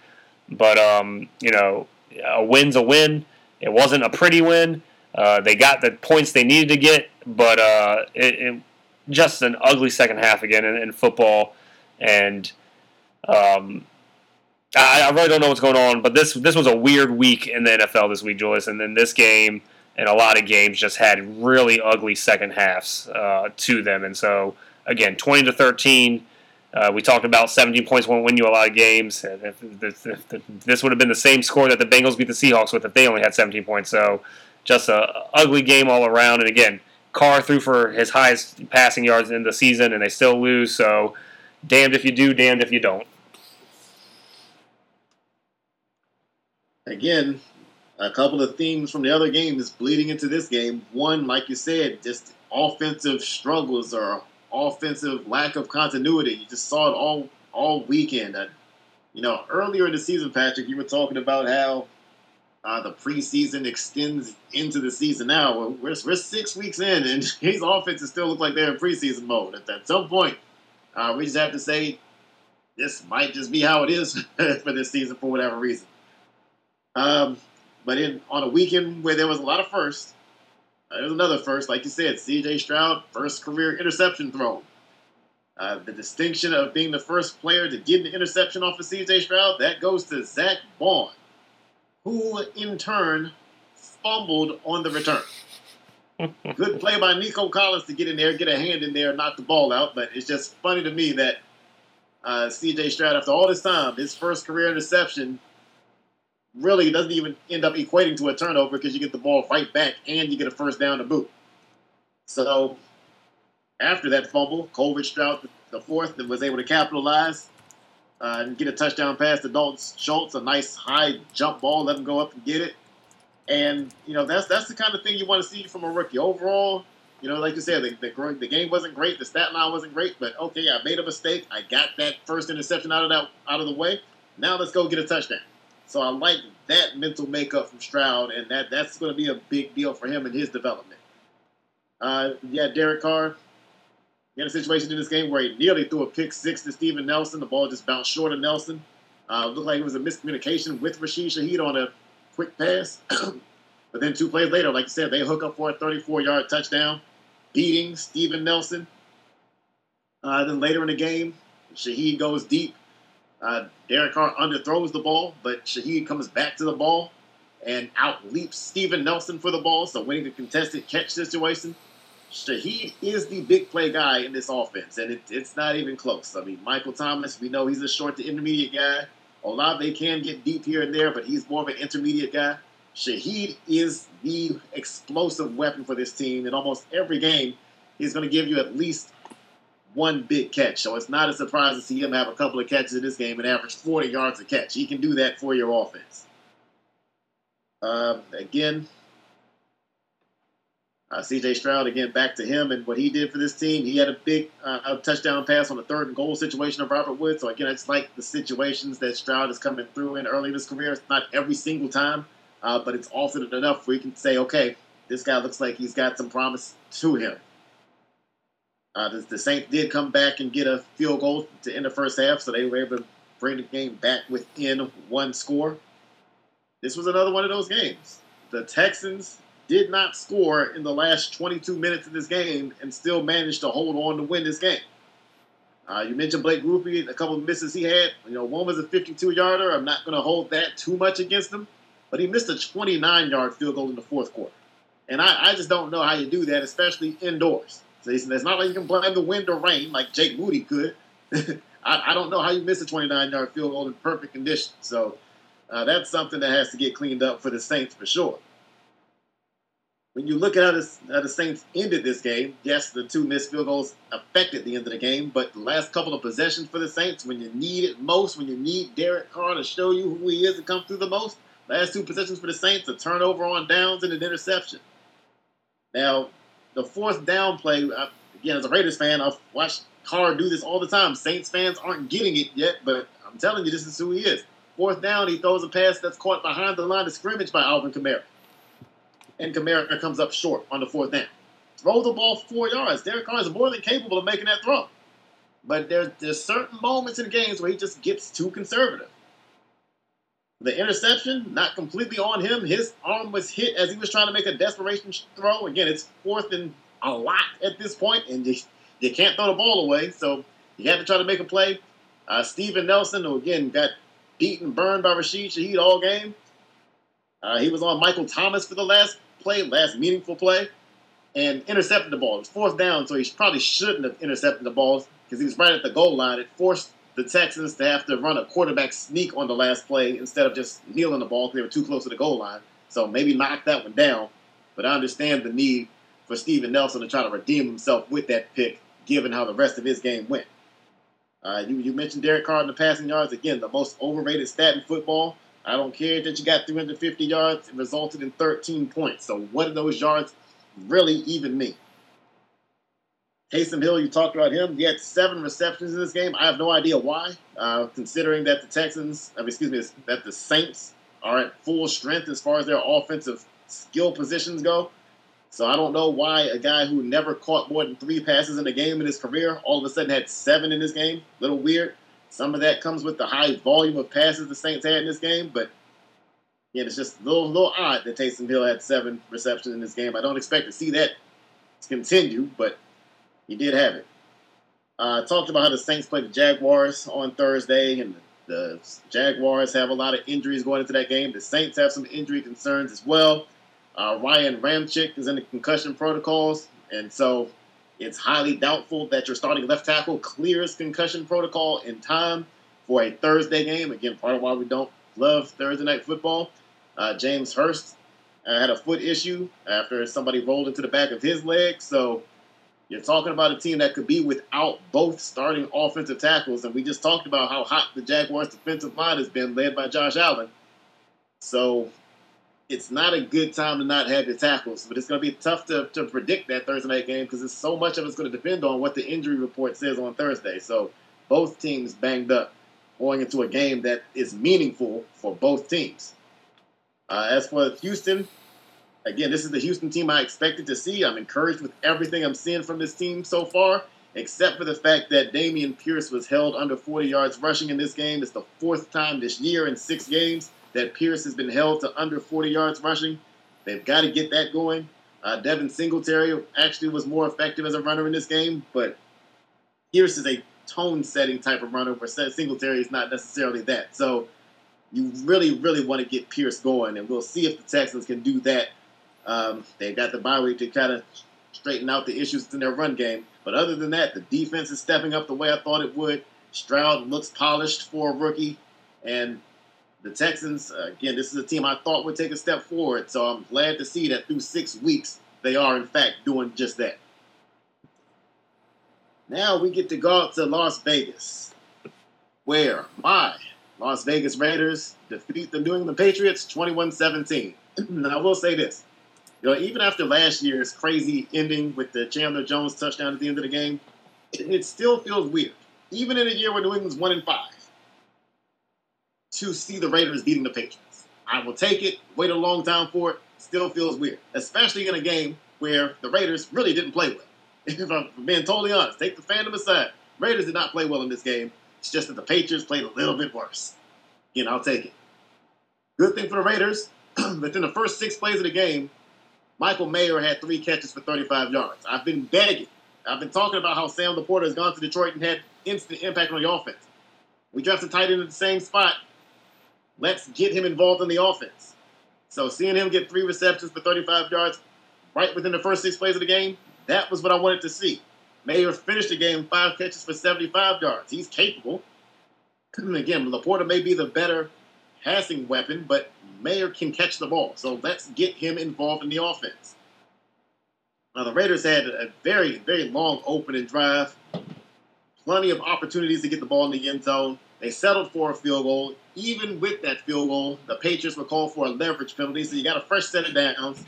But um, you know, a win's a win. It wasn't a pretty win. Uh, they got the points they needed to get, but uh, it, it, just an ugly second half again in, in football. And um, I, I, really don't know what's going on. But this this was a weird week in the NFL this week, Julius. And then this game and a lot of games just had really ugly second halves uh, to them. And so again, twenty to thirteen. Uh, we talked about 17 points won't win you a lot of games. If, if, if, this would have been the same score that the Bengals beat the Seahawks with if they only had 17 points. So just a ugly game all around. And again, Carr threw for his highest passing yards in the season, and they still lose. So damned if you do, damned if you don't. Again, a couple of themes from the other game is bleeding into this game. One, like you said, just offensive struggles or offensive lack of continuity. You just saw it all all weekend. Uh, you know, earlier in the season, Patrick, you were talking about how uh, the preseason extends into the season. Now we're, we're six weeks in, and his offenses still look like they're in preseason mode. At, at some point, uh, we just have to say this might just be how it is for this season for whatever reason. Um, but in on a weekend where there was a lot of firsts, there was another first, like you said, C.J. Stroud, first career interception thrown. Uh, the distinction of being the first player to get an interception off of C.J. Stroud that goes to Zach Baun, who in turn fumbled on the return. Good play by Nico Collins to get in there, get a hand in there, knock the ball out. But it's just funny to me that uh, C.J. Stroud, after all this time, his first career interception really doesn't even end up equating to a turnover because you get the ball right back and you get a first down to boot. So after that fumble, Coleridge Stroud, the fourth, that was able to capitalize uh, and get a touchdown pass to Dalton Schultz, a nice high jump ball, let him go up and get it. And you know that's that's the kind of thing you want to see from a rookie. Overall, you know, like you said, the, the, the game wasn't great, the stat line wasn't great, but okay, I made a mistake. I got that first interception out of that out of the way. Now let's go get a touchdown. So I like that mental makeup from Stroud, and that that's going to be a big deal for him and his development. Uh, yeah, Derek Carr. He had a situation in this game where he nearly threw a pick six to Steven Nelson. The ball just bounced short of Nelson. Uh, looked like it was a miscommunication with Rashid Shaheed on a quick pass. but then two plays later, like you said, they hook up for a 34 yard touchdown, beating Steven Nelson. Uh, then later in the game, Shaheed goes deep uh, Derek Carr underthrows the ball, but Shaheed comes back to the ball and out leaps Steven Nelson for the ball. So winning the contested catch situation, Shaheed is the big play guy in this offense, and it, it's not even close. I mean, Michael Thomas, we know he's a short to intermediate guy. Olave can get deep here and there, but he's more of an intermediate guy. Shaheed is the explosive weapon for this team. In almost every game, he's going to give you at least one big catch. So it's not a surprise to see him have a couple of catches in this game and average 40 yards a catch. He can do that for your offense. Uh, again, uh, C.J. Stroud again back to him and what he did for this team. He had a big uh, touchdown pass on the third and goal situation of Robert Woods. So again, it's like the situations that Stroud is coming through in early in his career. It's not every single time, uh, but it's often enough where you can say, okay, this guy looks like he's got some promise to him. Uh, the, the, Saints did come back and get a field goal to end the first half, so they were able to bring the game back within one score. This was another one of those games. The Texans did not score in the last 22 minutes of this game and still managed to hold on to win this game. Uh, you mentioned Blake Grupe, a couple of misses he had. You know, one was a 52 yarder. I'm not going to hold that too much against him, but he missed a 29 yard field goal in the fourth quarter. And I, I just don't know how you do that, especially indoors. So it's not like you can blame the wind or rain like Jake Moody could. I, I, don't know how you miss a 29 yard field goal in perfect condition. So uh, that's something that has to get cleaned up for the Saints for sure. When you look at how, how the Saints ended this game, yes, the two missed field goals affected the end of the game, but the last couple of possessions for the Saints, when you need it most, when you need Derek Carr to show you who he is and come through the most, last two possessions for the Saints, a turnover on downs and an interception. Now, the fourth down play, again, as a Raiders fan, I've watched Carr do this all the time. Saints fans aren't getting it yet, but I'm telling you, this is who he is. Fourth down, he throws a pass that's caught behind the line of scrimmage by Alvin Kamara and Kamara comes up short on the fourth down. Throw the ball four yards. Derek Carr is more than capable of making that throw. But there's, there's certain moments in games where he just gets too conservative. The interception, not completely on him. His arm was hit as he was trying to make a desperation throw. Again, it's fourth and a lot at this point, and you, you can't throw the ball away. So you have to try to make a play. Uh, Steven Nelson, who again got beaten, burned by Rashid Shaheed all game. Uh, he was on Michael Thomas for the last play, last meaningful play, and intercepted the ball. It was fourth down, so he probably shouldn't have intercepted the ball because he was right at the goal line. It forced the Texans to have to run a quarterback sneak on the last play instead of just kneeling the ball because they were too close to the goal line. So maybe knock that one down. But I understand the need for Steven Nelson to try to redeem himself with that pick, given how the rest of his game went. Uh, you, you mentioned Derek Carr in the passing yards. Again, the most overrated stat in football. I don't care that you got 350 yards. It resulted in 13 points. So what do those yards really even mean? Taysom Hill, you talked about him. He had seven receptions in this game. I have no idea why, uh, considering that the Texans, I mean, excuse me, that the Saints are at full strength as far as their offensive skill positions go. So I don't know why a guy who never caught more than three passes in a game in his career all of a sudden had seven in this game. A little weird. Some of that comes with the high volume of passes the Saints had in this game, but yeah, it's just a little, little odd that Taysom Hill had seven receptions in this game. I don't expect to see that continue, but he did have it. Uh, I talked about how the Saints played the Jaguars on Thursday, and the Jaguars have a lot of injuries going into that game. The Saints have some injury concerns as well. Uh, Ryan Ramczyk is in the concussion protocols, and so it's highly doubtful that your starting left tackle clears concussion protocol in time for a Thursday game. Again, part of why we don't love Thursday night football. Uh, James Hurst uh, had a foot issue after somebody rolled into the back of his leg. So you're talking about a team that could be without both starting offensive tackles. And we just talked about how hot the Jaguars' defensive line has been, led by Josh Allen. So it's not a good time to not have your tackles, but it's going to be tough to, to predict that Thursday night game because so much of it's going to depend on what the injury report says on Thursday. So both teams banged up going into a game that is meaningful for both teams. Uh, as for Houston, again, this is the Houston team I expected to see. I'm encouraged with everything I'm seeing from this team so far, except for the fact that Dameon Pierce was held under 40 yards rushing in this game. It's the fourth time this year in six games that Pierce has been held to under 40 yards rushing. They've got to get that going. Uh, Devin Singletary actually was more effective as a runner in this game, but Pierce is a tone setting type of runner, where Singletary is not necessarily that. So you really, really want to get Pierce going, and we'll see if the Texans can do that. Um, they've got the bye week to kind of straighten out the issues in their run game. But other than that, the defense is stepping up the way I thought it would. Stroud looks polished for a rookie, and the Texans, uh, again, this is a team I thought would take a step forward. So I'm glad to see that through six weeks, they are, in fact, doing just that. Now we get to go out to Las Vegas, where my Las Vegas Raiders defeat the New England Patriots 21 17. now, I will say this. You know, even after last year's crazy ending with the Chandler Jones touchdown at the end of the game, it still feels weird. Even in a year where New England's 1 and 5 to see the Raiders beating the Patriots. I will take it. Wait a long time for it. Still feels weird, especially in a game where the Raiders really didn't play well. if I'm being totally honest, take the fandom aside. Raiders did not play well in this game. It's just that the Patriots played a little bit worse. Again, I'll take it. Good thing for the Raiders. Within the first six plays of the game, Michael Mayer had three catches for 35 yards. I've been begging. I've been talking about how Sam LaPorta has gone to Detroit and had instant impact on the offense. We drafted tight end in the same spot. Let's get him involved in the offense. So seeing him get three receptions for 35 yards right within the first six plays of the game, that was what I wanted to see. Mayer finished the game five catches for 75 yards. He's capable. Again, LaPorta may be the better passing weapon, but Mayer can catch the ball. So let's get him involved in the offense. Now, the Raiders had a very, very long opening drive. Plenty of opportunities to get the ball in the end zone. They settled for a field goal. Even with that field goal, the Patriots were called for a leverage penalty, so you got a fresh set of downs,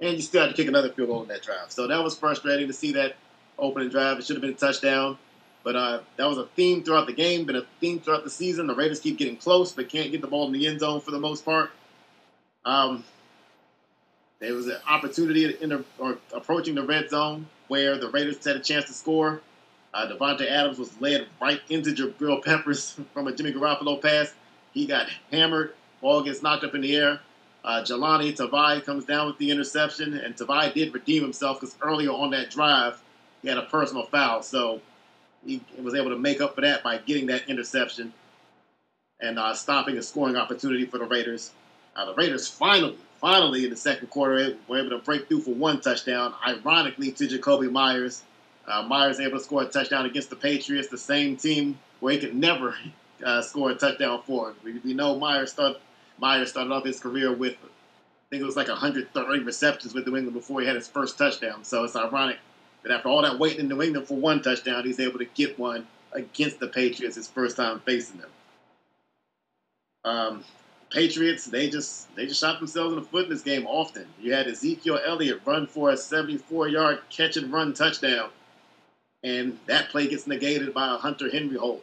and you still had to kick another field goal in that drive. So that was frustrating to see that opening drive. It should have been a touchdown. But uh, that was a theme throughout the game, been a theme throughout the season. The Raiders keep getting close, but can't get the ball in the end zone for the most part. Um, there was an opportunity in the, or approaching the red zone where the Raiders had a chance to score. Uh, Davante Adams was led right into Jabril Peppers from a Jimmy Garoppolo pass. He got hammered. Ball gets knocked up in the air. Uh, Jahlani Tavai comes down with the interception, and Tavai did redeem himself because earlier on that drive, he had a personal foul. So he was able to make up for that by getting that interception and uh, stopping a scoring opportunity for the Raiders. Uh, the Raiders finally, finally in the second quarter were able to break through for one touchdown, ironically to Jakobi Meyers. Uh, Meyers able to score a touchdown against the Patriots, the same team where he could never uh, score a touchdown for. We, we know Meyers, start, Meyers started off his career with, I think it was like 130 receptions with New England before he had his first touchdown. So it's ironic that after all that waiting in New England for one touchdown, he's able to get one against the Patriots his first time facing them. Um, Patriots, they just they just shot themselves in the foot in this game often. You had Ezekiel Elliott run for a 74-yard catch and run touchdown, and that play gets negated by a Hunter Henry hold.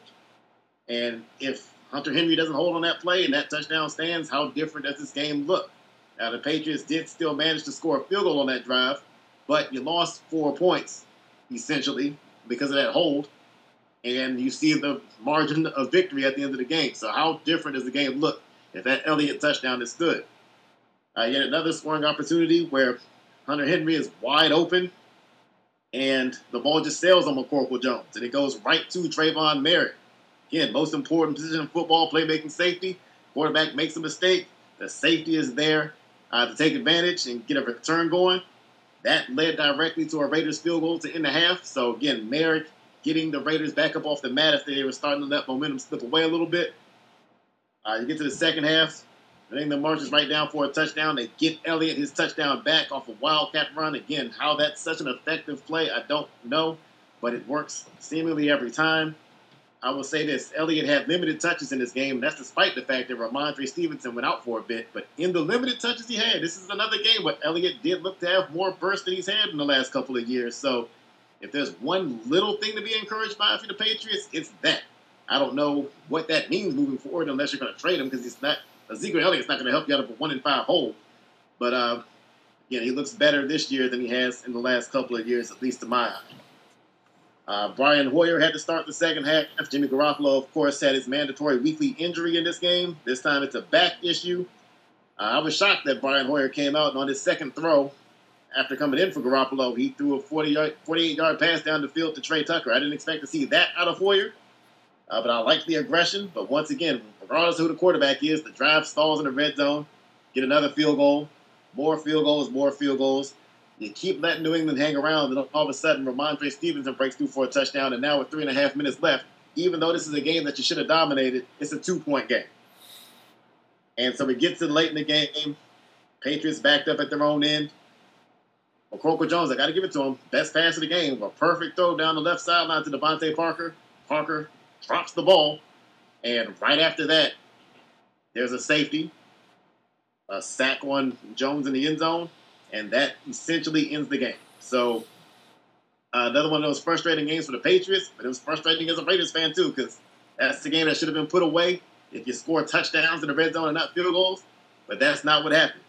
And if Hunter Henry doesn't hold on that play and that touchdown stands, how different does this game look? Now the Patriots did still manage to score a field goal on that drive, but you lost four points essentially because of that hold, and you see the margin of victory at the end of the game. So how different does the game look if that Elliott touchdown is good. Uh, yet another scoring opportunity where Hunter Henry is wide open and the ball just sails on McCorkle Jones and it goes right to Tre'von Moehrig. Again, most important position in football, playmaking safety. Quarterback makes a mistake. The safety is there uh, to take advantage and get a return going. That led directly to a Raiders field goal to end the half. So again, Moehrig getting the Raiders back up off the mat if they were starting to let momentum slip away a little bit. Uh, you get to the second half. I think the marches right down for a touchdown. They get Elliott his touchdown back off a wildcat run. Again, how that's such an effective play, I don't know, but it works seemingly every time. I will say this: Elliott had limited touches in this game, and that's despite the fact that Rhamondre Stevenson went out for a bit. But in the limited touches he had, this is another game where Elliott did look to have more burst than he's had in the last couple of years. So, if there's one little thing to be encouraged by for the Patriots, it's that. I don't know what that means moving forward unless you're going to trade him because he's not Ezekiel Elliott's not going to help you out of a one in five hole. But uh, again, he looks better this year than he has in the last couple of years, at least to my eye. Uh, Brian Hoyer had to start the second half. Jimmy Garoppolo, of course, had his mandatory weekly injury in this game. This time it's a back issue. Uh, I was shocked that Brian Hoyer came out and on his second throw, after coming in for Garoppolo, he threw a 40 yard, 48 yard pass down the field to Tre Tucker. I didn't expect to see that out of Hoyer. Uh, but I like the aggression. But once again, regardless of who the quarterback is, the drive stalls in the red zone, get another field goal, more field goals, more field goals. You keep letting New England hang around, and all of a sudden, Rhamondre Stevenson breaks through for a touchdown. And now, with three and a half minutes left, even though this is a game that you should have dominated, it's a two point game. And so we get to late in the game. Patriots backed up at their own end. McCorkle Jones, I got to give it to him. Best pass of the game. A perfect throw down the left sideline to DeVante Parker. Parker drops the ball, and right after that, there's a safety, a sack on Jones in the end zone, and that essentially ends the game. So uh, another one of those frustrating games for the Patriots, but it was frustrating as a Raiders fan too, because that's the game that should have been put away if you score touchdowns in the red zone and not field goals. But that's not what happened.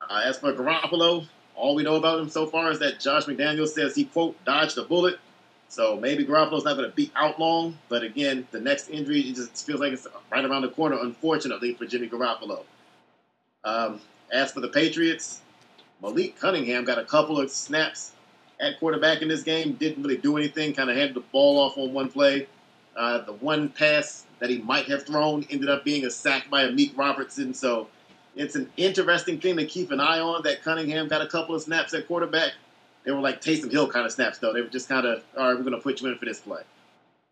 Uh, as for Garoppolo, all we know about him so far is that Josh McDaniels says he quote dodged a bullet so maybe Garoppolo's not going to be out long, but again, the next injury it just feels like it's right around the corner. Unfortunately for Jimmy Garoppolo. Um, as for the Patriots, Malik Cunningham got a couple of snaps at quarterback in this game. Didn't really do anything. Kind of handed the ball off on one play. Uh, the one pass that he might have thrown ended up being a sack by Amik Robertson. So it's an interesting thing to keep an eye on. That Cunningham got a couple of snaps at quarterback. They were like Taysom Hill kind of snaps, though. They were just kind of, all right, we're going to put you in for this play.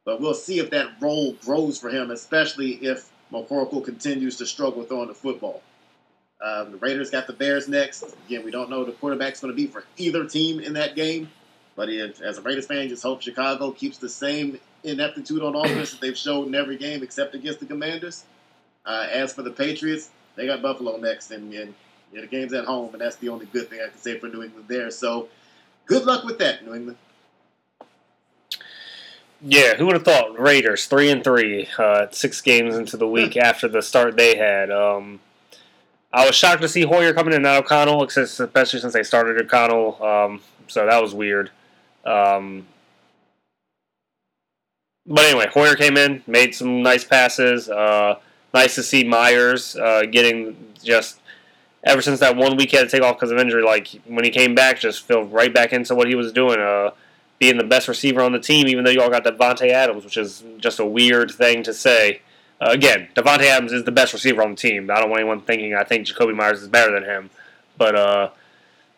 But we'll see if that role grows for him, especially if McCorkle continues to struggle throwing the football. Um, the Raiders got the Bears next. Again, we don't know the quarterback's going to be for either team in that game. But it, as a Raiders fan, just hope Chicago keeps the same ineptitude on offense that they've shown in every game except against the Commanders. Uh, as for the Patriots, they got Buffalo next, and, and the game's at home, and that's the only good thing I can say for New England there. So good luck with that, New England. Yeah, who would have thought Raiders three and three, uh, six games into the week after the start they had. Um, I was shocked to see Hoyer coming in, not O'Connell, especially since they started O'Connell. Um, so that was weird. Um, but anyway, Hoyer came in, made some nice passes. Uh, nice to see Meyers uh, getting just ever since that one week he had to take off because of injury. Like when he came back, just fell right back into what he was doing, uh, being the best receiver on the team. Even though you all got Davante Adams, which is just a weird thing to say. Uh, again, Davante Adams is the best receiver on the team. I don't want anyone thinking I think Jakobi Meyers is better than him, but uh,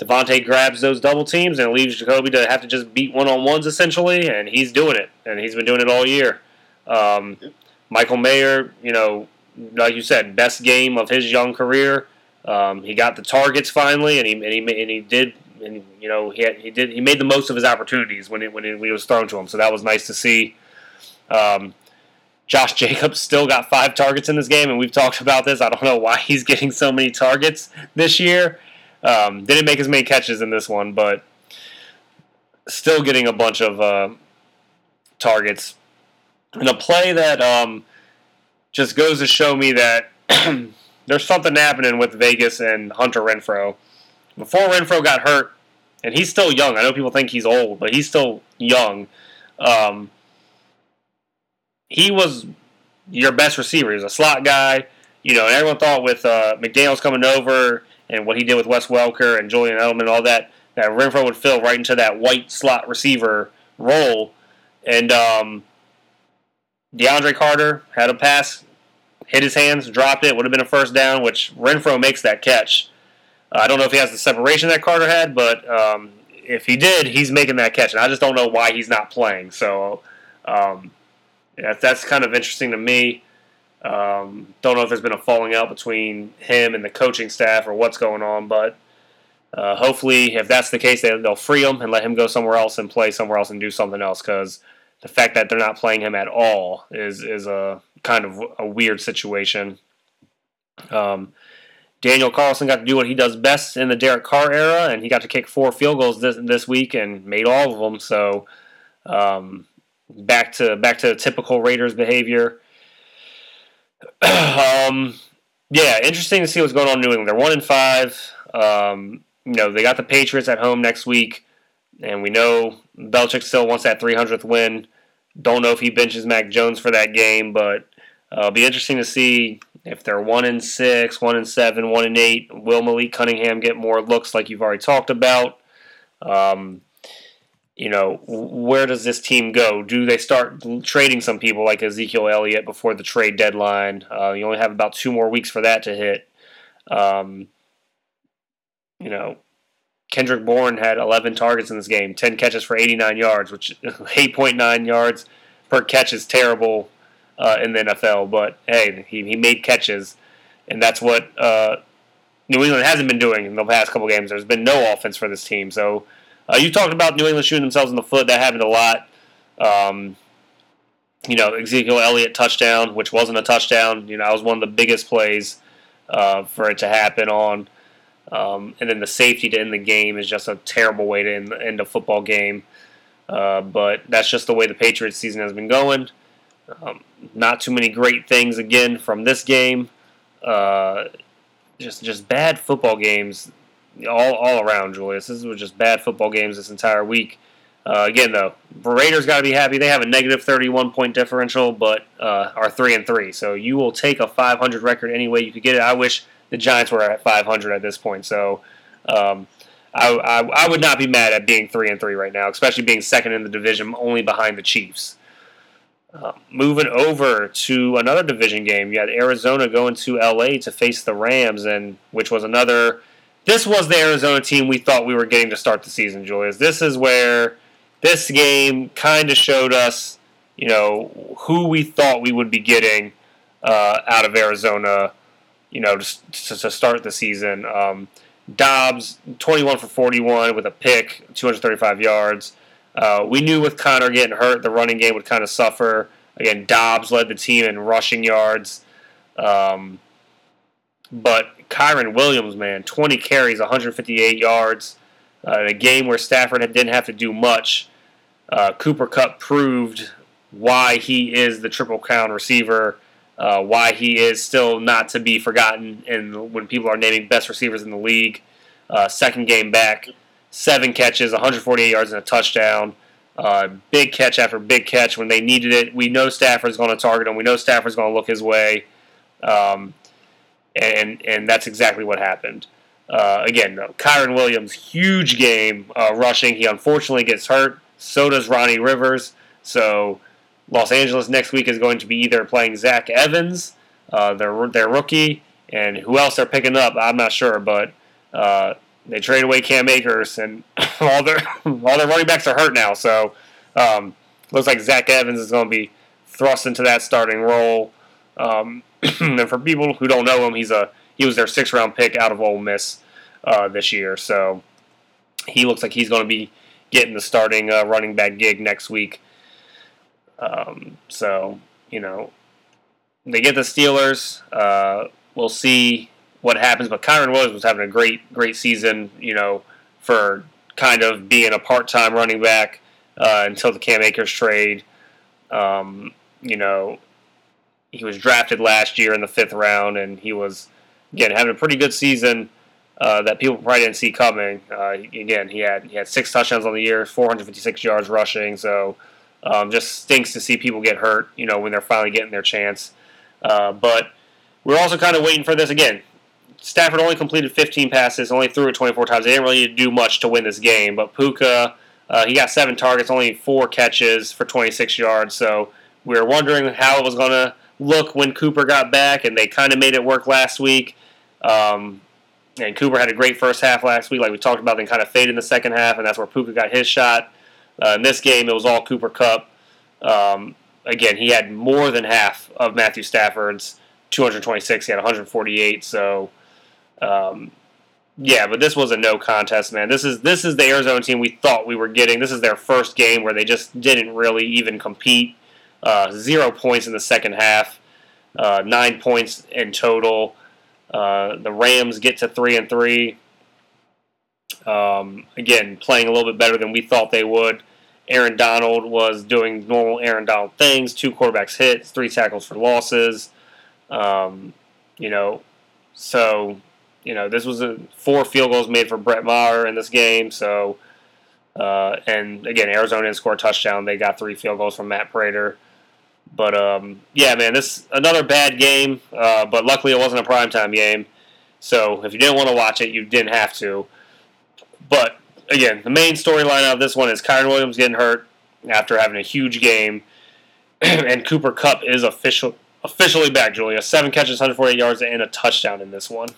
Davante grabs those double teams and leaves Jakobi to have to just beat one on ones essentially, and he's doing it, and he's been doing it all year. Um, Michael Mayer, you know, like you said, best game of his young career. Um, he got the targets finally, and he and he, and he did, and you know, he had, he did he made the most of his opportunities when it when it, when it was thrown to him. So that was nice to see. Um, Josh Jacobs still got five targets in this game, and we've talked about this. I don't know why he's getting so many targets this year. Um, didn't make as many catches in this one, but still getting a bunch of uh, targets. And a play that um, just goes to show me that there's something happening with Vegas and Hunter Renfrow. Before Renfrow got hurt, and he's still young. I know people think he's old, but he's still young. Um, he was your best receiver. He was a slot guy, you know, and everyone thought with uh, McDaniels coming over and what he did with Wes Welker and Julian Edelman and all that, that Renfrow would fill right into that white slot receiver role. And um, DeAndre Carter had a pass, hit his hands, dropped it, would have been a first down, which Renfrow makes that catch. Uh, I don't know if he has the separation that Carter had, but um, if he did, he's making that catch. And I just don't know why he's not playing. So um, yeah, that's kind of interesting to me. Um, don't know if there's been a falling out between him and the coaching staff or what's going on, but uh, hopefully, if that's the case, they, will free him and let him go somewhere else and play somewhere else and do something else. Because the fact that they're not playing him at all is is a kind of a weird situation. Um, Daniel Carlson got to do what he does best in the Derek Carr era, and he got to kick four field goals this this week and made all of them. So um, back to back to typical Raiders behavior. um, yeah, interesting to see what's going on in New England. They're one in five. Um, you know, they got the Patriots at home next week, and we know Belichick still wants that 300th win. Don't know if he benches Mac Jones for that game, but uh, it'll be interesting to see if they're one and six, one and seven, one and eight. Will Malik Cunningham get more looks like you've already talked about? Um, you know, where does this team go? Do they start trading some people like Ezekiel Elliott before the trade deadline? Uh, you only have about two more weeks for that to hit. Um, you know, Kendrick Bourne had 11 targets in this game, 10 catches for 89 yards, which 8.9 yards per catch is terrible uh, in the NFL. But hey, he, he made catches, and that's what uh, New England hasn't been doing in the past couple games. There's been no offense for this team, so uh, you talked about New England shooting themselves in the foot. That happened a lot. Um, you know, Ezekiel Elliott touchdown, which wasn't a touchdown. You know, that was one of the biggest plays uh, for it to happen on. Um, and then the safety to end the game is just a terrible way to end, end a football game. Uh, but that's just the way the Patriots season has been going. Um, not too many great things again from this game. Uh, just just bad football games all, all around, Julius. This was just bad football games this entire week. Uh, again, though, Raiders got to be happy. They have a negative 31 point differential, but uh, are three and three. So you will take a 500 record any way you could get it. I wish the Giants were at 500 at this point. So um, I, I, I, would not be mad at being three and three right now, especially being second in the division, only behind the Chiefs. Uh, moving over to another division game, you had Arizona going to LA to face the Rams, and which was another. This was the Arizona team we thought we were getting to start the season, Julius. This is where this game kind of showed us, you know, who we thought we would be getting uh, out of Arizona, you know, to, to start the season. Um, Dobbs, 21 for 41 with a pick, 235 yards. Uh, we knew with Conner getting hurt, the running game would kind of suffer. Again, Dobbs led the team in rushing yards. Um, but Kyren Williams, man, 20 carries, 158 yards. Uh, in a game where Stafford didn't have to do much, uh, Cooper Kupp proved why he is the triple crown receiver, uh, why he is still not to be forgotten. And when people are naming best receivers in the league, uh, second game back, seven catches, 148 yards, and a touchdown. Uh, big catch after big catch when they needed it. We know Stafford's going to target him. We know Stafford's going to look his way, um, and and that's exactly what happened. Uh, again, Kyren Williams, huge game uh, rushing. He unfortunately gets hurt. So does Ronnie Rivers. So Los Angeles next week is going to be either playing Zach Evans, uh, their their rookie, and who else they're picking up. I'm not sure, but uh, they trade away Cam Akers, and all their all their running backs are hurt now. So um, looks like Zach Evans is going to be thrust into that starting role. Um, and for people who don't know him, he's a he was their sixth round pick out of Ole Miss uh, this year. So he looks like he's going to be getting the starting uh, running back gig next week. Um, so you know they get the Steelers. Uh, we'll see what happens. But Kyren Williams was having a great, great season, you know, for kind of being a part-time running back uh, until the Cam Akers trade. Um, you know, he was drafted last year in the fifth round, and he was again having a pretty good season uh, that people probably didn't see coming. Uh, again, he had he had six touchdowns on the year, 456 yards rushing. So um, just stinks to see people get hurt. You know, when they're finally getting their chance. Uh, but we're also kind of waiting for this again. Stafford only completed 15 passes, only threw it 24 times. They didn't really do much to win this game. But Puka, uh, he got seven targets, only four catches for 26 yards. So we were wondering how it was going to look when Cooper got back, and they kind of made it work last week. Um, and Cooper had a great first half last week, like we talked about, then kind of faded in the second half, and that's where Puka got his shot. Uh, in this game, it was all Cooper Kupp. Um, again, he had more than half of Matthew Stafford's 226. He had 148. So um, yeah, but this was a no contest, man. This is this is the Arizona team we thought we were getting. This is their first game where they just didn't really even compete. Uh, zero points in the second half, uh, nine points in total. Uh, the Rams get to three and three. Um, again, playing a little bit better than we thought they would. Aaron Donald was doing normal Aaron Donald things: two quarterbacks hits, three tackles for losses. Um, you know, so you know, this was a, four field goals made for Brett Maher in this game. So, uh, and again, Arizona didn't score a touchdown. They got three field goals from Matt Prater. But um, yeah, man, this another bad game. Uh, but luckily, it wasn't a primetime game. So if you didn't want to watch it, you didn't have to. But again, the main storyline of this one is Kyren Williams getting hurt after having a huge game, and Cooper Kupp is official officially back. Julia, seven catches, 148 yards, and a touchdown in this one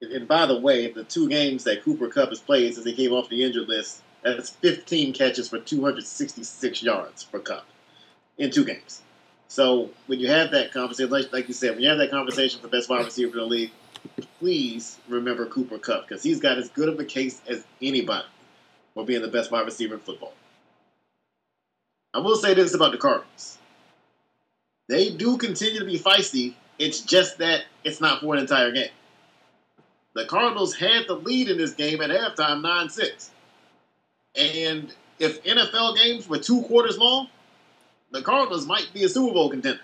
and by the way, the two games that Cooper Kupp has played since he came off the injured list, that's 15 catches for 266 yards for Kupp in two games. So when you have that conversation, like, like you said, when you have that conversation for best wide receiver in the league, please remember Cooper Kupp because he's got as good of a case as anybody for being the best wide receiver in football. I will say this about the Cardinals. They do continue to be feisty. It's just that it's not for an entire game. The Cardinals had the lead in this game at halftime, 9 6. And if NFL games were two quarters long, the Cardinals might be a Super Bowl contender.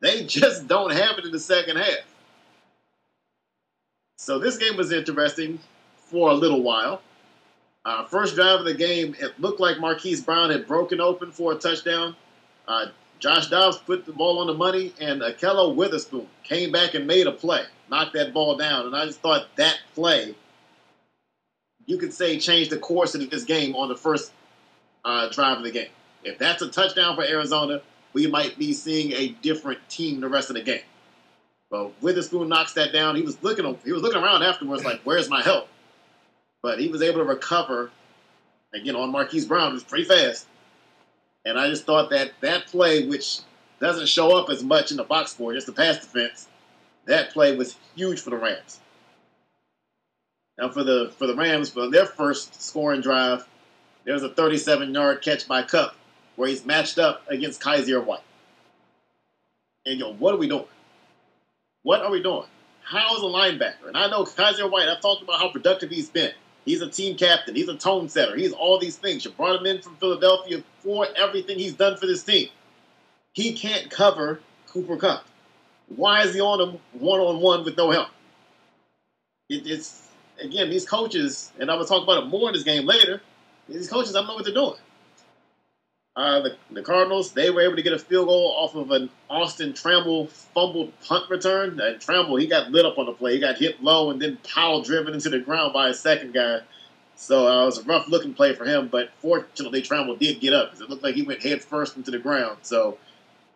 They just don't have it in the second half. So this game was interesting for a little while. Uh, first drive of the game, it looked like Marquise Brown had broken open for a touchdown. Uh, Josh Dobbs put the ball on the money, and Ahkello Witherspoon came back and made a play, knocked that ball down. And I just thought that play, you could say, changed the course of this game on the first uh, drive of the game. If that's a touchdown for Arizona, we might be seeing a different team the rest of the game. But Witherspoon knocks that down. He was looking he was looking around afterwards like, "Where's my help?" But he was able to recover again on Marquise Brown, who's pretty fast. And I just thought that that play, which doesn't show up as much in the box score, just the pass defense, that play was huge for the Rams. Now for the for the Rams, for their first scoring drive, there was a 37-yard catch by Kupp where he's matched up against Kyzir White. And yo, what are we doing? What are we doing? How is a linebacker? And I know Kyzir White, I've talked about how productive he's been. He's a team captain. He's a tone setter. He's all these things. You brought him in from Philadelphia for everything he's done for this team. He can't cover Cooper Kupp. Why is he on him one on one with no help? It, it's again these coaches, and I'm gonna talk about it more in this game later. These coaches, I don't know what they're doing. Uh, the, the Cardinals, they were able to get a field goal off of an Austin Trammell fumbled punt return. And Trammell, he got lit up on the play. He got hit low and then power driven into the ground by a second guy. So uh, it was a rough looking play for him, but fortunately, Trammell did get up because it looked like he went head first into the ground. So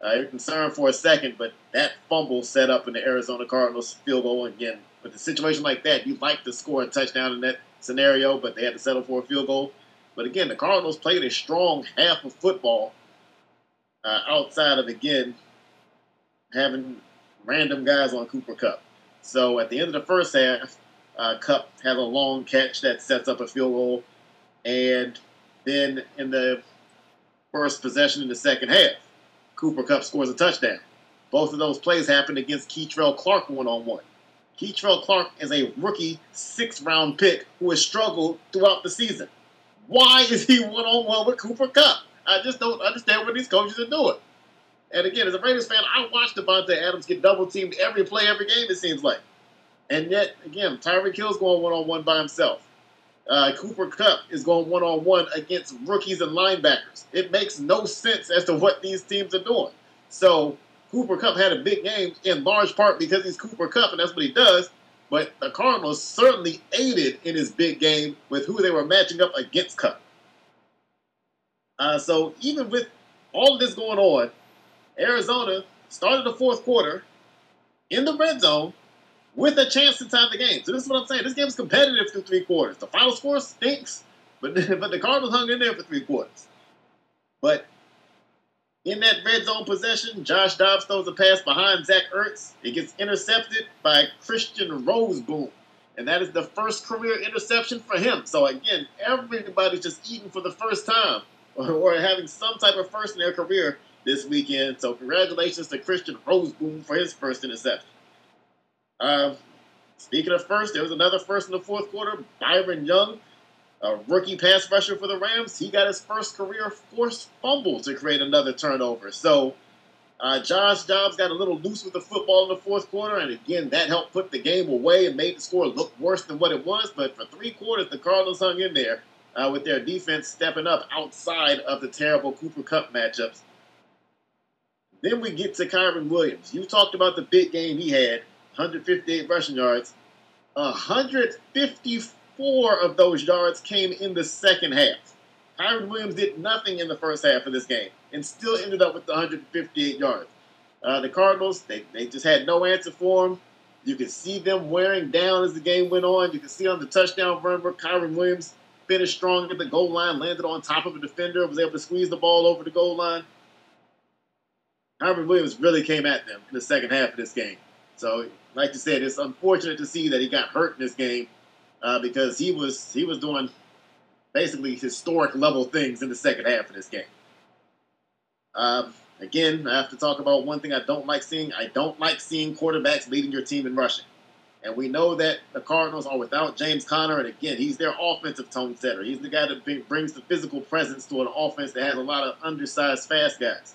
uh, you're concerned for a second, but that fumble set up in the Arizona Cardinals field goal. Again, with a situation like that, you'd like to score a touchdown in that scenario, but they had to settle for a field goal. But again, the Cardinals played a strong half of football uh, outside of, again, having random guys on Cooper Kupp. So at the end of the first half, uh, Kupp had a long catch that sets up a field goal. And then in the first possession in the second half, Cooper Kupp scores a touchdown. Both of those plays happened against Kei'Trel Clark one on one. Kei'Trel Clark is a rookie six round pick who has struggled throughout the season. Why is he one on one with Cooper Kupp? I just don't understand what these coaches are doing. And again, as a Raiders fan, I watched Davante Adams get double teamed every play, every game. It seems like, and yet again, Tyreek Hill's going one on one by himself. Uh, Cooper Kupp is going one on one against rookies and linebackers. It makes no sense as to what these teams are doing. So Cooper Kupp had a big game in large part because he's Cooper Kupp, and that's what he does. But the Cardinals certainly aided in his big game with who they were matching up against Kupp. Uh, so even with all of this going on, Arizona started the fourth quarter in the red zone with a chance to tie the game. So this is what I'm saying. This game is competitive through three quarters. The final score stinks, but but the Cardinals hung in there for three quarters. But in that red zone possession, Josh Dobbs throws a pass behind Zach Ertz. It gets intercepted by Christian Rozeboom. And that is the first career interception for him. So again, everybody's just eating for the first time or, having some type of first in their career this weekend. So congratulations to Christian Rozeboom for his first interception. Uh, speaking of first, there was another first in the fourth quarter. Byron Young a rookie pass rusher for the Rams. He got his first career forced fumble to create another turnover. So uh, Josh Dobbs got a little loose with the football in the fourth quarter, and again, that helped put the game away and made the score look worse than what it was. But for three quarters, the Cardinals hung in there uh, with their defense stepping up outside of the terrible Cooper Kupp matchups. Then we get to Kyren Williams. You talked about the big game he had 158 rushing yards, 154 four of those yards came in the second half. Kyren Williams did nothing in the first half of this game and still ended up with 158 yards. Uh, the Cardinals, they, they just had no answer for him. You could see them wearing down as the game went on. You could see on the touchdown run where Kyren Williams finished strong at the goal line, landed on top of a defender, was able to squeeze the ball over the goal line. Kyren Williams really came at them in the second half of this game. So, like you said, it's unfortunate to see that he got hurt in this game uh, because he was he was doing basically historic level things in the second half of this game. Um, again, I have to talk about one thing I don't like seeing. I don't like seeing quarterbacks leading your team in rushing. And we know that the Cardinals are without James Conner, and again, he's their offensive tone setter. He's the guy that brings the physical presence to an offense that has a lot of undersized, fast guys.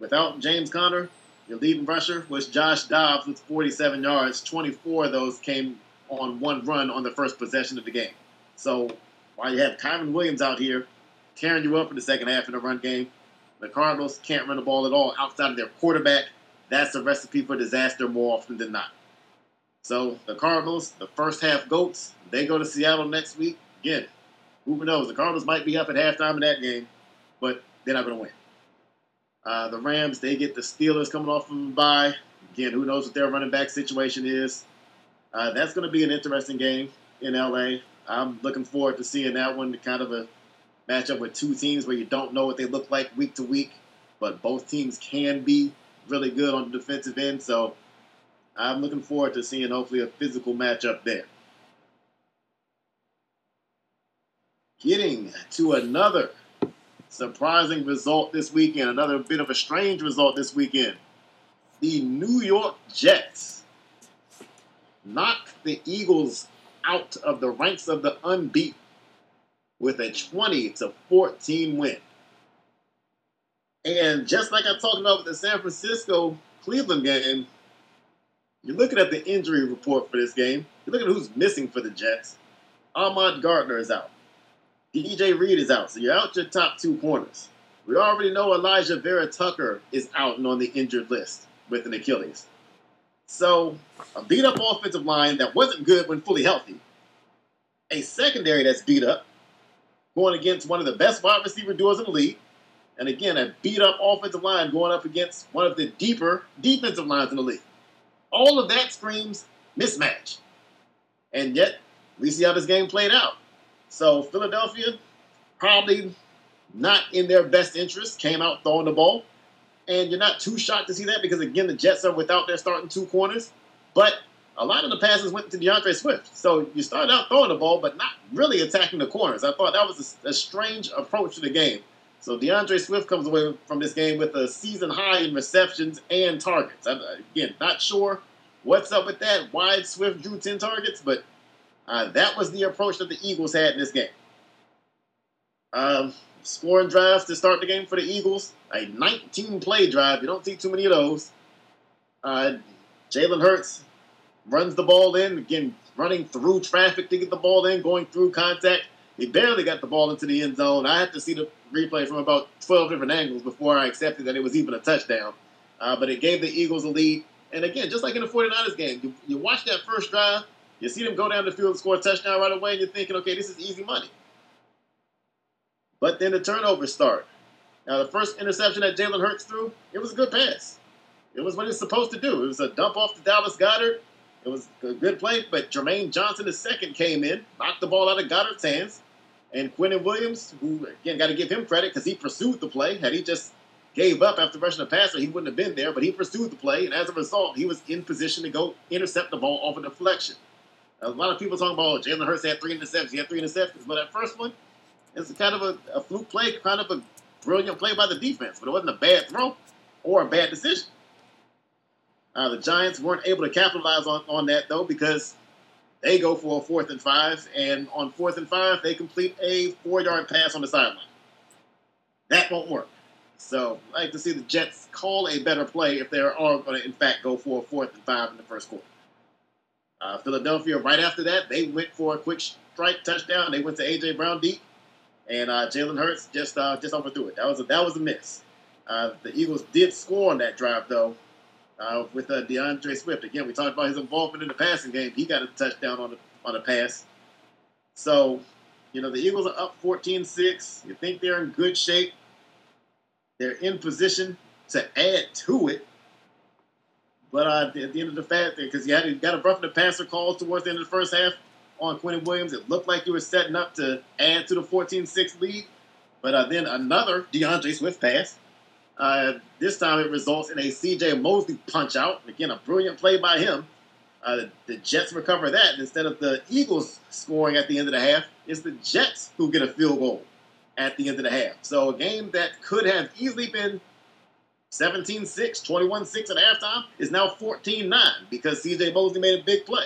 Without James Conner, your leading rusher was Josh Dobbs with 47 yards. 24 of those came on one run on the first possession of the game. So while you have Kyren Williams out here tearing you up in the second half in the run game, the Cardinals can't run the ball at all outside of their quarterback. That's a recipe for disaster more often than not. So the Cardinals, the first half goats, they go to Seattle next week. Again, Who knows? The Cardinals might be up at halftime in that game, but they're not going to win. Uh, the Rams, they get the Steelers coming off from a bye. Again, who knows what their running back situation is. Uh, that's going to be an interesting game in LA. I'm looking forward to seeing that one, kind of a matchup with two teams where you don't know what they look like week to week, but both teams can be really good on the defensive end. So I'm looking forward to seeing hopefully a physical matchup there. Getting to another surprising result this weekend, another bit of a strange result this weekend. The New York Jets knocked the Eagles out of the ranks of the unbeaten with a 20 to 14 win. And just like I talked about with the San Francisco Cleveland game, you're looking at the injury report for this game. You're looking at who's missing for the Jets. Ahmad Gardner is out. DJ Reed is out. So you're out your top two corners. We already know Alijah Vera-Tucker is out and on the injured list with an Achilles. So a beat up offensive line that wasn't good when fully healthy. A secondary that's beat up, going against one of the best wide receiver duos in the league. And again, a beat up offensive line going up against one of the deeper defensive lines in the league. All of that screams mismatch. And yet, we see how this game played out. So Philadelphia, probably not in their best interest, came out throwing the ball. And you're not too shocked to see that because, again, the Jets are without their starting two corners. But a lot of the passes went to D'Andre Swift. So you started out throwing the ball, but not really attacking the corners. I thought that was a, a strange approach to the game. So D'Andre Swift comes away from this game with a season high in receptions and targets. I, again, not sure what's up with that. Why Swift drew 10 targets, but uh, that was the approach that the Eagles had in this game. Um, scoring drives to start the game for the Eagles. A 19 play drive. You don't see too many of those. Uh, Jalen Hurts runs the ball in, again, running through traffic to get the ball in, going through contact. He barely got the ball into the end zone. I had to see the replay from about 12 different angles before I accepted that it was even a touchdown. Uh, but it gave the Eagles a lead. And again, just like in the 49ers game, you, you watch that first drive, you see them go down the field and score a touchdown right away, and you're thinking, okay, this is easy money. But then the turnovers start. Now, the first interception that Jalen Hurts threw, it was a good pass. It was what it's supposed to do. It was a dump off to Dallas Goedert. It was a good play, but Jermaine Johnson the second came in, knocked the ball out of Goedert's hands, and Quinnen Williams, who again got to give him credit because he pursued the play. Had he just gave up after rushing the passer, he wouldn't have been there. But he pursued the play, and as a result, he was in position to go intercept the ball off a deflection. A lot of people talking about oh, Jalen Hurts had three interceptions. He had three interceptions, but that first one is kind of a, a fluke play, kind of a brilliant play by the defense. But it wasn't a bad throw or a bad decision. Uh, the Giants weren't able to capitalize on, on that though because they go for a fourth and five, and on fourth and five they complete a four-yard pass on the sideline. That won't work. So I'd like to see the Jets call a better play if they are going to in fact go for a fourth and five in the first quarter. Uh, Philadelphia, right after that, they went for a quick strike touchdown. They went to AJ Brown deep, and uh, Jalen Hurts just uh, just overthrew it. That was a, that was a miss. Uh, the Eagles did score on that drive though, uh, with uh, D'Andre Swift. Again, we talked about his involvement in the passing game. He got a touchdown on the on a pass. So, you know, the Eagles are up 14-6. You think they're in good shape. They're in position to add to it. But uh, at the end of the fact, because you had you got a roughing the passer call towards the end of the first half on Quinnen Williams, it looked like you were setting up to add to the 14-6 lead. But uh, then another D'Andre Swift pass. Uh, this time it results in a C.J. Mosley punch out. Again, a brilliant play by him. Uh, the Jets recover that. Instead of the Eagles scoring at the end of the half, it's the Jets who get a field goal at the end of the half. So a game that could have easily been 17 6, 21 6 at halftime is now 14 9 because CJ Mosley made a big play.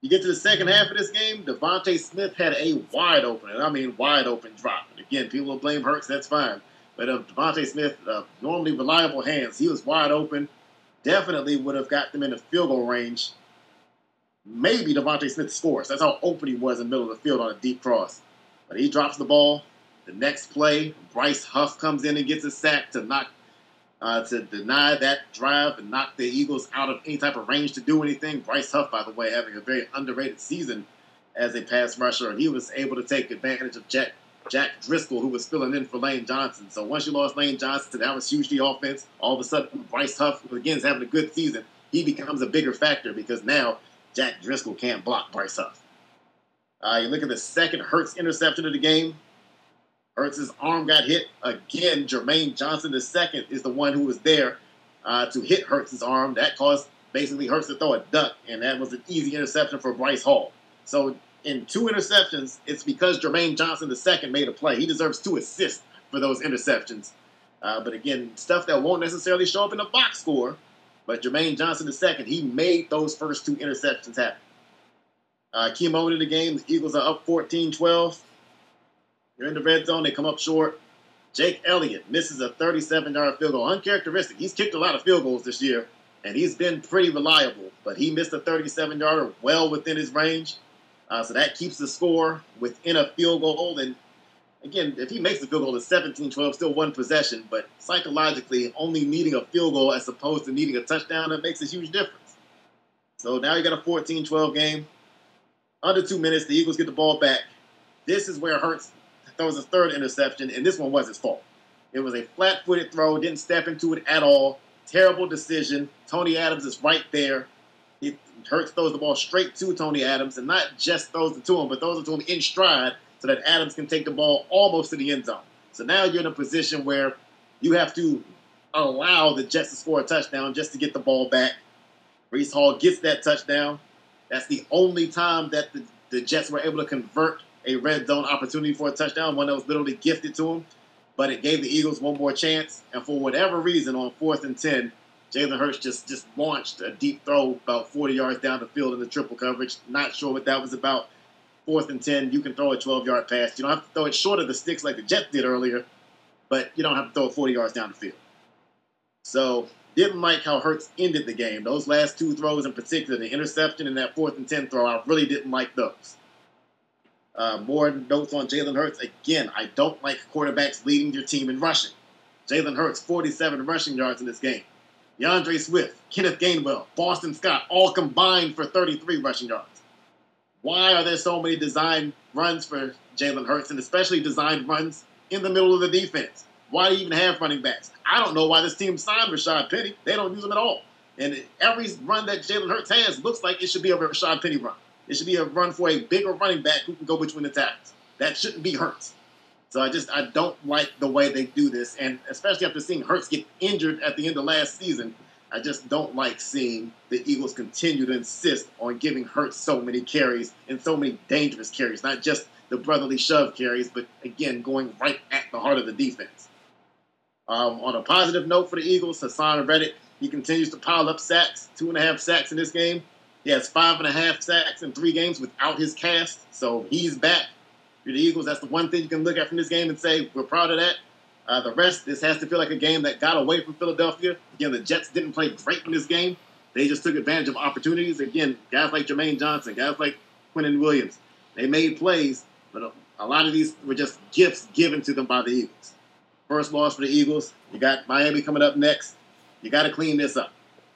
You get to the second half of this game, DeVonta Smith had a wide open, and I mean wide open drop. And again, people will blame Hurts, that's fine. But if DeVonta Smith, uh, normally reliable hands, he was wide open, definitely would have got them in the field goal range. Maybe DeVonta Smith scores. That's how open he was in the middle of the field on a deep cross. But he drops the ball, the next play, Bryce Huff comes in and gets a sack to knock uh, to deny that drive and knock the Eagles out of any type of range to do anything. Bryce Huff, by the way, having a very underrated season as a pass rusher, and he was able to take advantage of Jack, Jack Driscoll, who was filling in for Lane Johnson. So once you lost Lane Johnson, to that was huge the offense. All of a sudden, Bryce Huff, again is having a good season, he becomes a bigger factor because now Jack Driscoll can't block Bryce Huff. Uh, you look at the second Hurts interception of the game. Hurts' arm got hit again. Jermaine Johnson, II is the one who was there uh, to hit Hurts' arm. That caused basically Hurts to throw a duck, and that was an easy interception for Bryce Hall. So in two interceptions, it's because Jermaine Johnson II made a play. He deserves two assists for those interceptions. Uh, but again, stuff that won't necessarily show up in the box score. But Jermaine Johnson II, he made those first two interceptions happen. Uh, key moment of the game, the Eagles are up 14-12. They're in the red zone. They come up short. Jake Elliott misses a 37-yard field goal. Uncharacteristic. He's kicked a lot of field goals this year, and he's been pretty reliable. But he missed a 37-yarder well within his range. Uh, so that keeps the score within a field goal. And again, if he makes the field goal, it's 17-12, still one possession. But psychologically, only needing a field goal as opposed to needing a touchdown, that makes a huge difference. So now you got a 14-12 game. Under two minutes, the Eagles get the ball back. This is where Hurts throws his third interception, and this one was his fault. It was a flat-footed throw, didn't step into it at all. Terrible decision. Tony Adams is right there. He, Hurts throws the ball straight to Tony Adams, and not just throws it to him, but throws it to him in stride so that Adams can take the ball almost to the end zone. So now you're in a position where you have to allow the Jets to score a touchdown just to get the ball back. Breece Hall gets that touchdown. That's the only time that the, the Jets were able to convert a red zone opportunity for a touchdown, one that was literally gifted to him. But it gave the Eagles one more chance. And for whatever reason, on fourth and 10, Jalen Hurts just, just launched a deep throw about 40 yards down the field in the triple coverage. Not sure what that was about. Fourth and 10, you can throw a 12 yard pass. You don't have to throw it short of the sticks like the Jets did earlier, but you don't have to throw it 40 yards down the field. So didn't like how Hurts ended the game. Those last two throws in particular, the interception and that fourth and 10 throw, I really didn't like those. Uh, more notes on Jalen Hurts. Again, I don't like quarterbacks leading your team in rushing. Jalen Hurts, 47 rushing yards in this game. D'Andre Swift, Kenneth Gainwell, Boston Scott, all combined for 33 rushing yards. Why are there so many designed runs for Jalen Hurts, and especially designed runs in the middle of the defense? Why do you even have running backs? I don't know why this team signed Rashaad Penny. They don't use him at all. And every run that Jalen Hurts has looks like it should be a Rashaad Penny run. It should be a run for a bigger running back who can go between the tackles. That shouldn't be Hurts. So I just I don't like the way they do this, and especially after seeing Hurts get injured at the end of last season, I just don't like seeing the Eagles continue to insist on giving Hurts so many carries and so many dangerous carries, not just the brotherly shove carries, but again going right at the heart of the defense. Um, on a positive note for the Eagles, Haason Reddick, he continues to pile up sacks, two and a half sacks in this game. He has five and a half sacks in three games without his cast, so he's back. For the Eagles, that's the one thing you can look at from this game and say we're proud of that. Uh, the rest, this has to feel like a game that got away from Philadelphia. Again, the Jets didn't play great in this game. They just took advantage of opportunities. Again, guys like Jermaine Johnson, guys like Quinnen Williams, they made plays, but a, a lot of these were just gifts given to them by the Eagles. First loss for the Eagles. You got Miami coming up next. You got to clean this up.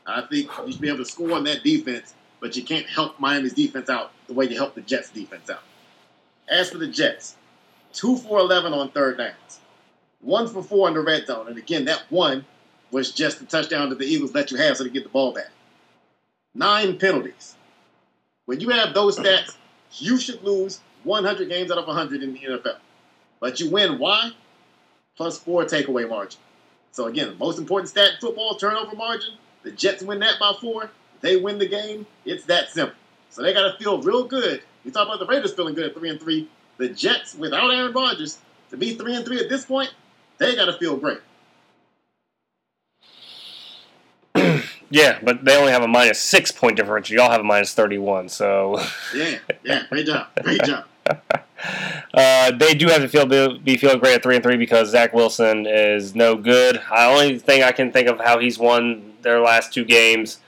I think you should be able to score on that defense, but you can't help Miami's defense out the way you help the Jets' defense out. As for the Jets, 2 for 11 on third downs, 1 for 4 in the red zone. And again, that one was just the touchdown that the Eagles let you have so they get the ball back. Nine penalties. When you have those stats, you should lose 100 games out of 100 in the NFL. But you win. Why? Plus four takeaway margin. So again, the most important stat in football, turnover margin. The Jets win that by four. They win the game. It's that simple. So they got to feel real good we talk about the Raiders feeling good at three and three. The Jets, without Aaron Rodgers, to be three and three at this point, they got to feel great. yeah, but they only have a minus six point differential. Y'all have a minus thirty-one. So yeah, yeah, great job, great job. Uh, they do have to feel be feeling great at three and three because Zach Wilson is no good. The only thing I can think of how he's won their last two games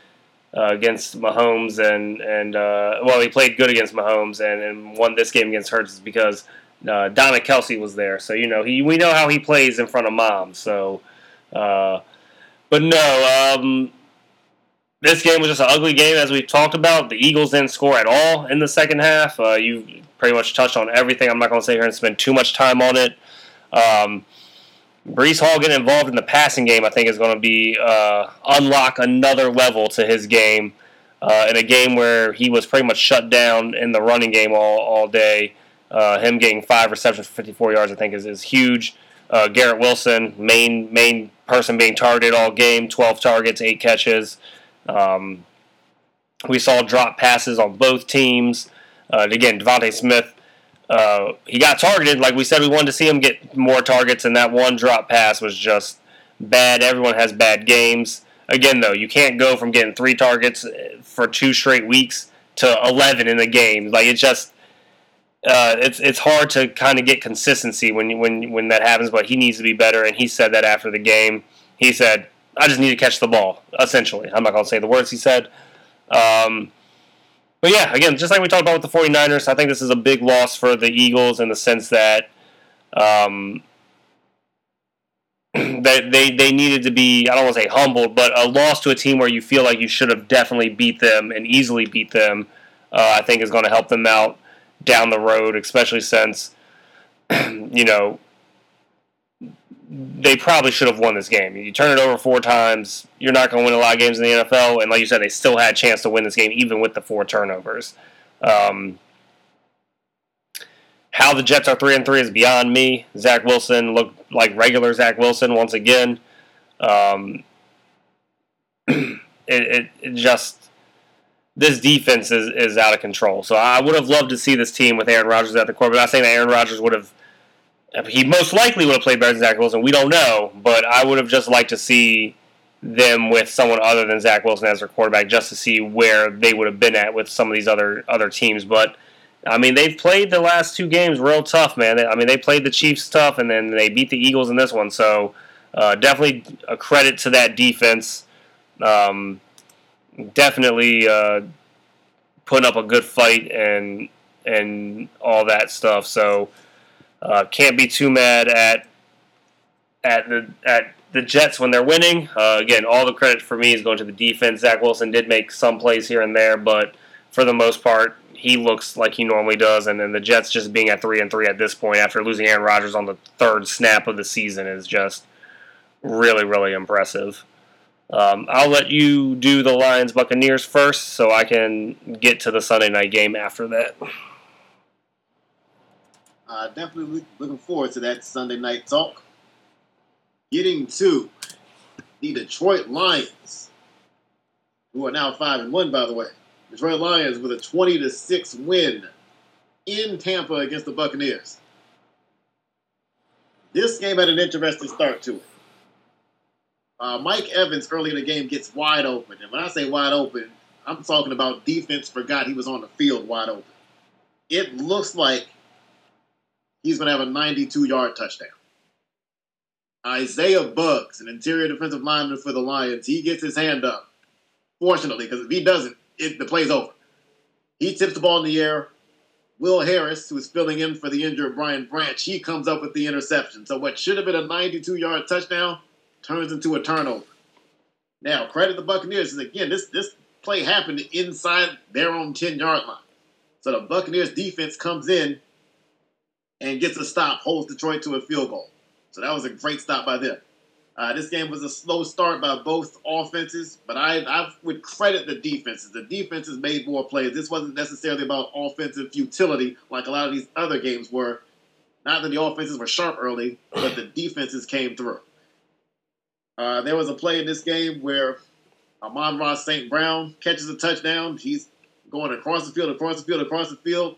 uh, against Mahomes and and uh, well, he played good against Mahomes and, and won this game against Hurts because uh, Donna Kelce was there. So you know he we know how he plays in front of mom. So, uh, but no, um, this game was just an ugly game, as we've talked about. The Eagles didn't score at all in the second half. Uh, you pretty much touched on everything. I'm not going to sit here and spend too much time on it. Um, Breece Hall getting involved in the passing game, I think, is going to be uh, unlock another level to his game uh, in a game where he was pretty much shut down in the running game all, all day. Uh, him getting five receptions for 54 yards, I think, is, is huge. Uh, Garrett Wilson, main main person being targeted all game, 12 targets, eight catches. Um, we saw drop passes on both teams. Uh, again, DeVonta Smith, uh, he got targeted. Like we said, we wanted to see him get more targets, and that one drop pass was just bad. Everyone has bad games. Again, though, you can't go from getting three targets uh, for two straight weeks to 11 in a game. Like it's just. Uh, it's it's hard to kind of get consistency when when when that happens, but he needs to be better, and he said that after the game. He said, I just need to catch the ball, essentially. I'm not to say the words he said. Um, but yeah, again, just like we talked about with the 49ers, I think this is a big loss for the Eagles in the sense that um, that they, they needed to be, I don't want to say humbled, but a loss to a team where you feel like you should have definitely beat them and easily beat them, uh, I think is going to help them out down the road, especially since, you know, they probably should have won this game. You turn it over four times, you're not going to win a lot of games in the NFL. And like you said, they still had a chance to win this game even with the four turnovers. Um, how the Jets are three and three is beyond me. Zach Wilson looked like regular Zach Wilson once again. Um, it, it, it just this defense is, is out of control. So I would have loved to see this team with Aaron Rodgers at the core, but I'm saying that Aaron Rodgers would have he most likely would have played better than Zach Wilson. We don't know, but I would have just liked to see them with someone other than Zach Wilson as their quarterback, just to see where they would have been at with some of these other other teams. But I mean, they've played the last two games real tough, man. I mean, they played the Chiefs tough, and then they beat the Eagles in this one. So uh, definitely a credit to that defense. Um, definitely uh, putting up a good fight and and all that stuff. So. Uh, can't be too mad at at the at the Jets when they're winning. Uh, again, all the credit for me is going to the defense. Zach Wilson did make some plays here and there, but for the most part, he looks like he normally does. And then the Jets just being at three and three at this point after losing Aaron Rodgers on the third snap of the season is just really, really impressive. Um, I'll let you do the Lions Buccaneers first, so I can get to the Sunday night game after that. Uh, definitely looking forward to that Sunday night talk. Getting to the Detroit Lions, who are now five and one, by the way. Detroit Lions with a twenty to six win in Tampa against the Buccaneers. This game had an interesting start to it. Uh, Mike Evans early in the game gets wide open, and when I say wide open, I'm talking about defense forgot he was on the field wide open. It looks like he's going to have a 92 yard touchdown. Isaiah Buggs, an interior defensive lineman for the Lions, he gets his hand up. Fortunately, because if he doesn't, it, the play's over. He tips the ball in the air. Will Harris, who is filling in for the injured Brian Branch, he comes up with the interception. So what should have been a 92 yard touchdown turns into a turnover. Now, credit the Buccaneers. And again, this, this play happened inside their own 10 yard line. So the Buccaneers defense comes in and gets a stop, holds Detroit to a field goal. So that was a great stop by them. Uh, this game was a slow start by both offenses, but I, I would credit the defenses. The defenses made more plays. This wasn't necessarily about offensive futility like a lot of these other games were. Not that the offenses were sharp early, but the defenses came through. Uh, there was a play in this game where Amon-Ra St. Brown catches a touchdown. He's going across the field, across the field, across the field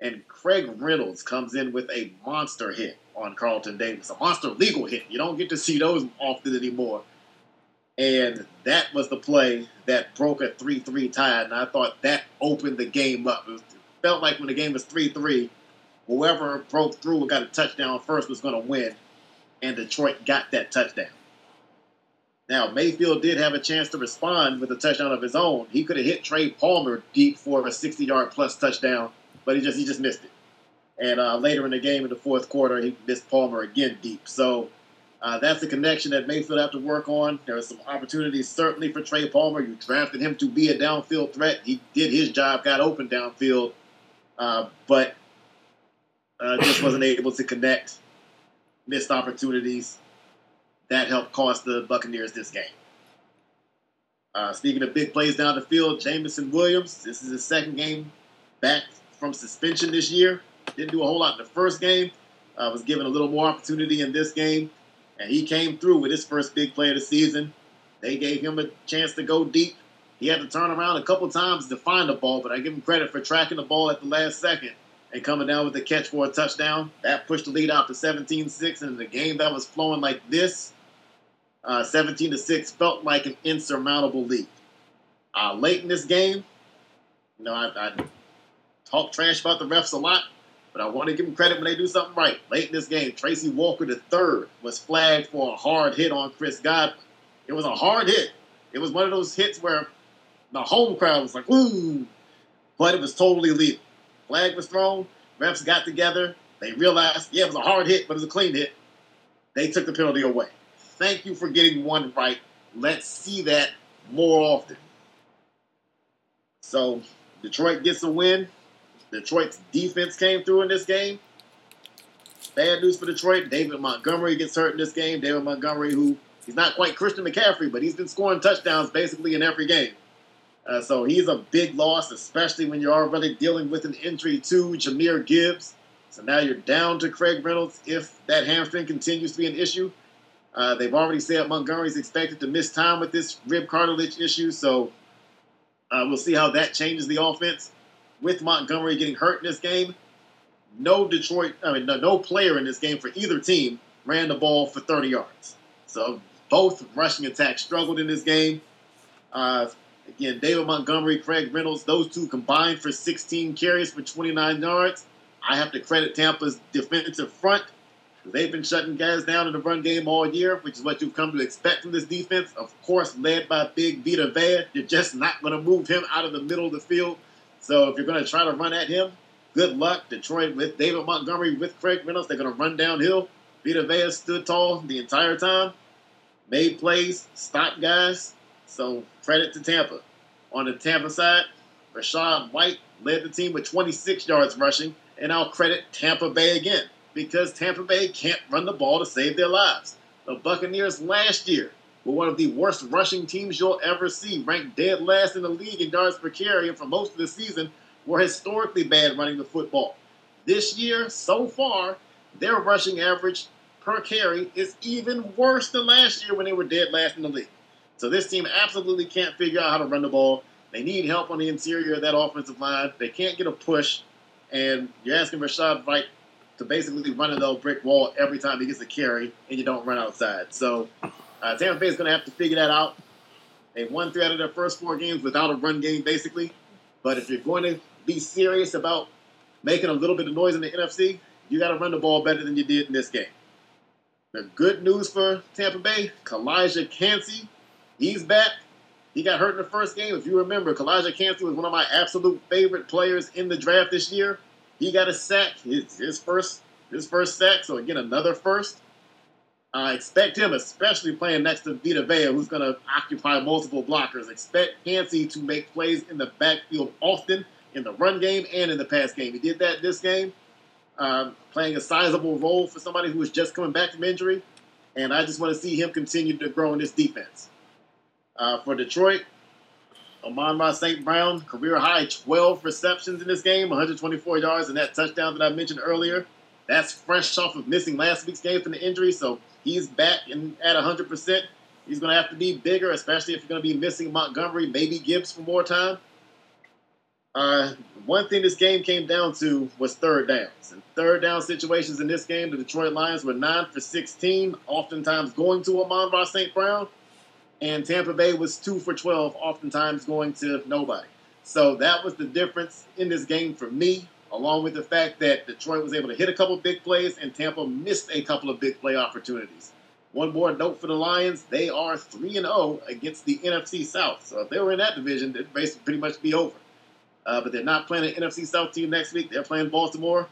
and Craig Reynolds comes in with a monster hit on Carlton Davis, a monster legal hit. You don't get to see those often anymore. And that was the play that broke a 3 3 tie. And I thought that opened the game up. It, felt like when the game was 3 3, whoever broke through and got a touchdown first was going to win. And Detroit got that touchdown. Now, Mayfield did have a chance to respond with a touchdown of his own. He could have hit Trey Palmer deep for a 60 yard plus touchdown but he just he just missed it. And uh, later in the game, in the fourth quarter, he missed Palmer again deep. So Uh, that's a connection that Mayfield have to work on. There are some opportunities certainly for Trey Palmer. You drafted him to be a downfield threat. He did his job, got open downfield, uh, but uh, just wasn't able to connect. Missed opportunities. That helped cost the Buccaneers this game. Uh, speaking of big plays down the field, Jameson Williams. This is his second game back from suspension this year. Didn't do a whole lot in the first game. Uh, was given a little more opportunity in this game, and he came through with his first big play of the season. They gave him a chance to go deep. He had to turn around a couple times to find the ball, but I give him credit for tracking the ball at the last second and coming down with the catch for a touchdown. That pushed the lead out to 17-6, and in a game that was flowing like this, uh, 17 to 6 felt like an insurmountable lead. Uh, late in this game, you know, I, I talk trash about the refs a lot, but I want to give them credit when they do something right. Late in this game, Tracy Walker III was flagged for a hard hit on Chris Godwin. It was a hard hit. It was one of those hits where the home crowd was like, ooh, but it was totally legal. Flag was thrown, refs got together, they realized, yeah, it was a hard hit, but it was a clean hit. They took the penalty away. Thank you for getting one right. Let's see that more often. So Detroit gets a win. Detroit's defense came through in this game. Bad news for Detroit. David Montgomery gets hurt in this game. David Montgomery, who he's not quite Christian McCaffrey, but he's been scoring touchdowns basically in every game. Uh, so he's a big loss, especially when you're already dealing with an injury to Jahmyr Gibbs. So now you're down to Craig Reynolds if that hamstring continues to be an issue. Uh, they've already said Montgomery's expected to miss time with this rib cartilage issue, so uh, we'll see how that changes the offense. With Montgomery getting hurt in this game, no Detroit, I mean, no, no player in this game for either team ran the ball for 30 yards. So both rushing attacks struggled in this game. Uh, again, David Montgomery, Craig Reynolds, those two combined for 16 carries for 29 yards. I have to credit Tampa's defensive front They've been shutting guys down in the run game all year, which is what you've come to expect from this defense. Of course, led by Big Vita Vea. You're just not going to move him out of the middle of the field. So if you're going to try to run at him, good luck. Detroit with David Montgomery, with Craig Reynolds, they're going to run downhill. Vita Vea stood tall the entire time, made plays, stopped guys. So credit to Tampa. On the Tampa side, Rachaad White led the team with 26 yards rushing, and I'll credit Tampa Bay again because Tampa Bay can't run the ball to save their lives. The Buccaneers last year one of the worst rushing teams you'll ever see, ranked dead last in the league in yards per carry, and for most of the season were historically bad running the football. This year, so far, their rushing average per carry is even worse than last year when they were dead last in the league. So this team absolutely can't figure out how to run the ball. They need help on the interior of that offensive line. They can't get a push. And you're asking Rachaad White to basically run a brick wall every time he gets a carry and you don't run outside. So uh, Tampa Bay is going to have to figure that out. They won three out of their first four games without a run game, basically. But if you're going to be serious about making a little bit of noise in the NFC, you got to run the ball better than you did in this game. The good news for Tampa Bay, Calijah Kancey, he's back. He got hurt in the first game. If you remember, Calijah Kancey was one of my absolute favorite players in the draft this year. He got a sack, his, his first his first sack. So again, another first. I expect him, especially playing next to Vita Vea, who's going to occupy multiple blockers. Expect Kancey to make plays in the backfield often in the run game and in the pass game. He did that this game, um, playing a sizable role for somebody who was just coming back from injury. And I just want to see him continue to grow in this defense. Uh, for Detroit, Amon-Ra St. Brown, career high 12 receptions in this game, 124 yards, and that touchdown that I mentioned earlier. That's fresh off of missing last week's game from the injury, so he's back and at 100%. He's going to have to be bigger, especially if you're going to be missing Montgomery, maybe Gibbs for more time. Uh, one thing this game came down to was third downs. And third down situations in this game, the Detroit Lions were 9 for 16, oftentimes going to Amon-Ra St. Brown and Tampa Bay was two for 12, oftentimes going to nobody. So that was the difference in this game for me, along with the fact that Detroit was able to hit a couple big plays and Tampa missed a couple of big play opportunities. One more note for the Lions: they are three and zero oh against the NFC South. So if they were in that division, it'd basically pretty much be over. Uh, but they're not playing an NFC South team next week. They're playing Baltimore.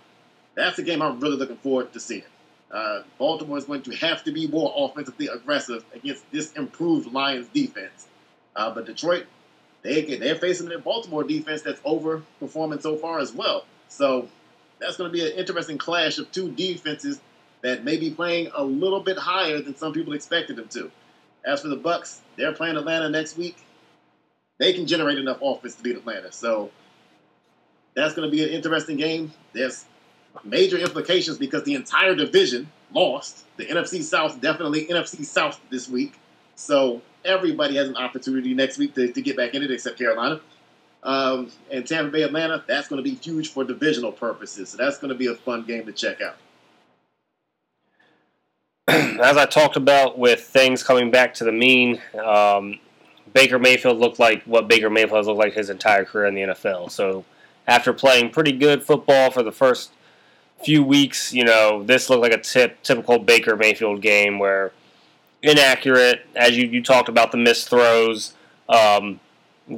That's a game I'm really looking forward to seeing. Uh, Baltimore is going to have to be more offensively aggressive against this improved Lions defense. Uh, but Detroit, they they're facing a Baltimore defense that's overperforming so far as well. So that's going to be an interesting clash of two defenses that may be playing a little bit higher than some people expected them to. As for the Bucks, they're playing Atlanta next week. They can generate enough offense to beat Atlanta. So that's going to be an interesting game. There's major implications because the entire division lost. The NFC South definitely NFC South this week. So everybody has an opportunity next week to, to get back in it except Carolina. Um, and Tampa Bay Atlanta, that's going to be huge for divisional purposes. So that's going to be a fun game to check out. As I talked about with things coming back to the mean, um, Baker Mayfield looked like what Baker Mayfield has looked like his entire career in the NFL. So after playing pretty good football for the first few weeks, you know, this looked like a tip, typical Baker Mayfield game where inaccurate, as you, you talked about the missed throws, um,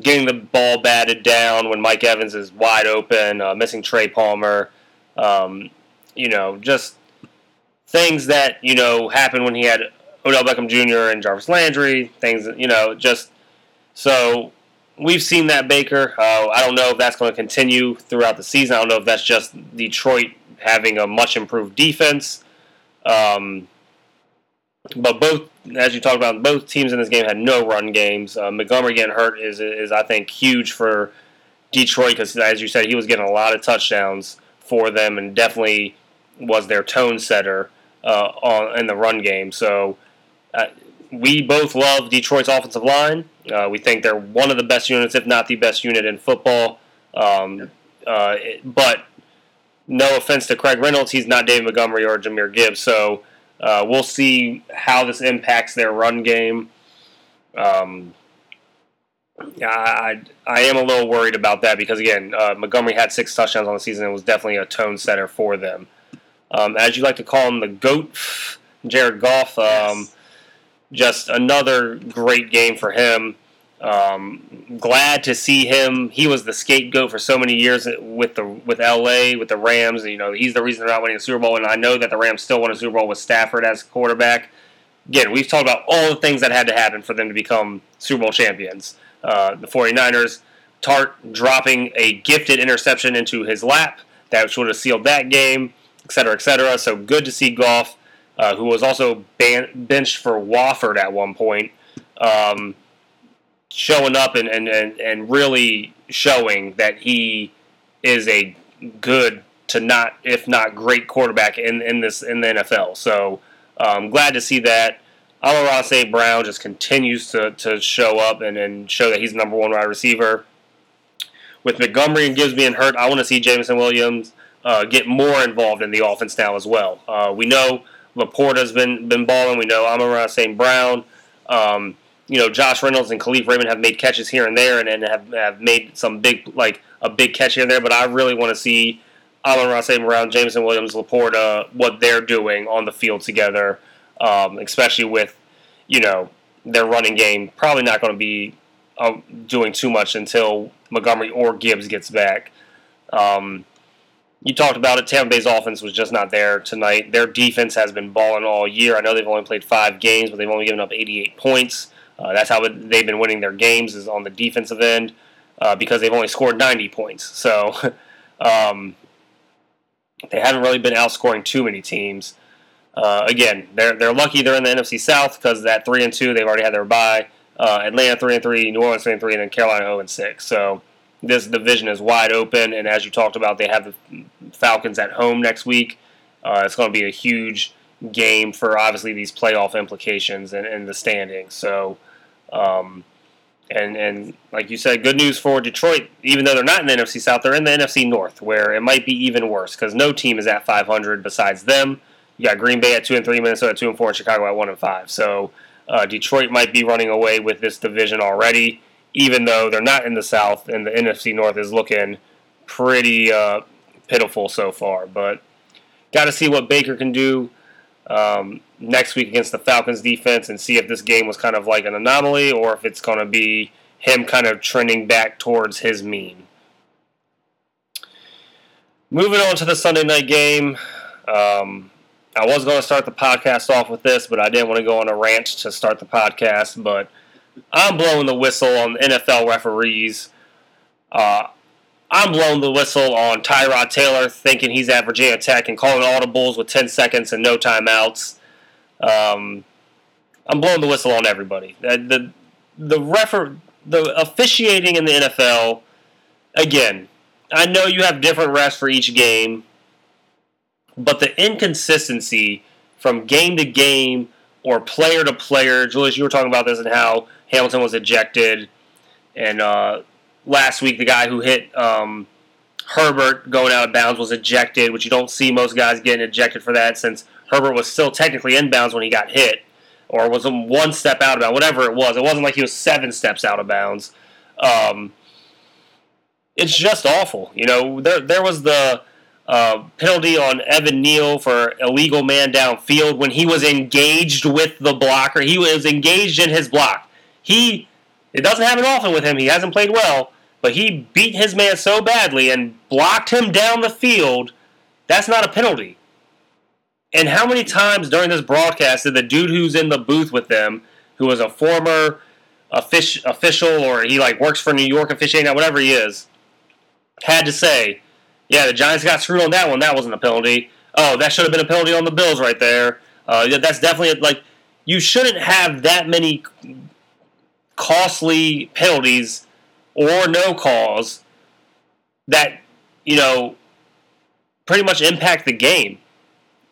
getting the ball batted down when Mike Evans is wide open, uh, missing Trey Palmer, um, you know, just things that, you know, happened when he had Odell Beckham Jr. and Jarvis Landry, things, you know, just so we've seen that Baker. Uh, I don't know if that's going to continue throughout the season. I don't know if that's just Detroit having a much improved defense. Um, but both, as you talked about, both teams in this game had no run games. Uh, Montgomery getting hurt is, is, I think, huge for Detroit because, as you said, he was getting a lot of touchdowns for them and definitely was their tone setter uh, on, in the run game. So uh, we both love Detroit's offensive line. Uh, we think they're one of the best units, if not the best unit in football. Um, uh, but no offense to Craig Reynolds, he's not David Montgomery or Jahmyr Gibbs. So uh, we'll see how this impacts their run game. Um, I, I am a little worried about that because, again, uh, Montgomery had six touchdowns on the season and was definitely a tone setter for them. Um, as you like to call him, the GOAT, Jared Goff. Um, yes just another great game for him. Um, glad to see him. He was the scapegoat for so many years with the with LA with the Rams. You know, he's the reason they're not winning the Super Bowl, and I know that the Rams still won a Super Bowl with Stafford as quarterback. Again, we've talked about all the things that had to happen for them to become Super Bowl champions. Uh, the 49ers, Tartt dropping a gifted interception into his lap that would have sealed that game, et cetera, et cetera. So good to see Goff uh, who was also ban- benched for Wolford at one point, um, showing up and, and, and, and really showing that he is a good to not, if not great quarterback in, in this in the NFL. So um, glad to see that. Amon-Ra St. Brown just continues to, to show up and, and show that he's number one wide receiver. With Montgomery and Gibbs being hurt, I want to see Jameson Williams uh, get more involved in the offense now as well. Uh, we know LaPorta's been been balling. We know Amon-Ra St. Brown. Um, you know, Josh Reynolds and Kalif Raymond have made catches here and there, and, and have, have made some big, like a big catch here and there. But I really want to see Amon-Ra St. Brown, Jameson Williams, LaPorta, what they're doing on the field together, um, especially with, you know, their running game. Probably not going to be uh, doing too much until Montgomery or Gibbs gets back. Um, you talked about it. Tampa Bay's offense was just not there tonight. Their defense has been balling all year. I know they've only played five games, but they've only given up 88 points. Uh, that's how they've been winning their games is on the defensive end uh, because they've only scored 90 points. So um, they haven't really been outscoring too many teams. Uh, again, they're they're lucky they're in the NFC South because that three and two they've already had their bye. Uh, Atlanta three and three, New Orleans three and three, and then Carolina 0 and six. So this division is wide open, and as you talked about, they have the Falcons at home next week. Uh, it's going to be a huge game for obviously these playoff implications and, and the standings. So, um, and and like you said, good news for Detroit. Even though they're not in the NFC South, they're in the NFC North, where it might be even worse because no team is at 500 besides them. You got Green Bay at two and three, Minnesota at two and four, and Chicago at one and five. So uh, Detroit might be running away with this division already even though they're not in the South and the NFC North is looking pretty uh, pitiful so far. But got to see what Baker can do um, next week against the Falcons defense and see if this game was kind of like an anomaly or if it's going to be him kind of trending back towards his mean. Moving on to the Sunday night game. Um, I was going to start the podcast off with this, but I didn't want to go on a rant to start the podcast. But I'm blowing the whistle on NFL referees. Uh, I'm blowing the whistle on Tyrod Taylor, thinking he's at Virginia Tech and calling audibles with 10 seconds and no timeouts. Um, I'm blowing the whistle on everybody. The the, the refer the officiating in the NFL. Again, I know you have different refs for each game, but the inconsistency from game to game or player to player. Julius, you were talking about this and how Hamilton was ejected, and uh, last week the guy who hit um, Herbert going out of bounds was ejected, which you don't see most guys getting ejected for that since Herbert was still technically in bounds when he got hit, or was one step out of bounds, whatever it was. It wasn't like he was seven steps out of bounds. Um, it's just awful. You know, there there was the uh, penalty on Evan Neal for illegal man downfield when he was engaged with the blocker. He was engaged in his block. He it doesn't happen often with him. He hasn't played well, but he beat his man so badly and blocked him down the field. That's not a penalty. And how many times during this broadcast did the dude who's in the booth with them, who was a former official or he like works for New York officiating, or whatever he is, had to say, "Yeah, the Giants got screwed on that one. That wasn't a penalty. Oh, that should have been a penalty on the Bills right there. Uh, that's definitely like you shouldn't have that many costly penalties or no calls that you know pretty much impact the game."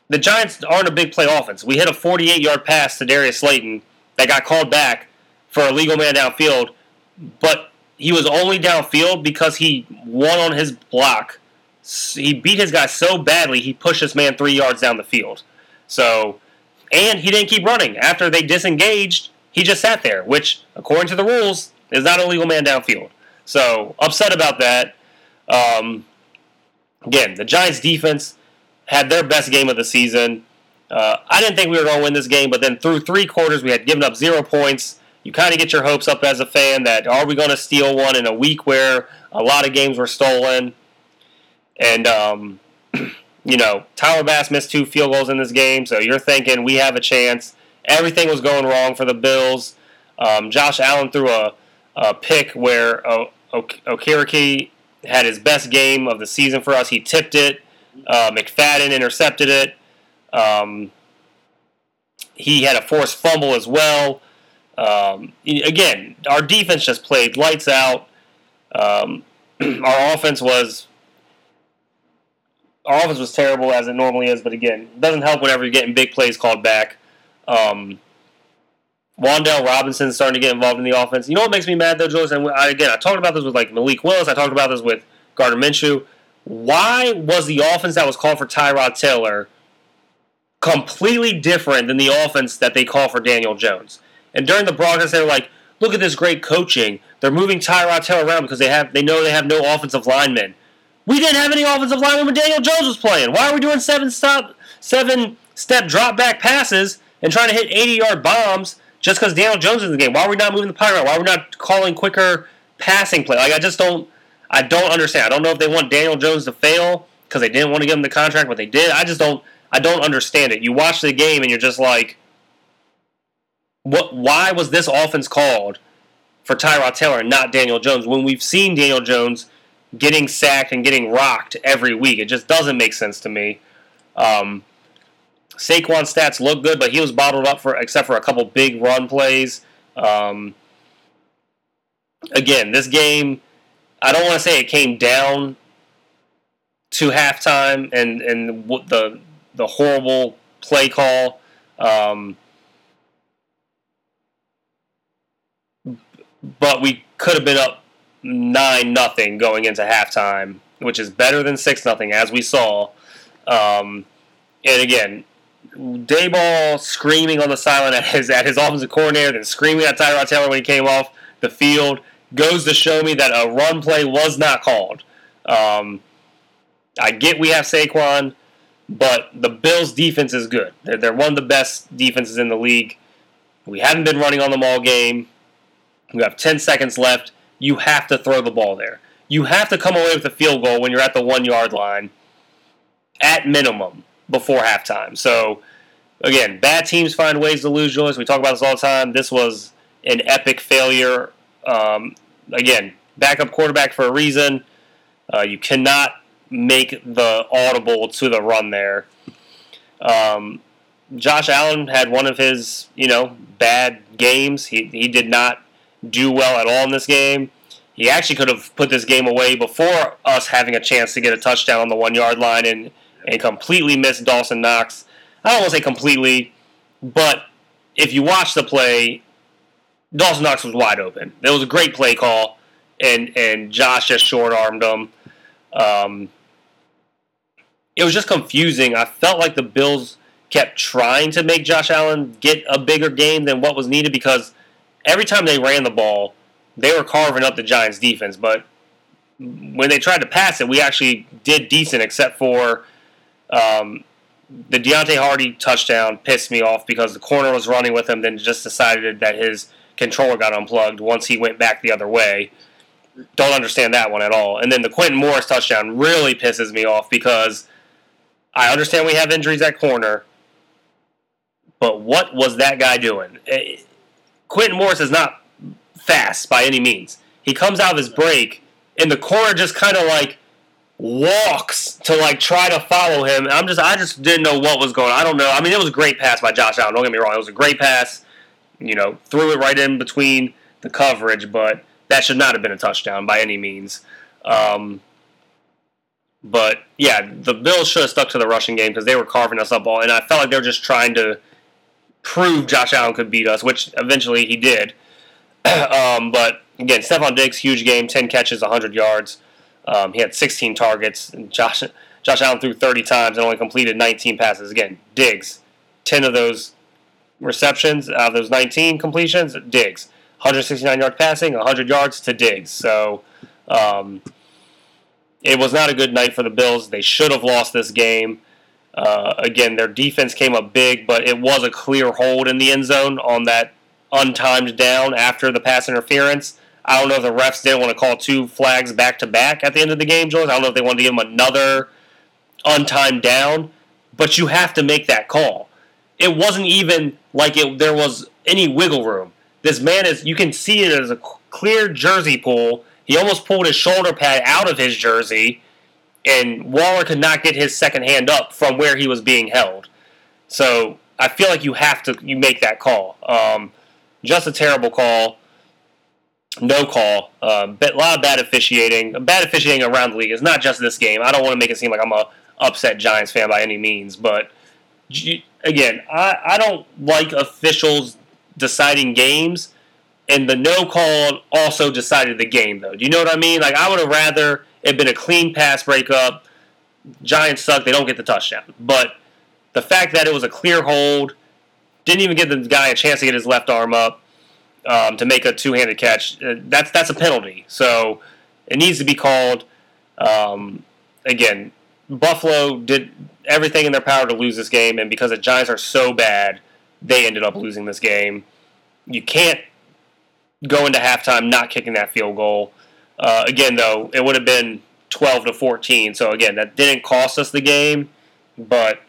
the Giants aren't a big play offense. We hit a 48 yard pass to Darius Slayton that got called back for a legal man downfield, but he was only downfield because he won on his block. He beat his guy so badly he pushed his man three yards down the field. So, and he didn't keep running after they disengaged. He just sat there, which, according to the rules, is not a legal man downfield. So upset about that. Um, again, the Giants' defense had their best game of the season. Uh, I didn't think we were going to win this game, but then through three quarters, we had given up zero points. You kind of get your hopes up as a fan that are we going to steal one in a week where a lot of games were stolen? And, um, you know, Tyler Bass missed two field goals in this game, so you're thinking we have a chance. Everything was going wrong for the Bills. Um, Josh Allen threw a, a pick where o- Okereke had his best game of the season for us. He tipped it. Uh, McFadden intercepted it. Um, he had a forced fumble as well. Um, again, our defense just played lights out. Um, our offense was our offense was terrible as it normally is, but again, it doesn't help whenever you're getting big plays called back. Um, Wan'Dale Robinson starting to get involved in the offense. You know what makes me mad though, Julius? And I, again, I talked about this with like Malik Willis. I talked about this with Gardner Minshew. Why was the offense that was called for Tyrod Taylor completely different than the offense that they call for Daniel Jones? And during the broadcast, they were like, "Look at this great coaching. They're moving Tyrod Taylor around because they have they know they have no offensive linemen. We didn't have any offensive linemen when Daniel Jones was playing. Why are we doing seven stop seven step drop back passes and trying to hit 80 yard bombs just because Daniel Jones is in the game? Why are we not moving the power? Why are we not calling quicker passing play? Like I just don't I don't understand. I don't know if they want Daniel Jones to fail because they didn't want to give him the contract, but they did. I just don't. I don't understand it. You watch the game and you're just like, what? Why was this offense called for Tyrod Taylor and not Daniel Jones when we've seen Daniel Jones getting sacked and getting rocked every week? It just doesn't make sense to me. Um, Saquon's stats look good, but he was bottled up for except for a couple big run plays. Um, again, this game I don't want to say it came down to halftime and and the the horrible play call. Um, but we could have been up nine nothing going into halftime, which is better than six nothing, as we saw. Um, and again, Daboll screaming on the sideline at his at his offensive coordinator, then screaming at Tyrod Taylor when he came off the field goes to show me that a run play was not called. Um, I get we have Saquon, but the Bills' defense is good. They're, they're one of the best defenses in the league. We haven't been running on them all game. We have 10 seconds left. You have to throw the ball there. You have to come away with a field goal when you're at the one yard line, at minimum. Before halftime. So again, bad teams find ways to lose. Julius, we talk about this all the time. This was an epic failure. Um, again, backup quarterback for a reason. Uh, you cannot make the audible to the run there. Um, Josh Allen had one of his, you know, bad games. He, he did not do well at all in this game. He actually could have put this game away before us having a chance to get a touchdown on the one yard line and, and completely missed Dawson Knox. I don't want to say completely, but if you watch the play, Dawson Knox was wide open. It was a great play call, and and Josh just short armed him. Um, it was just confusing. I felt like the Bills kept trying to make Josh Allen get a bigger game than what was needed because every time they ran the ball, they were carving up the Giants' defense. But when they tried to pass it, we actually did decent, except for um, the Deonte Harty touchdown pissed me off because the corner was running with him, then just decided that his controller got unplugged once he went back the other way. Don't understand that one at all. And then the Quintin Morris touchdown really pisses me off because I understand we have injuries at corner, but what was that guy doing? Quintin Morris is not fast by any means. He comes out of his break, and the corner just kind of like walks to like try to follow him. I'm just I just didn't know what was going on. I don't know. I mean, it was a great pass by Josh Allen. Don't get me wrong. It was a great pass. You know, threw it right in between the coverage, but that should not have been a touchdown by any means. Um, but yeah, the Bills should have stuck to the rushing game because they were carving us up all, and I felt like they were just trying to prove Josh Allen could beat us, which eventually he did. um, but again, Stefon Diggs, huge game, 10 catches, 100 yards. Um, he had 16 targets. And Josh Josh Allen threw 30 times and only completed 19 passes. Again, Diggs, 10 of those receptions out of those 19 completions, Diggs. 169 yards passing, 100 yards to Diggs. So um, it was not a good night for the Bills. They should have lost this game. Uh, again, their defense came up big, but it was a clear hold in the end zone on that untimed down after the pass interference. I don't know if the refs didn't want to call two flags back to back at the end of the game, George. I don't know if they wanted to give him another untimed down, but you have to make that call. It wasn't even like it, there was any wiggle room. This man is, you can see it as a clear jersey pull. He almost pulled his shoulder pad out of his jersey, and Waller could not get his second hand up from where he was being held. So I feel like you have to you make that call. Um, just a terrible call no call. Uh, a lot of bad officiating. Bad officiating around the league. It's not just this game. I don't want to make it seem like I'm a upset Giants fan by any means, but again, I, I don't like officials deciding games, and the no call also decided the game, though. Do you know what I mean? Like, I would have rather it been a clean pass breakup. Giants suck. They don't get the touchdown. But the fact that it was a clear hold, didn't even give the guy a chance to get his left arm up um, to make a two-handed catch, uh, that's that's a penalty. So it needs to be called. Um, again, Buffalo did everything in their power to lose this game, and because the Giants are so bad, they ended up losing this game. You can't go into halftime not kicking that field goal. Uh, again, though, it would have been 12 to 14. So again, that didn't cost us the game, but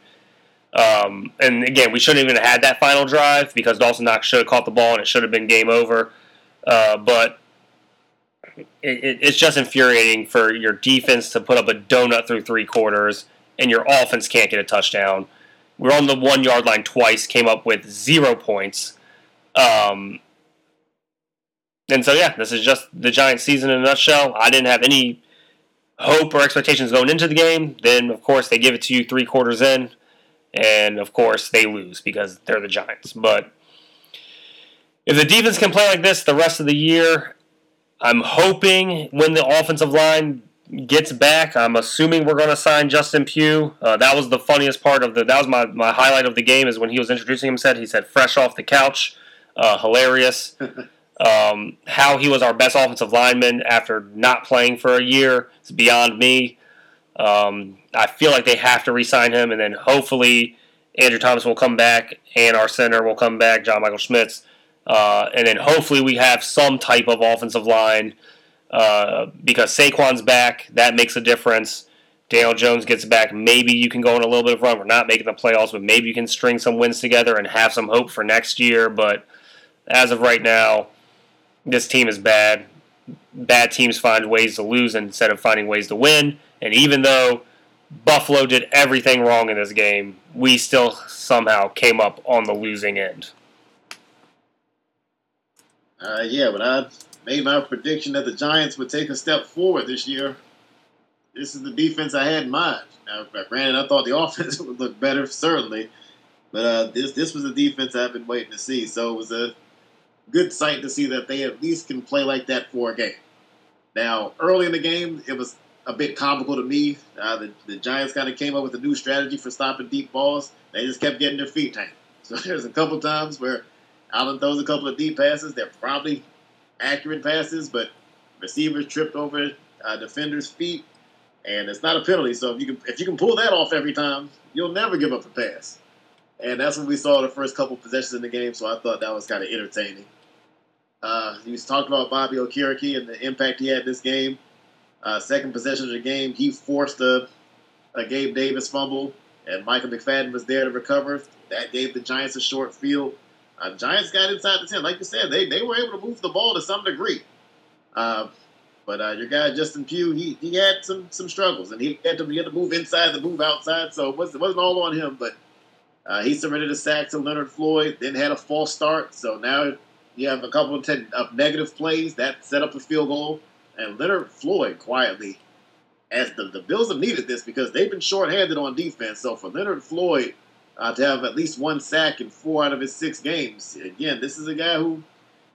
um, and again, we shouldn't even have had that final drive because Dawson Knox should have caught the ball and it should have been game over. Uh, but it, it, it's just infuriating for your defense to put up a donut through three quarters and your offense can't get a touchdown. We're on the one yard line twice, came up with zero points. Um, and so, yeah, this is just the Giants season in a nutshell. I didn't have any hope or expectations going into the game. Then, of course, they give it to you three quarters in and of course they lose because they're the Giants. But if the defense can play like this the rest of the year, I'm hoping when the offensive line gets back, I'm assuming we're going to sign Justin Pugh. Uh, that was the funniest part of the. That was my, my highlight of the game is when he was introducing himself. He said fresh off the couch, uh, hilarious. Um, how he was our best offensive lineman after not playing for a year is beyond me. Um, I feel like they have to re-sign him, and then hopefully Andrew Thomas will come back, and our center will come back, John Michael Schmitz, uh, and then hopefully we have some type of offensive line uh, because Saquon's back. That makes a difference. Daniel Jones gets back, maybe you can go on a little bit of run. We're not making the playoffs, but maybe you can string some wins together and have some hope for next year. But as of right now, this team is bad. Bad teams find ways to lose instead of finding ways to win. And even though Buffalo did everything wrong in this game, we still somehow came up on the losing end. Uh, yeah, but I made my prediction that the Giants would take a step forward this year. This is the defense I had in mind. Now, granted, I thought the offense would look better, certainly, but uh, this this was the defense I've been waiting to see. So it was a good sight to see that they at least can play like that for a game. Now, early in the game, it was a bit comical to me. Uh, the, the Giants kind of came up with a new strategy for stopping deep balls. They just kept getting their feet tanked. So there's a couple times where Allen throws a couple of deep passes. They're probably accurate passes, but receivers tripped over uh, defenders' feet, and it's not a penalty. So if you can if you can pull that off every time, you'll never give up a pass. And that's what we saw the first couple possessions in the game. So I thought that was kind of entertaining. Uh, he was talking about Bobby Okereke and the impact he had in this game. Uh, second possession of the game, he forced a, a Gabe Davis fumble, and Micah McFadden was there to recover. That gave the Giants a short field. Uh, Giants got inside the 10. Like you said, they, they were able to move the ball to some degree. Uh, but uh, your guy, Justin Pugh, he, he had some some struggles, and he had to, he had to move inside to move outside, so it wasn't, it wasn't all on him. But uh, he surrendered a sack to Leonard Floyd, then had a false start. So now you have a couple of, ten, of negative plays that set up a field goal. And Leonard Floyd quietly, as the, the Bills have needed this because they've been shorthanded on defense. So for Leonard Floyd uh, to have at least one sack in four out of his six games, again, this is a guy who,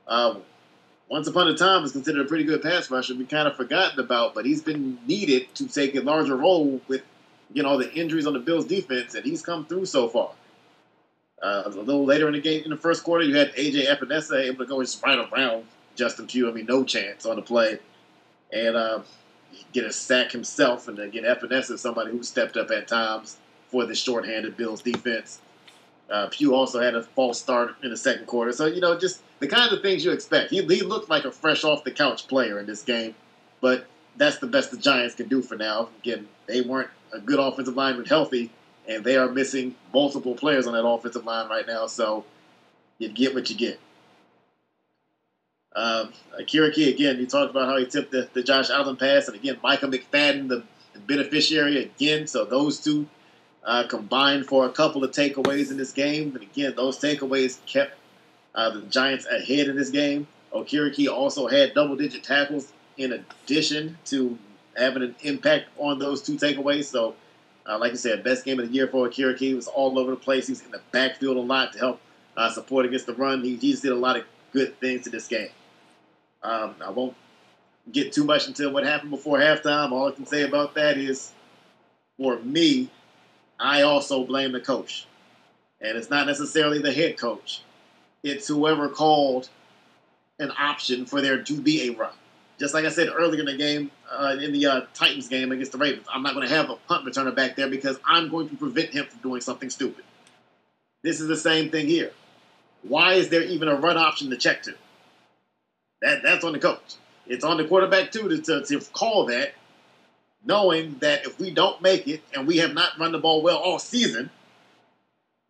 uh, once upon a time, was considered a pretty good pass rusher. We kind of forgotten about, but he's been needed to take a larger role with, you know, the injuries on the Bills defense, and he's come through so far. Uh, a little later in the game, in the first quarter, you had AJ Epenesa able to go just right around Justin Pugh. I mean, no chance on the play and uh, get a sack himself. And again, is somebody who stepped up at times for the shorthanded Bills defense. Uh, Pugh also had a false start in the second quarter. So, you know, just the kind of things you expect. He, he looked like a fresh off the couch player in this game, but that's the best the Giants can do for now. Again, they weren't a good offensive lineman healthy, and they are missing multiple players on that offensive line right now. So you get what you get. Um, Okereke, again, you talked about how he tipped the, the Josh Allen pass, and again, Micah McFadden, the, beneficiary again. So those two uh, combined for a couple of takeaways in this game. And again, those takeaways kept uh, the Giants ahead in this game. Okereke also had double digit tackles in addition to having an impact on those two takeaways. So, uh, like you said, best game of the year for Okereke. He was all over the place. He was in the backfield a lot to help uh, support against the run. He, he just did a lot of good things in this game. Um, I won't get too much into what happened before halftime. All I can say about that is, for me, I also blame the coach. And it's not necessarily the head coach, it's whoever called an option for there to be a run. Just like I said earlier in the game, uh, in the uh, Titans game against the Ravens, I'm not going to have a punt returner back there because I'm going to prevent him from doing something stupid. This is the same thing here. Why is there even a run option to check to? That that's on the coach. It's on the quarterback too to, to, to call that, knowing that if we don't make it and we have not run the ball well all season,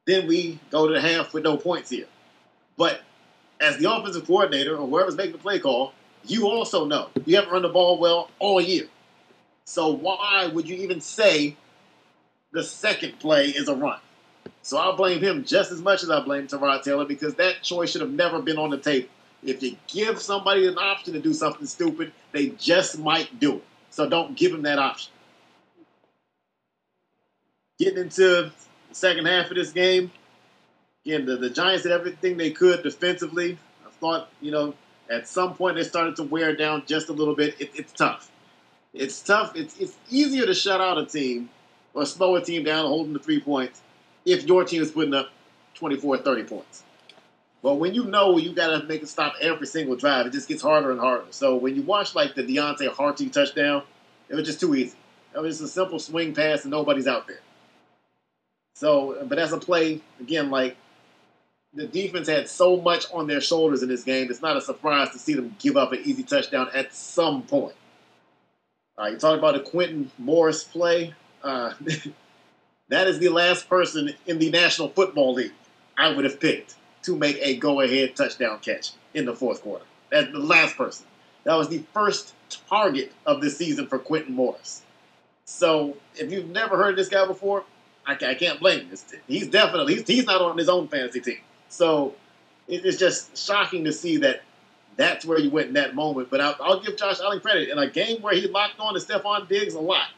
then we go to the half with no points here. But as the offensive coordinator or whoever's making the play call, you also know you haven't run the ball well all year. So why would you even say the second play is a run? So I'll blame him just as much as I blame Tyrod Taylor because that choice should have never been on the table. If you give somebody an option to do something stupid, they just might do it. So don't give them that option. Getting into the second half of this game, again, the, the Giants did everything they could defensively. I thought, you know, at some point they started to wear down just a little bit. It, it's tough. It's tough. It's, it's easier to shut out a team or slow a team down holding the three points if your team is putting up 24, 30 points. But when you know you got to make a stop every single drive, it just gets harder and harder. So when you watch like the Deonte Harty touchdown, it was just too easy. It was just a simple swing pass and nobody's out there. So, but as a play, again, like the defense had so much on their shoulders in this game, it's not a surprise to see them give up an easy touchdown at some point. Uh, you talked about a Quintin Morris play. Uh, that is the last person in the National Football League I would have picked to make a go-ahead touchdown catch in the fourth quarter. That's the last person. That was the first target of the season for Quintin Morris. So if you've never heard this guy before, I, I can't blame you. He's definitely he's, he's not on his own fantasy team. So it's just shocking to see that that's where you went in that moment. But I'll, I'll give Josh Allen credit in a game where he locked on to Stefon Diggs a lot.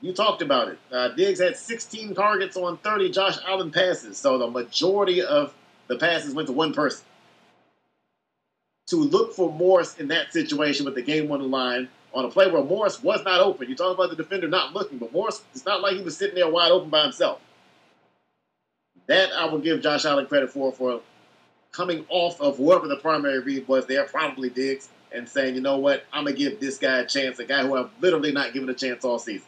You talked about it. Uh, Diggs had 16 targets on 30 Josh Allen passes, so the majority of the passes went to one person. To look for Morris in that situation with the game on the line on a play where Morris was not open. You talk about the defender not looking, but Morris, it's not like he was sitting there wide open by himself. That I will give Josh Allen credit for, for coming off of whoever the primary read was there, probably Diggs, and saying, you know what, I'm going to give this guy a chance, a guy who I've literally not given a chance all season.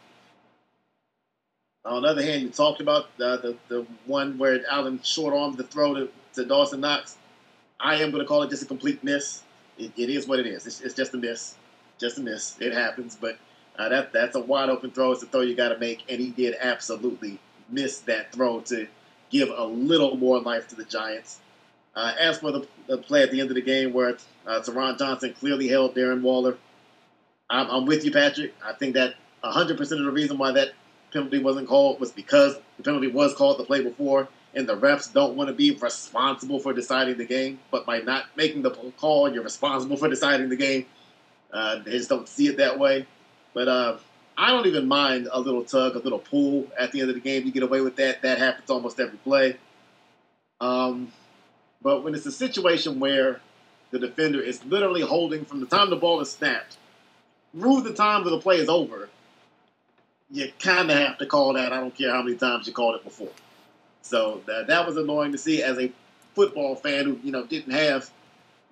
On the other hand, you talked about the, the, the one where Allen short armed the throw to, to Dawson Knox. I am going to call it just a complete miss. it, it is what it is. It's, it's, just a miss. Just a miss. It happens, but uh, that that's a wide open throw. It's a throw you got to make, and he did absolutely miss that throw to give a little more life to the Giants. Uh, as for the, the, play at the end of the game where uh, Taron Johnson clearly held Darren Waller, I'm, I'm with you, Patrick. I think that 100% of the reason why that penalty wasn't called was because the penalty was called the play before, and the refs don't want to be responsible for deciding the game. But by not making the call, you're responsible for deciding the game. Uh, they just don't see it that way. But uh, I don't even mind a little tug, a little pull at the end of the game. You get away with that. That happens almost every play. Um, but when it's a situation where the defender is literally holding from the time the ball is snapped through the time that the play is over, you kind of have to call that. I don't care how many times you called it before. So that, that was annoying to see as a football fan who you know didn't have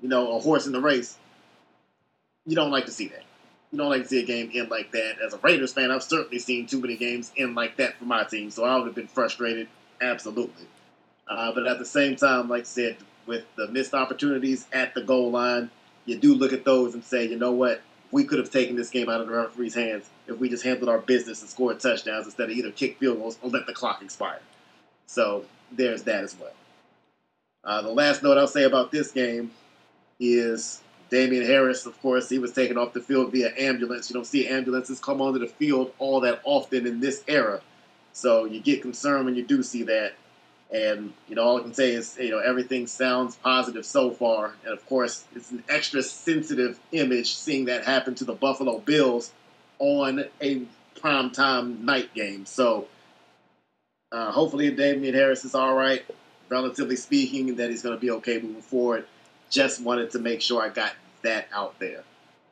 you know a horse in the race. You don't like to see that. You don't like to see a game end like that. As a Raiders fan, I've certainly seen too many games end like that for my team, so I would have been frustrated. Absolutely. Uh, but at the same time, like I said, with the missed opportunities at the goal line, you do look at those and say, you know what, we could have taken this game out of the referee's hands if we just handled our business and scored touchdowns instead of either kick field goals or let the clock expire. So there's that as well. Uh, the last note I'll say about this game is Damien Harris, of course, he was taken off the field via ambulance. You don't see ambulances come onto the field all that often in this era. So you get concerned when you do see that. And you know, all I can say is you know everything sounds positive so far. And of course, it's an extra sensitive image seeing that happen to the Buffalo Bills on a primetime night game. So uh, hopefully, Damien Harris is all right, relatively speaking, that he's going to be okay moving forward. Just wanted to make sure I got that out there.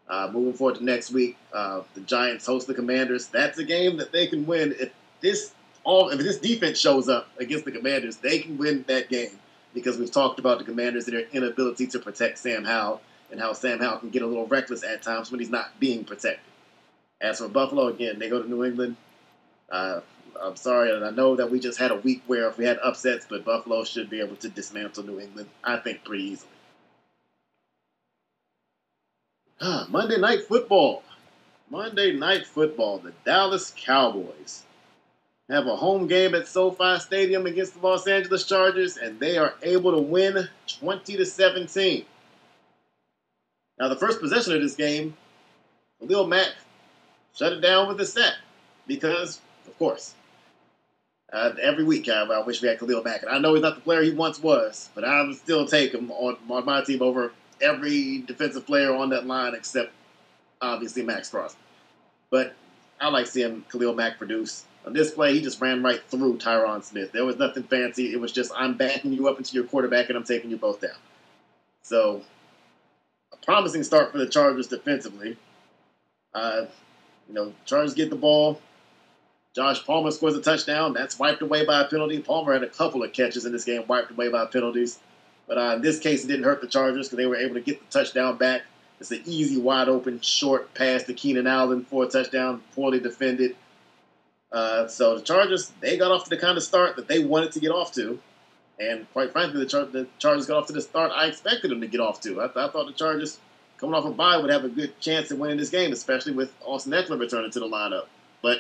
Uh, moving forward to next week, uh, the Giants host the Commanders. That's a game that they can win if this all if this defense shows up against the Commanders, they can win that game because we've talked about the Commanders and their inability to protect Sam Howell and how Sam Howell can get a little reckless at times when he's not being protected. As for Buffalo, again, they go to New England. Uh, I'm sorry, and I know that we just had a week where if we had upsets, but Buffalo should be able to dismantle New England, I think, pretty easily. Ah, Monday Night Football. Monday Night Football. The Dallas Cowboys have a home game at SoFi Stadium against the Los Angeles Chargers, and they are able to win 20 to 17. Now, the first possession of this game, Khalil Mack shut it down with a set because, of course, uh, every week I, I, wish we had Khalil Mack, and I know he's not the player he once was, but I would still take him on, on my team over every defensive player on that line except obviously Maxx Crosby. But I like seeing Khalil Mack produce. On this play, he just ran right through Tyron Smith. There was nothing fancy. It was just I'm backing you up into your quarterback and I'm taking you both down. So, a promising start for the Chargers defensively. Uh, you know, Chargers get the ball. Josh Palmer scores a touchdown. That's wiped away by a penalty. Palmer had a couple of catches in this game wiped away by penalties. But uh, in this case, it didn't hurt the Chargers because they were able to get the touchdown back. It's an easy, wide open, short pass to Keenan Allen for a touchdown, poorly defended. Uh, so the Chargers, they got off to the kind of start that they wanted to get off to. And quite frankly, the, Char- the Chargers got off to the start I expected them to get off to. I, th- I thought the Chargers coming off a bye, would have a good chance of winning this game, especially with Austin Ekeler returning to the lineup. But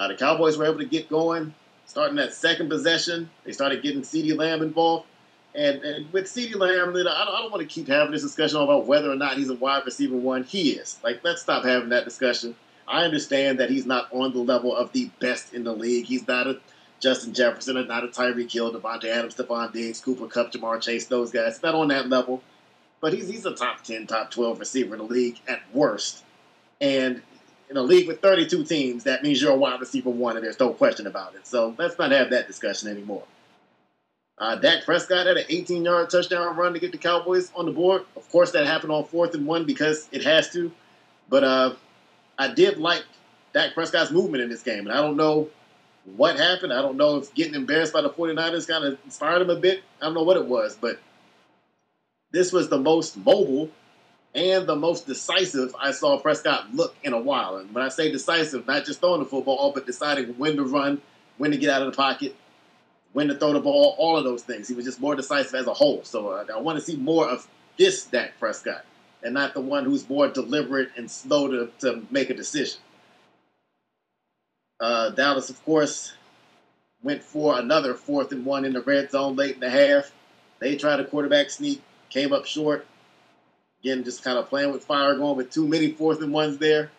uh, the Cowboys were able to get going, starting that second possession. They started getting CeeDee Lamb involved. And, and with CeeDee Lamb, I don't, I don't want to keep having this discussion about whether or not he's a wide receiver one. He is. Like, let's stop having that discussion. I understand that he's not on the level of the best in the league. He's not a Justin Jefferson, or not a Tyreek Hill, Davante Adams, Stefon Diggs, Cooper Kupp, Ja'Marr Chase, those guys. He's not on that level. But he's, he's a top 10, top 12 receiver in the league at worst. And in a league with 32 teams, that means you're a wide receiver one, and there's no question about it. So let's not have that discussion anymore. Uh, Dak Prescott had an 18 yard touchdown run to get the Cowboys on the board. Of course, that happened on fourth and one because it has to. But uh, I did like Dak Prescott's movement in this game. And I don't know what happened. I don't know if getting embarrassed by the 49ers kind of inspired him a bit. I don't know what it was. But this was the most mobile and the most decisive I saw Prescott look in a while. And when I say decisive, not just throwing the football, but deciding when to run, when to get out of the pocket, when to throw the ball, all of those things. He was just more decisive as a whole. So uh, I want to see more of this Dak Prescott and not the one who's more deliberate and slow to, to make a decision. Uh, Dallas, of course, went for another fourth and one in the red zone late in the half. They tried a quarterback sneak, came up short. Again, just kind of playing with fire, going with too many fourth and ones there.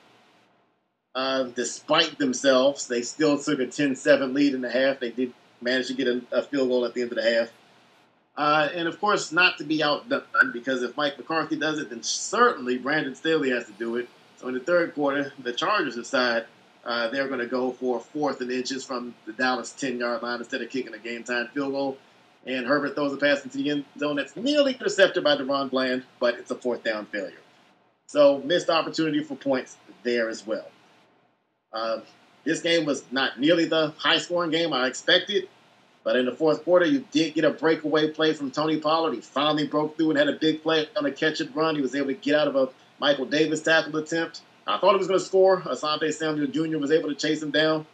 Uh, despite themselves, they still took a 10 7 lead in the half. They did manage to get a, a field goal at the end of the half. Uh, and of course, not to be outdone, because if Mike McCarthy does it, then certainly Brandon Staley has to do it. So in the third quarter, the Chargers decide uh, they're going to go for fourth and inches from the Dallas 10 yard line instead of kicking a game time field goal. And Herbert throws a pass into the end zone that's nearly intercepted by DaRon Bland, but it's a fourth down failure. So missed opportunity for points there as well. Uh, this game was not nearly the high scoring game I expected, but in the fourth quarter, you did get a breakaway play from Tony Pollard. He finally broke through and had a big play on a catch and run. He was able to get out of a Michael Davis tackle attempt. I thought he was going to score. Asante Samuel Jr. was able to chase him down,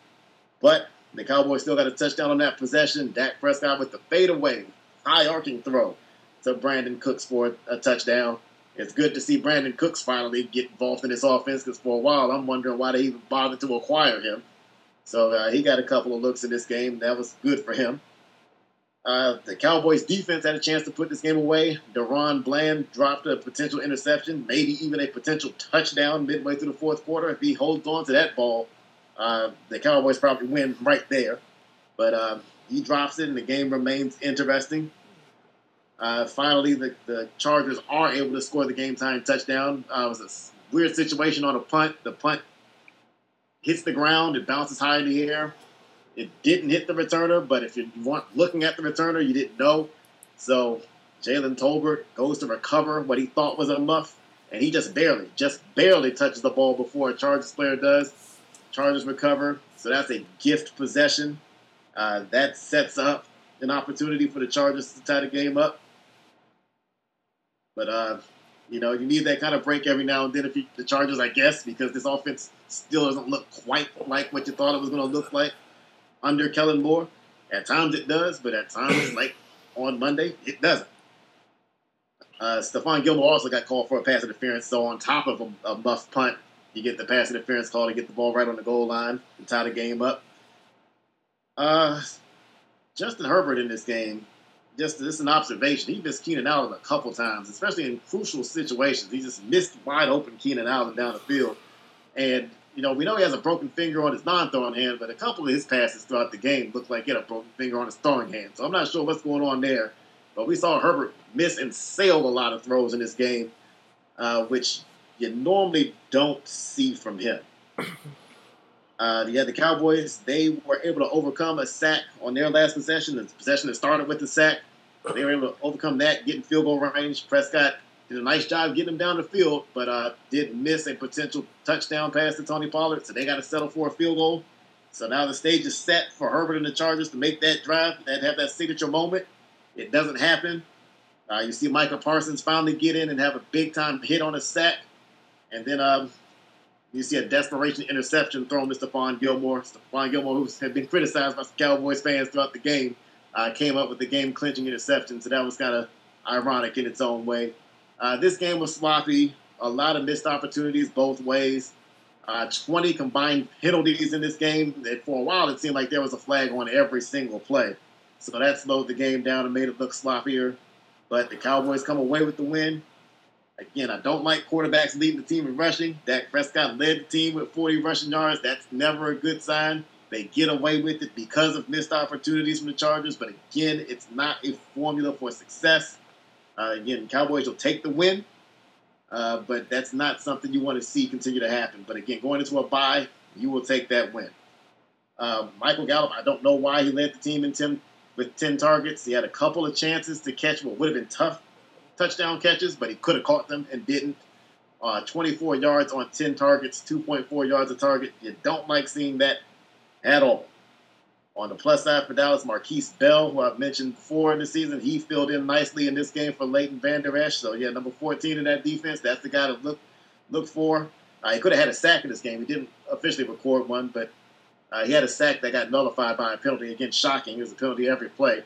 but the Cowboys still got a touchdown on that possession. Dak Prescott with the fadeaway, high arcing throw to Brandin Cooks for a touchdown it's good to see Brandin Cooks finally get involved in this offense because for a while I'm wondering why they even bothered to acquire him. So uh, he got a couple of looks in this game. That was good for him. Uh, the Cowboys defense had a chance to put this game away. DaRon Bland dropped a potential interception, maybe even a potential touchdown midway through the fourth quarter. If he holds on to that ball, uh, the Cowboys probably win right there. But uh, he drops it, and the game remains interesting. Uh, finally, the, the Chargers are able to score the game time touchdown. Uh, it was a weird situation on a punt. The punt hits the ground, it bounces high in the air. It didn't hit the returner, but if you weren't looking at the returner, you didn't know. So Jalen Tolbert goes to recover what he thought was a muff, and he just barely, just barely touches the ball before a Chargers player does. Chargers recover, so that's a gift possession. Uh, that sets up an opportunity for the Chargers to tie the game up. But uh, you know, you need that kind of break every now and then if you, the Chargers, I guess, because this offense still doesn't look quite like what you thought it was going to look like under Kellen Moore. At times it does, but at times, like on Monday, it doesn't. Uh, Stephon Gilmore also got called for a pass interference, so on top of a, a muff punt, you get the pass interference call to get the ball right on the goal line and tie the game up. Uh, Justin Herbert in this game just this is an observation. He missed Keenan Allen a couple times, especially in crucial situations. He just missed wide open Keenan Allen down the field. And, you know, we know he has a broken finger on his non throwing hand, but a couple of his passes throughout the game looked like he had a broken finger on his throwing hand. So I'm not sure what's going on there. But we saw Herbert miss and sail a lot of throws in this game, uh, which you normally don't see from him. Uh, yeah, the Cowboys, they were able to overcome a sack on their last possession, the possession that started with the sack. They were able to overcome that, getting field goal range. Prescott did a nice job getting them down the field, but uh, did miss a potential touchdown pass to Tony Pollard, so they got to settle for a field goal. So now the stage is set for Herbert and the Chargers to make that drive and have that signature moment. It doesn't happen. Uh, you see Micah Parsons finally get in and have a big time hit on a sack. And then um, you see a desperation interception thrown to Stephon Gilmore. Stephon Gilmore, who had been criticized by Cowboys fans throughout the game, uh, came up with the game clinching interception. So that was kind of ironic in its own way. Uh, this game was sloppy. a lot of missed opportunities both ways. Uh, 20 combined penalties in this game. And for a while, it seemed like there was a flag on every single play. So that slowed the game down and made it look sloppier. But the Cowboys come away with the win. Again, I don't like quarterbacks leading the team in rushing. Dak Prescott led the team with 40 rushing yards. That's never a good sign. They get away with it because of missed opportunities from the Chargers. But again, it's not a formula for success. Uh, again, Cowboys will take the win, uh, but that's not something you want to see continue to happen. But again, going into a bye, you will take that win. Uh, Michael Gallup, I don't know why he led the team in 10, with 10 targets. He had a couple of chances to catch what would have been tough touchdown catches, but he could have caught them and didn't. Uh, 24 yards on 10 targets, 2.4 yards a target. You don't like seeing that at all. On the plus side for Dallas, Markquese Bell, who I've mentioned before in the season, he filled in nicely in this game for Leighton Vander Esch. So yeah, number 14 in that defense, that's the guy to look look for. Uh, he could have had a sack in this game. He didn't officially record one, but uh, he had a sack that got nullified by a penalty. Again, shocking. It was a penalty every play,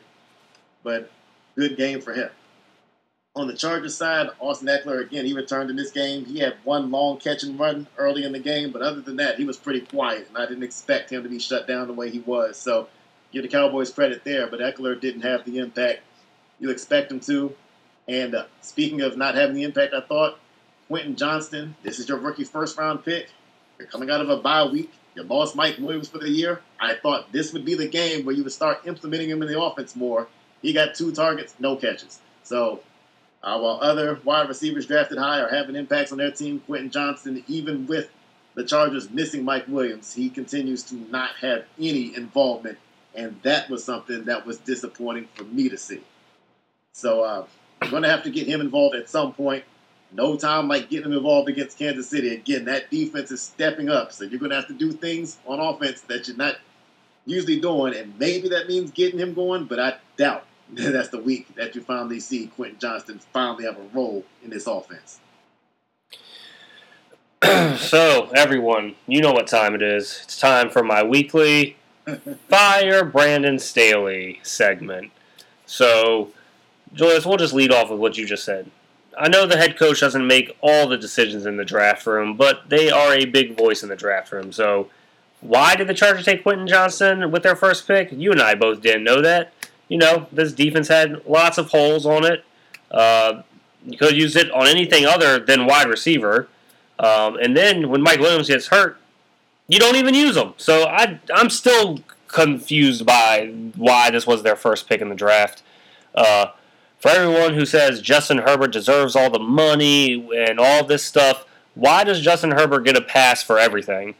but good game for him. On the Chargers side, Austin Ekeler, again, he returned in this game. He had one long catch and run early in the game, but other than that, he was pretty quiet, and I didn't expect him to be shut down the way he was. So give the Cowboys credit there, but Ekeler didn't have the impact you expect him to. And uh, speaking of not having the impact, I thought Quentin Johnston, this is your rookie first round pick. You're coming out of a bye week. You lost Mike Williams for the year. I thought this would be the game where you would start implementing him in the offense more. He got two targets, no catches. So uh, while other wide receivers drafted high are having impacts on their team, Quentin Johnston, even with the Chargers missing Mike Williams, he continues to not have any involvement, and that was something that was disappointing for me to see. So uh, I'm going to have to get him involved at some point. No time like getting him involved against Kansas City. Again, that defense is stepping up, so you're going to have to do things on offense that you're not usually doing, and maybe that means getting him going, but I doubt that's the week that you finally see Quentin Johnston finally have a role in this offense. so, everyone, you know what time it is. It's time for my weekly Fire Brandon Staley segment. So, Julius, we'll just lead off with what you just said. I know the head coach doesn't make all the decisions in the draft room, but they are a big voice in the draft room. So, why did the Chargers take Quentin Johnston with their first pick? You and I both didn't know that you know, this defense had lots of holes on it. Uh, you could use it on anything other than wide receiver. Um, and then when Mike Williams gets hurt, you don't even use him. So I, I'm still confused by why this was their first pick in the draft. Uh, for everyone who says Justin Herbert deserves all the money and all this stuff, why does Justin Herbert get a pass for everything?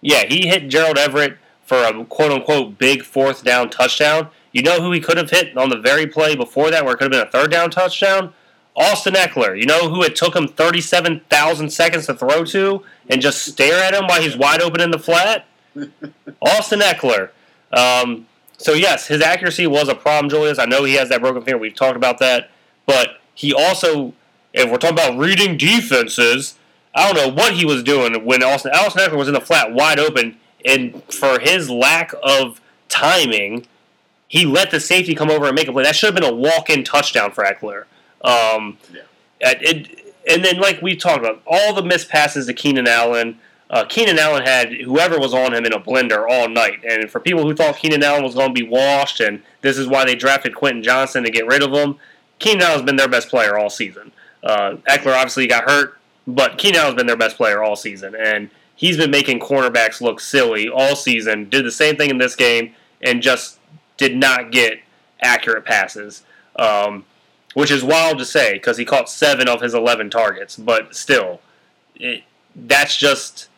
Yeah, he hit Gerald Everett for a quote unquote big fourth down touchdown. You know who he could have hit on the very play before that, where it could have been a third down touchdown? Austin Ekeler. You know who it took him 37,000 seconds to throw to and just stare at him while he's wide open in the flat? Austin Ekeler. Um, so, yes, his accuracy was a problem, Julius. I know he has that broken finger. We've talked about that. But he also, if we're talking about reading defenses, I don't know what he was doing when Austin, Austin Ekeler was in the flat wide open. And for his lack of timing – he let the safety come over and make a play. That should have been a walk-in touchdown for Ekeler. Um, yeah. It, and then, like we talked about, all the missed passes to Keenan Allen. Uh, Keenan Allen had whoever was on him in a blender all night. And for people who thought Keenan Allen was going to be washed, and this is why they drafted Quentin Johnston to get rid of him, Keenan Allen's been their best player all season. Uh, Ekeler obviously got hurt, but Keenan Allen's been their best player all season. And he's been making cornerbacks look silly all season. Did the same thing in this game, and just did not get accurate passes, um, which is wild to say because he caught seven of his 11 targets. But still, it, that's just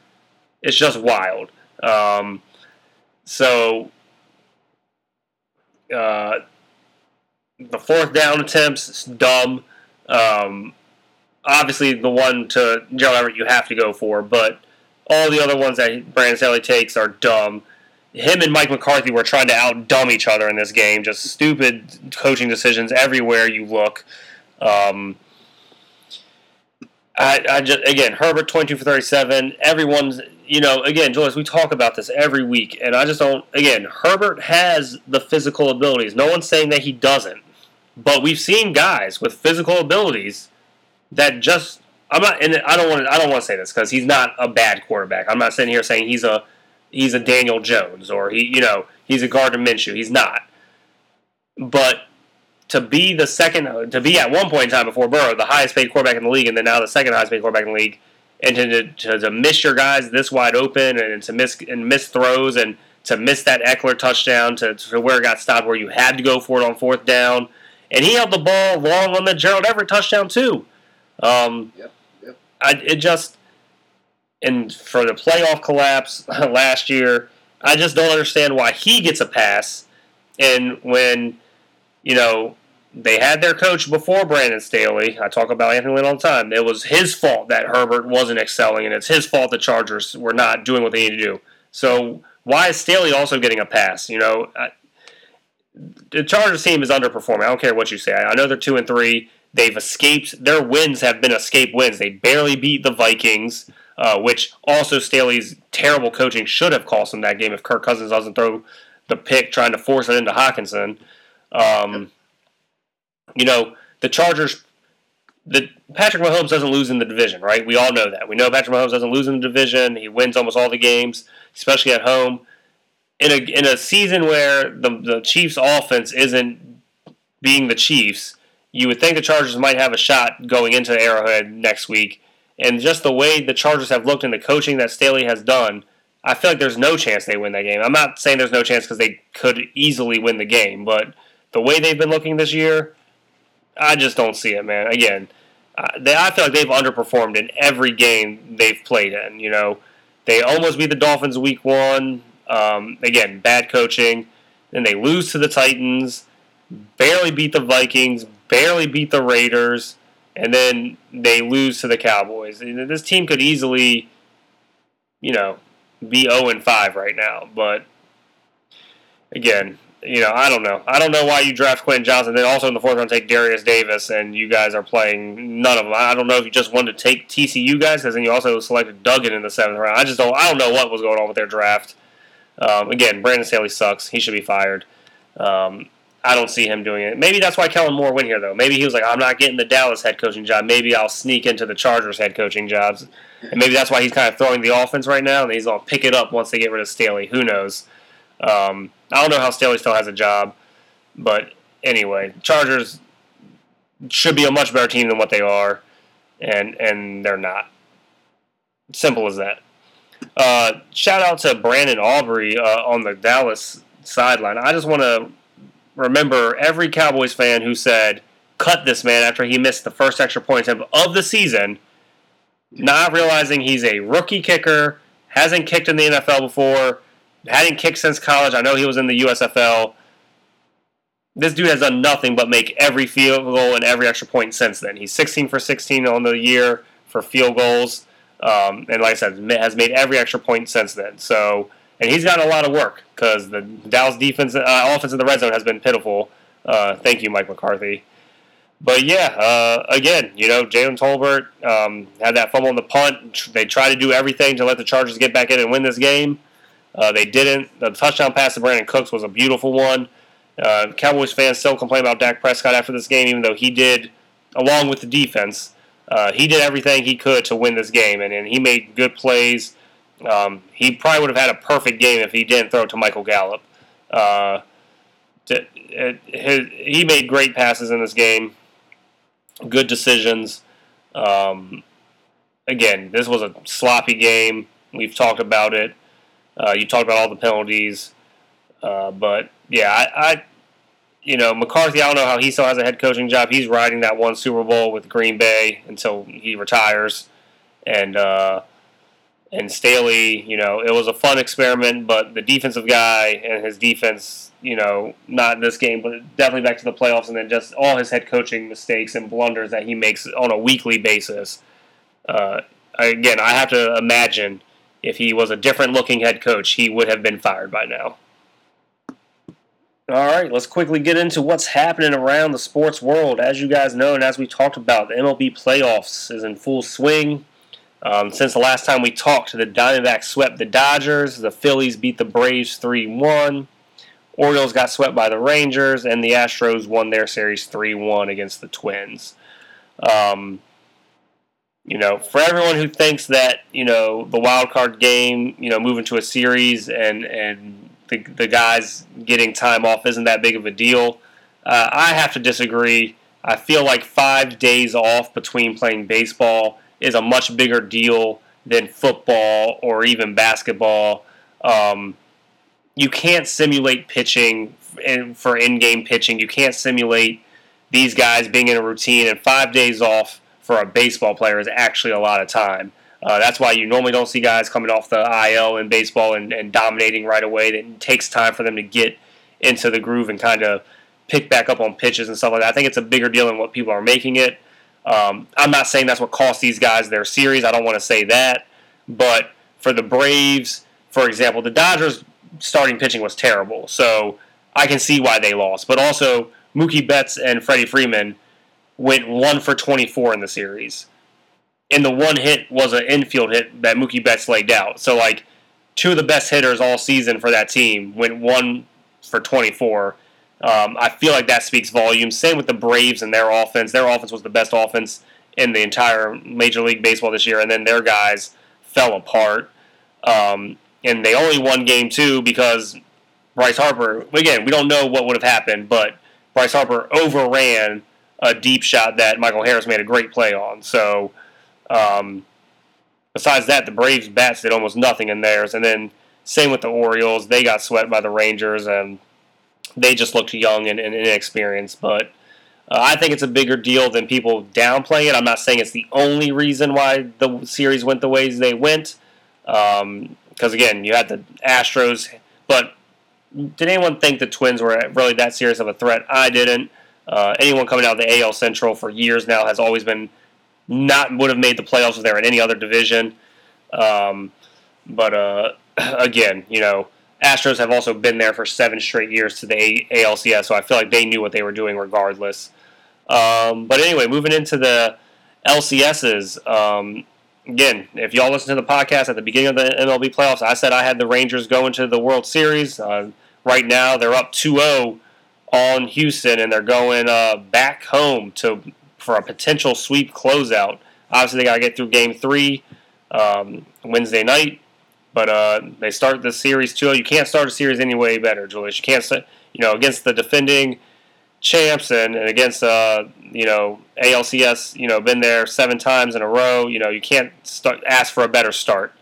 it's just wild. Um, so uh, the fourth down attempts, dumb. Um, obviously, the one to Gerald Everett you have to go for, but all the other ones that Brandon Staley takes are dumb him and Mike McCarthy were trying to out dumb each other in this game. Just stupid coaching decisions everywhere you look. Um, I, I just again Herbert twenty two for thirty seven. Everyone's you know again Julius we talk about this every week and I just don't again Herbert has the physical abilities. No one's saying that he doesn't, but we've seen guys with physical abilities that just I'm not, and I don't want to. I don't want to say this because he's not a bad quarterback. I'm not sitting here saying he's a he's a Daniel Jones or he, you know, he's a Gardner Minshew. He's not. But to be the second, to be at one point in time before Burrow, the highest paid quarterback in the league, and then now the second highest paid quarterback in the league, and to, to, to miss your guys this wide open and to miss and miss throws and to miss that Ekeler touchdown to, to where it got stopped, where you had to go for it on fourth down, and he held the ball long on the Gerald Everett touchdown too. Um, Yep, yep. I, it just and for the playoff collapse last year, I just don't understand why he gets a pass, and when you know they had their coach before Brandon Staley. I talk about Anthony Lynn all the time. It was his fault that Herbert wasn't excelling, and it's his fault the Chargers were not doing what they need to do. So why is Staley also getting a pass? You know, I, the Chargers team is underperforming. I don't care what you say. I know they're two and three. They've escaped. Their wins have been escape wins. They barely beat the Vikings, uh, which also Staley's terrible coaching should have cost him that game if Kirk Cousins doesn't throw the pick trying to force it into Hockenson. Um, you know, the Chargers. The Patrick Mahomes doesn't lose in the division, right? We all know that. We know Patrick Mahomes doesn't lose in the division. He wins almost all the games, especially at home. In a in a season where the the Chiefs' offense isn't being the Chiefs, you would think the Chargers might have a shot going into Arrowhead next week. And just the way the Chargers have looked and the coaching that Staley has done, I feel like there's no chance they win that game. I'm not saying there's no chance because they could easily win the game, but the way they've been looking this year, I just don't see it, man. Again, uh, they, I feel like they've underperformed in every game they've played in. You know, they almost beat the Dolphins week one. Um, again, bad coaching. Then they lose to the Titans, barely beat the Vikings, barely beat the Raiders, and then they lose to the Cowboys. This team could easily, you know, be 0 and 5 right now. But again, you know, I don't know. I don't know why you draft Quentin Johnston. Then also in the fourth round take Derius Davis, and you guys are playing none of them. I don't know if you just wanted to take TCU guys, because then you also selected Duggan in the seventh round. I just don't. I don't know what was going on with their draft. Um, again, Brandon Staley sucks. He should be fired. Um, I don't see him doing it. Maybe that's why Kellen Moore went here, though. Maybe he was like, I'm not getting the Dallas head coaching job. Maybe I'll sneak into the Chargers head coaching jobs. And maybe that's why he's kind of throwing the offense right now, and he's going to pick it up once they get rid of Staley. Who knows? Um, I don't know how Staley still has a job, but anyway, Chargers should be a much better team than what they are, and and they're not. Simple as that. Uh, shout out to Brandon Aubrey uh, on the Dallas sideline. I just want to remember every Cowboys fan who said, "Cut this man" after he missed the first extra point of the season, not realizing he's a rookie kicker, hasn't kicked in the NFL before hadn't kicked since college. I know he was in the USFL. This dude has done nothing but make every field goal and every extra point since then. He's 16 for 16 on the year for field goals, um, and like I said, has made every extra point since then. So, and he's got a lot of work because the Dallas defense, uh, offense in the red zone has been pitiful. Uh, thank you, Mike McCarthy. But yeah, uh, again, you know, Jalen Tolbert um, had that fumble on the punt. They tried to do everything to let the Chargers get back in and win this game. Uh, they didn't. The touchdown pass to Brandin Cooks was a beautiful one. Uh, Cowboys fans still complain about Dak Prescott after this game, even though he did, along with the defense, uh, he did everything he could to win this game, and, and he made good plays. Um, he probably would have had a perfect game if he didn't throw to Michael Gallup. Uh, to, it, his, he made great passes in this game, good decisions. Um, again, this was a sloppy game. We've talked about it. Uh, you talked about all the penalties, uh, but yeah, I, I, you know, McCarthy. I don't know how he still has a head coaching job. He's riding that one Super Bowl with Green Bay until he retires, and uh, and Staley. You know, it was a fun experiment, but the defensive guy and his defense, you know, not in this game, but definitely back to the playoffs, and then just all his head coaching mistakes and blunders that he makes on a weekly basis. Uh, again, I have to imagine if he was a different looking head coach, he would have been fired by now. All right, let's quickly get into what's happening around the sports world. As you guys know, and as we talked about, the MLB playoffs is in full swing. Um, since the last time we talked, the Diamondbacks swept the Dodgers, the Phillies beat the Braves 3 1, Orioles got swept by the Rangers, and the Astros won their series 3 1 against the Twins. Um, you know, for everyone who thinks that you know the wild card game, you know, moving to a series and and the the guys getting time off isn't that big of a deal. Uh, I have to disagree. I feel like five days off between playing baseball is a much bigger deal than football or even basketball. Um, you can't simulate pitching for in-game pitching. You can't simulate these guys being in a routine, and five days off for a baseball player is actually a lot of time. Uh, that's why you normally don't see guys coming off the IL in baseball and, and dominating right away. It takes time for them to get into the groove and kind of pick back up on pitches and stuff like that. I think it's a bigger deal than what people are making it. Um, I'm not saying that's what cost these guys their series. I don't want to say that. But for the Braves, for example, the Dodgers starting pitching was terrible. So I can see why they lost. But also, Mookie Betts and Freddie Freeman went one for 24 in the series. And the one hit was an infield hit that Mookie Betts laid out. So, like, two of the best hitters all season for that team went one for 24. Um, I feel like that speaks volumes. Same with the Braves and their offense. Their offense was the best offense in the entire Major League Baseball this year, and then their guys fell apart. Um, and they only won game two because Bryce Harper, again, we don't know what would have happened, but Bryce Harper overran a deep shot that Michael Harris made a great play on. So, um, besides that, the Braves bats did almost nothing in theirs. And then same with the Orioles. They got swept by the Rangers, and they just looked young and, and inexperienced. But uh, I think it's a bigger deal than people downplay it. I'm not saying it's the only reason why the series went the ways they went. Because, um, again, you had the Astros. But did anyone think the Twins were really that serious of a threat? I didn't. Uh, anyone coming out of the AL Central for years now has always been not would have made the playoffs if they were in any other division. Um, but uh, again, you know, Astros have also been there for seven straight years to the ALCS, so I feel like they knew what they were doing regardless. Um, but anyway, moving into the LCSs. Um, again, if y'all listen to the podcast at the beginning of the MLB playoffs, I said I had the Rangers going to the World Series. Uh, right now, they're up 2 0 on Houston, and they're going uh, back home to for a potential sweep closeout. Obviously, they got to get through Game Three um, Wednesday night, but uh, they start the series 2 You can't start a series any way better, Julius. You can't, you know, against the defending champs and, and against uh, you know ALCS, you know, been there seven times in a row. You know, you can't start, ask for a better start.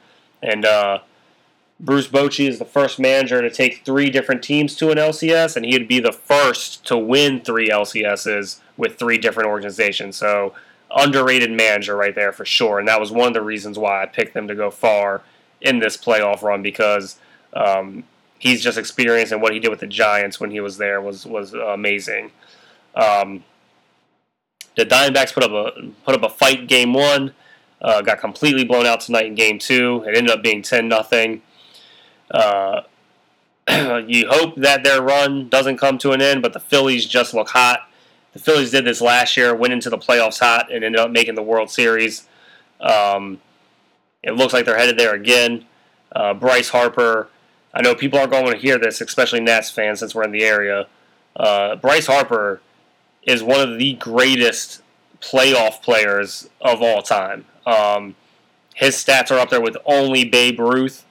And uh, Bruce Bochy is the first manager to take three different teams to an LCS, and he'd be the first to win three LCSs with three different organizations. So underrated manager right there for sure. And that was one of the reasons why I picked them to go far in this playoff run because um, he's just experienced and what he did with the Giants when he was there was was amazing. Um, the Diamondbacks put up a put up a fight game one, uh, got completely blown out tonight in game two. It ended up being ten nothing. Uh, you hope that their run doesn't come to an end, but the Phillies just look hot. The Phillies did this last year, went into the playoffs hot, and ended up making the World Series. Um, it looks like they're headed there again. Uh, Bryce Harper, I know people aren't going to hear this, especially Nats fans, since we're in the area. Uh, Bryce Harper is one of the greatest playoff players of all time. Um, his stats are up there with only Babe Ruth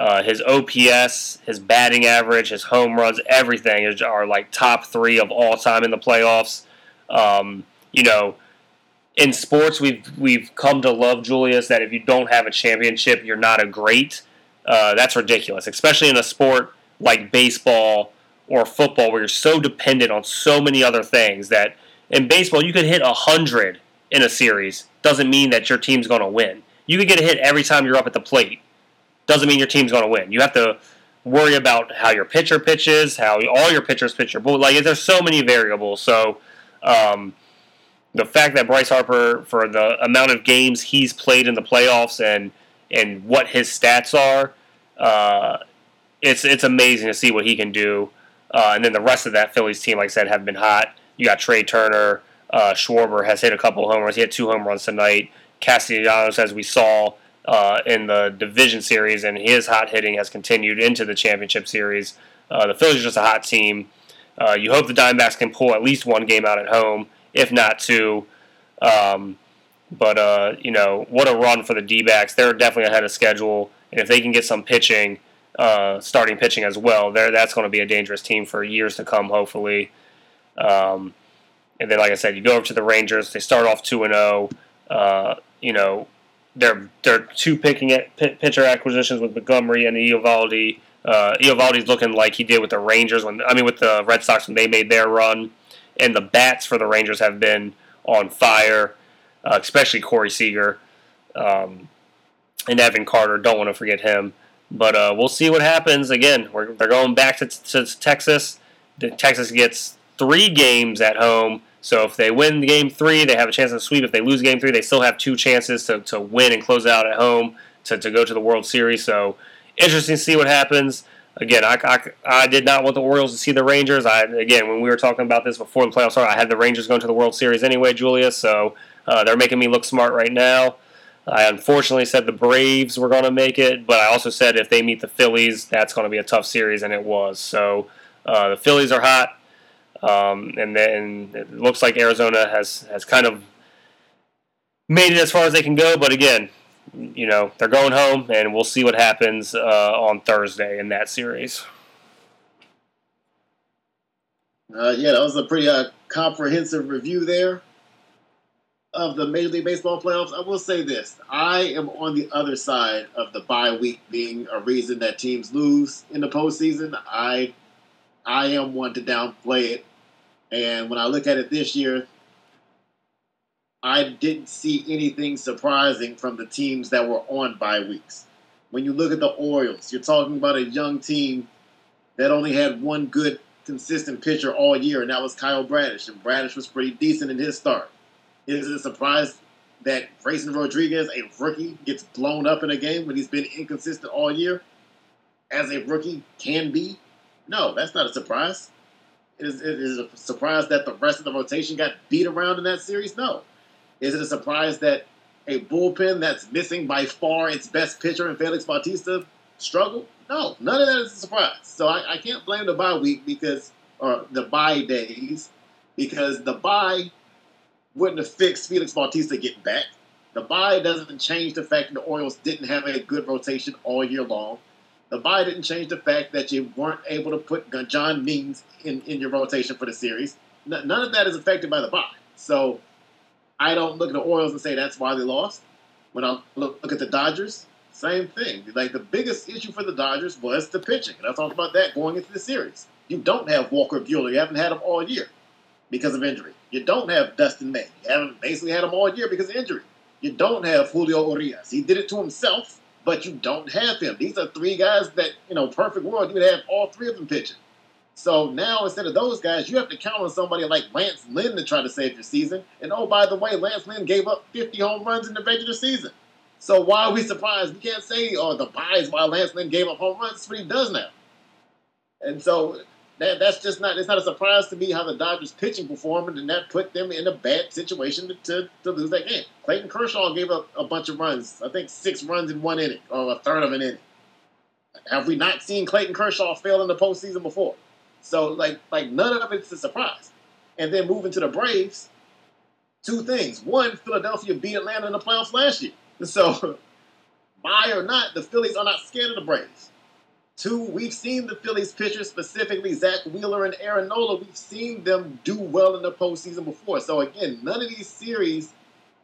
uh, his OPS, his batting average, his home runs, everything is, are like top three of all time in the playoffs. Um, you know, in sports, we've we've come to love Julius that if you don't have a championship, you're not a great. Uh, that's ridiculous, especially in a sport like baseball or football, where you're so dependent on so many other things. That in baseball, you could hit a hundred in a series, doesn't mean that your team's going to win. You could get a hit every time you're up at the plate doesn't mean your team's going to win. You have to worry about how your pitcher pitches, how all your pitchers pitch your Like there's so many variables. So um, the fact that Bryce Harper, for the amount of games he's played in the playoffs and and what his stats are, uh, it's it's amazing to see what he can do. Uh, and then the rest of that Phillies team, like I said, have been hot. You got Trea Turner, uh, Schwarber has hit a couple home runs. He had two home runs tonight. Castellanos, as we saw, uh, in the division series, and his hot hitting has continued into the championship series. Uh, the Phillies are just a hot team. Uh, you hope the Diamondbacks can pull at least one game out at home, if not two. Um, But uh, you know, what a run for the D-backs. They're definitely ahead of schedule, and if they can get some pitching, uh, starting pitching as well, there that's going to be a dangerous team for years to come, hopefully. Um, and then, like I said, you go over to the Rangers. They start off two and zero. Uh, you know, they're they're two picking at pitcher acquisitions with Montgomery and Eovaldi. Uh, Eovaldi's looking like he did with the Rangers when I mean with the Red Sox when they made their run, and the bats for the Rangers have been on fire uh, especially Corey Seager um, and Evan Carter. Don't want to forget him. But uh, we'll see what happens. Again, they're going back to, to Texas. Texas gets three games at home. So if they win game three, they have a chance to sweep. If they lose game three, they still have two chances to, to win and close out at home to, to go to the World Series. So interesting to see what happens. Again, I, I, I did not want the Orioles to see the Rangers. I again, when we were talking about this before the playoffs started, I had the Rangers going to the World Series anyway, Julia. So uh, they're making me look smart right now. I unfortunately said the Braves were going to make it, but I also said if they meet the Phillies, that's going to be a tough series, and it was. So uh, the Phillies are hot, um, and then it looks like Arizona has has kind of made it as far as they can go. But again, you know they're going home, and we'll see what happens uh, on Thursday in that series. Uh, yeah, that was a pretty uh, comprehensive review there of the Major League Baseball playoffs, I will say this. I am on the other side of the bye week being a reason that teams lose in the postseason. I I am one to downplay it. And when I look at it this year, I didn't see anything surprising from the teams that were on bye weeks. When you look at the Orioles, you're talking about a young team that only had one good, consistent pitcher all year, and that was Kyle Bradish. And Bradish was pretty decent in his start. Is it a surprise that Grayson Rodriguez, a rookie, gets blown up in a game when he's been inconsistent all year, as a rookie can be? No, that's not a surprise. Is, it a surprise that the rest of the rotation got beat around in that series? No. Is it a surprise that a bullpen that's missing by far its best pitcher in Felix Bautista struggled? No, none of that is a surprise. So I, I can't blame the bye week because, or the bye days, because the bye wouldn't have fixed Felix Bautista getting back. The bye doesn't change the fact that the Orioles didn't have a good rotation all year long. The bye didn't change the fact that you weren't able to put John Means in, in your rotation for the series. None of that is affected by the bye. So I don't look at the Orioles and say that's why they lost. When I look, look at the Dodgers, same thing. Like the biggest issue for the Dodgers was the pitching. And I talked about that going into the series. You don't have Walker Buehler. You haven't had him all year because of injury. You don't have Dustin May. You haven't basically had him all year because of injury. You don't have Julio Urias. He did it to himself, but you don't have him. These are three guys that, you know, perfect world, you would have all three of them pitching. So now instead of those guys, you have to count on somebody like Lance Lynn to try to save your season. And oh, by the way, Lance Lynn gave up 50 home runs in the regular season. So why are we surprised? We can't say, oh, the buys why Lance Lynn gave up home runs. That's what he does now. And so that, that's just not it's not a surprise to me how the Dodgers pitching performed, and that put them in a bad situation to, to, to lose that game. Clayton Kershaw gave up a bunch of runs, I think six runs in one inning, or a third of an inning. Have we not seen Clayton Kershaw fail in the postseason before? So like like none of it's a surprise. And then moving to the Braves, two things. One, Philadelphia beat Atlanta in the playoffs last year. So, bye or not, the Phillies are not scared of the Braves. Two, we've seen the Phillies pitchers, specifically Zack Wheeler and Aaron Nola, we've seen them do well in the postseason before. So again, none of these series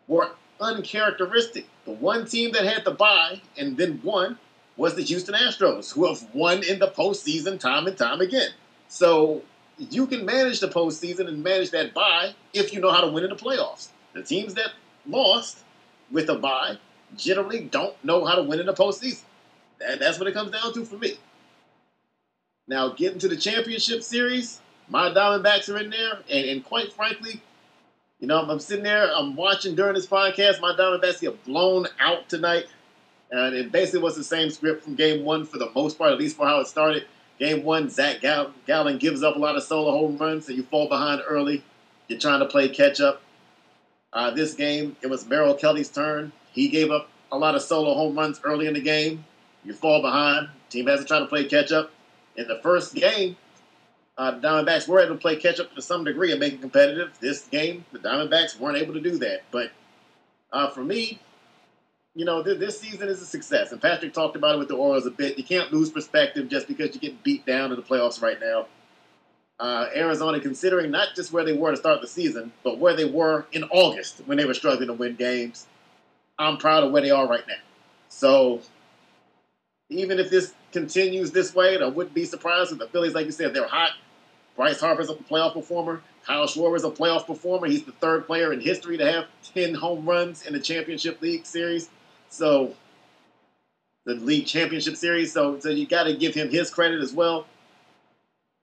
were uncharacteristic. The one team that had the bye and then won was the Houston Astros, who have won in the postseason time and time again. So you can manage the postseason and manage that bye if you know how to win in the playoffs. The teams that lost with a bye generally don't know how to win in the postseason. That, that's what it comes down to for me. Now, getting to the championship series, my Diamondbacks are in there, and, and quite frankly, you know, I'm, I'm, sitting there, I'm watching during this podcast, my Diamondbacks get blown out tonight. And it basically was the same script from game one for the most part, at least for how it started. Game one, Zac Gall- Gallen gives up a lot of solo home runs, and you fall behind early. You're trying to play catch up. Uh, this game, it was Merrill Kelly's turn. He gave up a lot of solo home runs early in the game. You fall behind. Team has to try to play catch up. In the first game, uh, Diamondbacks were able to play catch up to some degree and make it competitive. This game, the Diamondbacks weren't able to do that. But Uh, for me, you know, th- this season is a success. And Patrick talked about it with the Orioles a bit. You can't lose perspective just because you get beat down in the playoffs right now. Uh, Arizona, considering not just where they were to start the season, but where they were in August when they were struggling to win games, I'm proud of where they are right now. So even if this continues this way, I wouldn't be surprised if the Phillies, like you said, they're hot. Bryce Harper's a playoff performer. Kyle Schwarber's a playoff performer. He's the third player in history to have 10 home runs in the Championship League Series. So, the League Championship Series. So, so you got to give him his credit as well.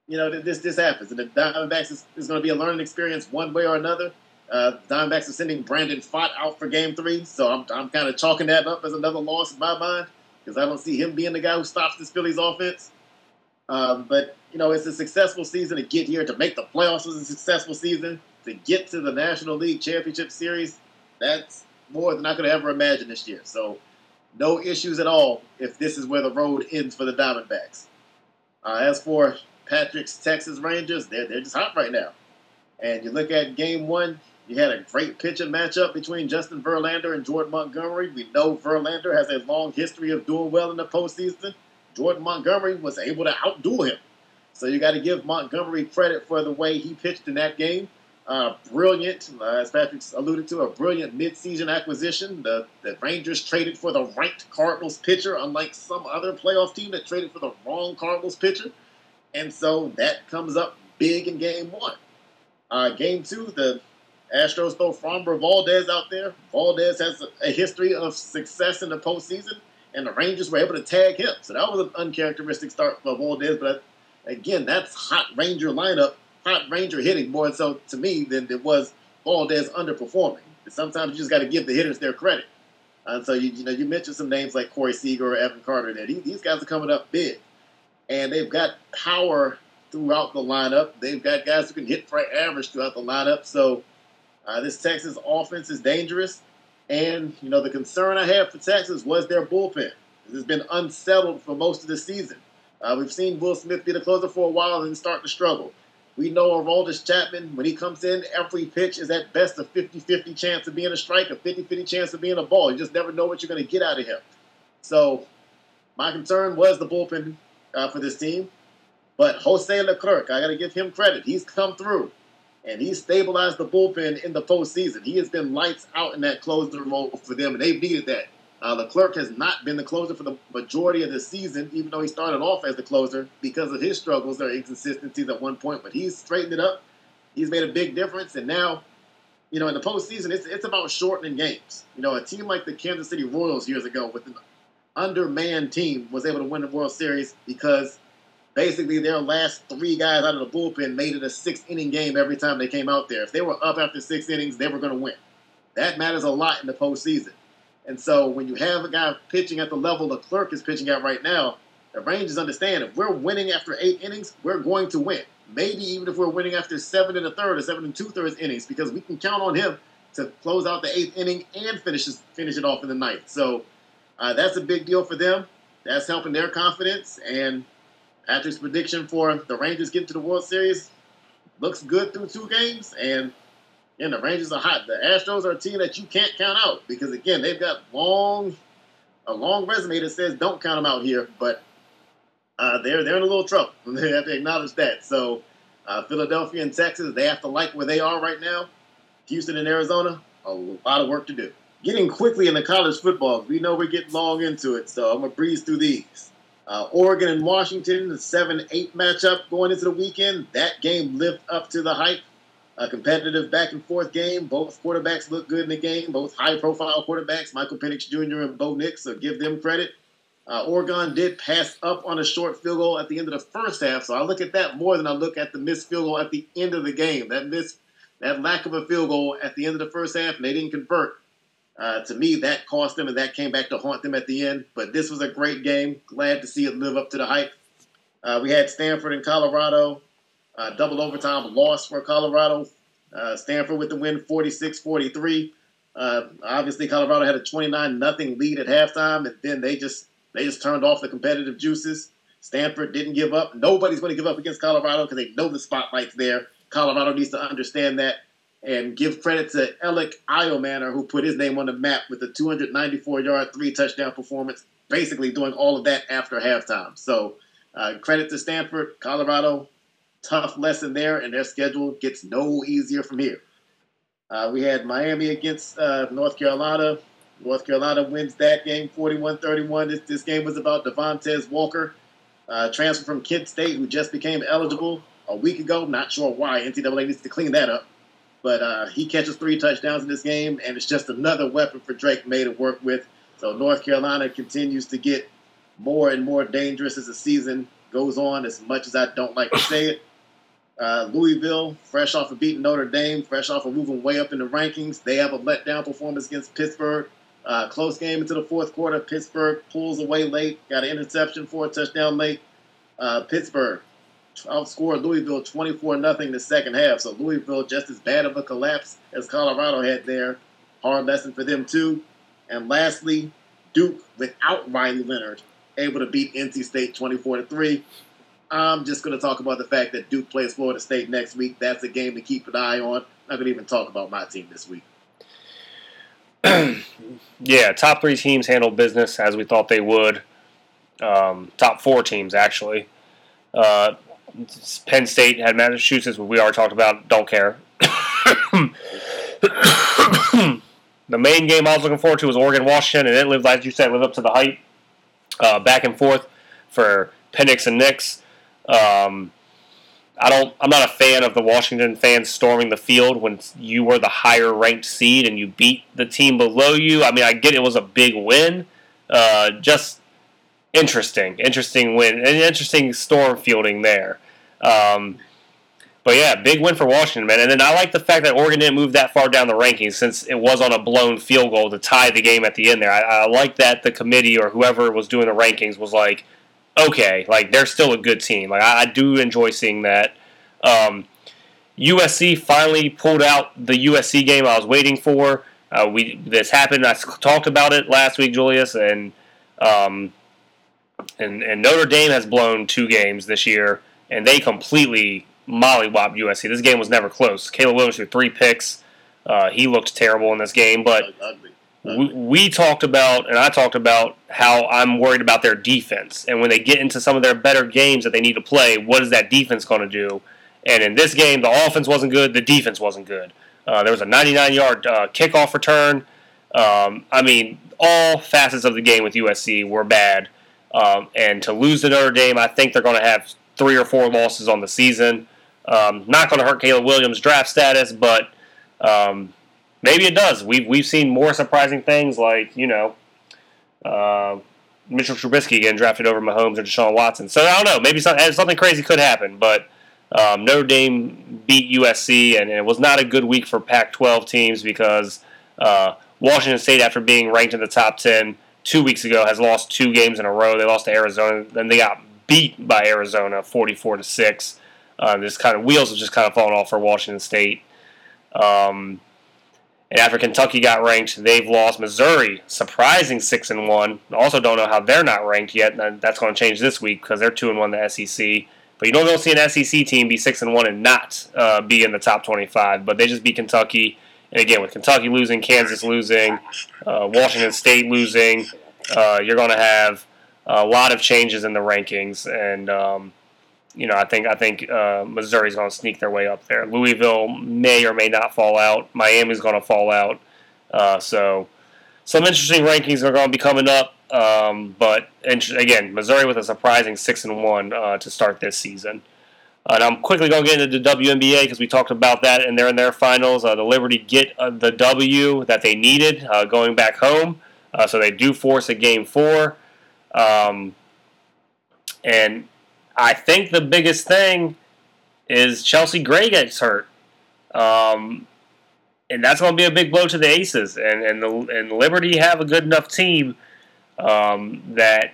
You know, this this happens. And the Diamondbacks is, is going to be a learning experience one way or another. Uh, Diamondbacks are sending Brandon Pfaadt out for game three. So, I'm, I'm kind of chalking that up as another loss in my mind because I don't see him being the guy who stops this Phillies offense. Um, but you know, it's a successful season to get here. To make the playoffs was a successful season. To get to the National League Championship Series, that's more than I could ever imagine this year. So, no issues at all if this is where the road ends for the Diamondbacks. Uh, as for Patrick's Texas Rangers, they're, they're just hot right now. And you look at game one, you had a great pitching matchup between Justin Verlander and Jordan Montgomery. We know Verlander has a long history of doing well in the postseason. Jordan Montgomery was able to outdo him. So you got to give Montgomery credit for the way he pitched in that game. Uh, brilliant, uh, as Patrick alluded to, a brilliant midseason acquisition. The, the Rangers traded for the ranked Cardinals pitcher, unlike some other playoff team that traded for the wrong Cardinals pitcher. And so that comes up big in game one. Uh, game two, the Astros throw Framber Valdez out there. Valdez has a, a history of success in the postseason and the Rangers were able to tag him. So that was an uncharacteristic start for Valdez. But again, that's hot Ranger lineup, hot Ranger hitting more so to me than it was Valdez underperforming. sometimes you just got to give the hitters their credit. And so you, you know you mentioned some names like Corey Seager or Evan Carter. There, these, guys are coming up big, and they've got power throughout the lineup. They've got guys who can hit for average throughout the lineup. So uh, this Texas offense is dangerous. And, you know, the concern I have for Texas was their bullpen. It has been unsettled for most of the season. Uh, we've seen Will Smith be the closer for a while and start to struggle. We know Aroldis Chapman, when he comes in, every pitch is at best a 50 50 chance of being a strike, a 50 50 chance of being a ball. You just never know what you're going to get out of him. So, my concern was the bullpen uh, for this team. But Jose Leclerc, I got to give him credit. He's come through and he stabilized the bullpen in the postseason. He has been lights out in that closer role for them, and they've needed that. Uh, Leclerc has not been the closer for the majority of the season, even though he started off as the closer because of his struggles or inconsistencies at one point. But he's straightened it up. He's made a big difference, and now, you know, in the postseason, it's it's about shortening games. You know, a team like the Kansas City Royals years ago with an undermanned team was able to win the World Series because basically their last three guys out of the bullpen made it a six inning game every time they came out there. If they were up after six innings, they were going to win. That matters a lot in the postseason. And so when you have a guy pitching at the level Leclerc is pitching at right now, the Rangers understand if we're winning after eight innings, we're going to win. Maybe even if we're winning after seven and a third or seven and two thirds innings, because we can count on him to close out the eighth inning and finish finish it off in the ninth. So uh, that's a big deal for them. That's helping their confidence, and Patrick's prediction for the Rangers getting to the World Series looks good through two games, and and the Rangers are hot. The Astros are a team that you can't count out because again they've got long a long resume that says don't count them out here, but uh, they're they're in a little trouble. they have to acknowledge that. So uh, Philadelphia and Texas they have to like where they are right now. Houston and Arizona a lot of work to do. Getting quickly into college football, we know we're getting long into it, so I'm gonna breeze through these. Uh, Oregon and Washington, the 7 8 matchup going into the weekend. That game lived up to the hype. A competitive back and forth game. Both quarterbacks look good in the game, both high profile quarterbacks, Michael Penix Jr. and Bo Nix, so give them credit. Uh, Oregon did pass up on a short field goal at the end of the first half, so I look at that more than I look at the missed field goal at the end of the game. That miss, that lack of a field goal at the end of the first half, and they didn't convert. Uh, to me, that cost them, and that came back to haunt them at the end. But this was a great game. Glad to see it live up to the hype. Uh, we had Stanford and Colorado. Uh, double overtime loss for Colorado. Uh, Stanford with the win 46 43. Uh, obviously, Colorado had a 29 nothing lead at halftime, and then they just they just turned off the competitive juices. Stanford didn't give up. Nobody's going to give up against Colorado because they know the spotlight's there. Colorado needs to understand that. and give credit to Elic Ayomanor, who put his name on the map with a 294 yard, three touchdown performance, basically doing all of that after halftime. So, uh, credit to Stanford, Colorado. Tough lesson there, and their schedule gets no easier from here. Uh, we had Miami against uh, North Carolina. North Carolina wins that game 41 31. This, this game was about Devontez Walker, uh, transfer from Kent State, who just became eligible a week ago. Not sure why. NCAA needs to clean that up. But uh, he catches three touchdowns in this game, and it's just another weapon for Drake Maye to work with. So North Carolina continues to get more and more dangerous as the season goes on, as much as I don't like to say it. Uh, Louisville, fresh off of beating Notre Dame, fresh off of moving way up in the rankings. They have a letdown performance against Pittsburgh. Uh, close game into the fourth quarter. Pittsburgh pulls away late, got an interception for a touchdown late. Uh, Pittsburgh outscored Louisville 24 0 the second half. So Louisville just as bad of a collapse as Colorado had there. Hard lesson for them too. And lastly, Duke without Riley Leonard able to beat NC State 24 to 3. I'm just going to talk about the fact that Duke plays Florida State next week. That's a game to keep an eye on. I'm not going to even talk about my team this week. yeah, top three teams handled business as we thought they would. Um, top four teams, actually. Uh, Penn State had Massachusetts, we already talked about. Don't care. the main game I was looking forward to was Oregon Washington, and it lived, as you said, lived up to the hype. Uh, back and forth for Penix and Nix. Um, I don't. I'm not a fan of the Washington fans storming the field when you were the higher ranked seed and you beat the team below you. I mean, I get it was a big win. Uh, just interesting, interesting win, an interesting storm fielding there. Um, but yeah, big win for Washington, man. And then I like the fact that Oregon didn't move that far down the rankings since it was on a blown field goal to tie the game at the end there. I, I like that the committee or whoever was doing the rankings was like, okay, like they're still a good team. Like I, I do enjoy seeing that. Um, USC finally pulled out the USC game I was waiting for. Uh, we this happened. I talked about it last week, Julius, and um, and and Notre Dame has blown two games this year, and they completely mollywopped USC. This game was never close. Caleb Williams threw three picks. Uh, he looked terrible in this game, but we, talked about, and I talked about how I'm worried about their defense. And when they get into some of their better games that they need to play, what is that defense going to do? And in this game, the offense wasn't good, the defense wasn't good. Uh, there was a 99 yard uh, kickoff return. Um, I mean, all facets of the game with USC were bad. Um, and to lose to Notre Dame, I think they're going to have three or four losses on the season. Um, not going to hurt Caleb Williams' draft status, but um, maybe it does. We've we've seen more surprising things like you know uh, Mitchell Trubisky getting drafted over Mahomes or Deshaun Watson. So I don't know. Maybe something, something crazy could happen, but um, Notre Dame beat USC, and it was not a good week for Pac-12 teams because uh, Washington State, after being ranked in the top ten two weeks ago, has lost two games in a row. They lost to Arizona, then they got beat by Arizona, forty-four to six. Uh, this kind of wheels have just kind of fallen off for Washington State. Um, and after Kentucky got ranked, they've lost Missouri, surprising six and one. Also, don't know how they're not ranked yet. That's going to change this week because they're two and one the SEC. But you don't go see an SEC team be six and one and not uh, be in the top twenty-five. But they just beat Kentucky, and again with Kentucky losing, Kansas losing, uh, Washington State losing, uh, you're going to have a lot of changes in the rankings, and um, you know, I think I think uh, Missouri's going to sneak their way up there. Louisville may or may not fall out. Miami's going to fall out. Uh, so some interesting rankings are going to be coming up. Um, but again, Missouri with a surprising six and one uh, to start this season. and I'm quickly going to get into the WNBA because we talked about that, and they're in their finals. Uh, the Liberty get uh, the W that they needed uh, going back home, so they do force a game four. Um, and I think the biggest thing is Chelsea Gray gets hurt. Um, and that's going to be a big blow to the Aces. And and the and Liberty have a good enough team um, that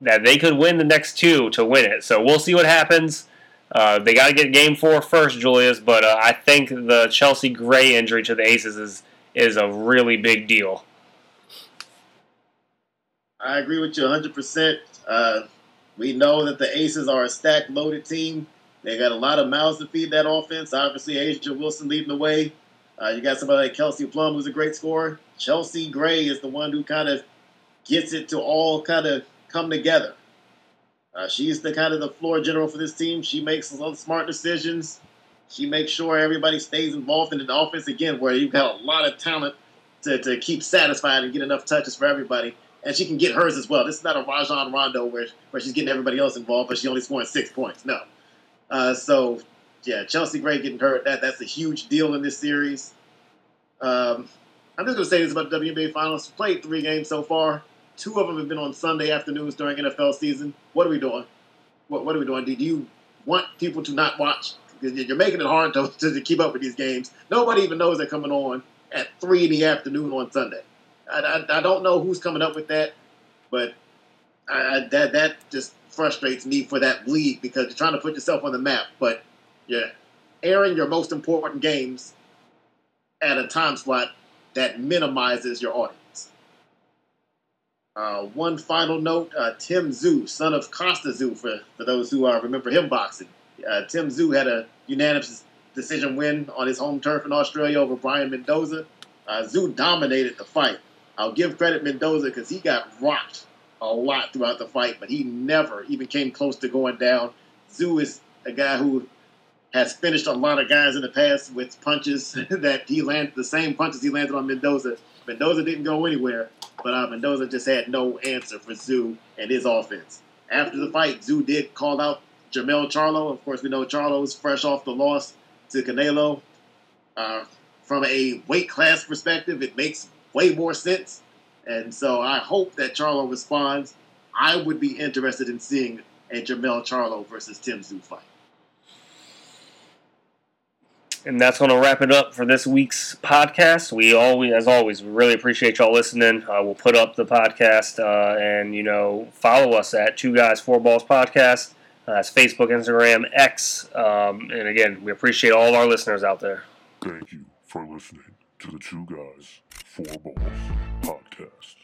that they could win the next two to win it. So we'll see what happens. Uh, they got to get game four first, Julius. But uh, I think the Chelsea Gray injury to the Aces is is a really big deal. I agree with you 100. Uh, percent we know that the Aces are a stack loaded team. They got a lot of mouths to feed that offense. Obviously, A'ja Wilson leading the way. Uh, you got somebody like Kelsey Plum, who's a great scorer. Chelsea Gray is the one who kind of gets it to all kind of come together. Uh, she's the kind of the floor general for this team. She makes some smart decisions. She makes sure everybody stays involved in the offense again, where you've got a lot of talent to, to keep satisfied and get enough touches for everybody. And she can get hers as well. This is not a Rajon Rondo where, where she's getting everybody else involved, but she's only scoring six points. No. Uh, so, yeah, Chelsea Gray getting hurt, that, that's a huge deal in this series. Um, I'm just to say this about the WNBA Finals. Played three games so far. Two of them have been on Sunday afternoons during NFL season. What are we doing? What, what are we doing? Do you want people to not watch? Because you're making it hard to, to, keep up with these games. Nobody even knows they're coming on at 3 in the afternoon on Sunday. I, I, I don't know who's coming up with that, but I, that that just frustrates me for that league because you're trying to put yourself on the map, but you're airing your most important games at a time slot that minimizes your audience. Uh, one final note: uh, Tim Tszyu, son of Kostya Tszyu, for, for those who uh, remember him boxing. Uh, Tim Tszyu had a unanimous decision win on his home turf in Australia over Brian Mendoza. Uh, Tszyu dominated the fight. I'll give credit Mendoza because he got rocked a lot throughout the fight, but he never even came close to going down. Tszyu is a guy who has finished a lot of guys in the past with punches that he landed, the same punches he landed on Mendoza. Mendoza didn't go anywhere, but uh, Mendoza just had no answer for Tszyu and his offense. After the fight, Tszyu did call out Jermell Charlo. Of course, we know Charlo's fresh off the loss to Canelo. Uh, from a weight class perspective, it makes way more sense. And so I hope that Charlo responds. I would be interested in seeing a Jermell Charlo versus Tim Tszyu fight. And that's going to wrap it up for this week's podcast. We always, as always, we really appreciate y'all listening. Uh, we'll put up the podcast uh, and, you know, follow us at Two Guys, Four Balls Podcast. Uh, that's Facebook, Instagram, X. Um, and again, we appreciate all our listeners out there. Thank you for listening to the Two Guys, Four Balls podcast.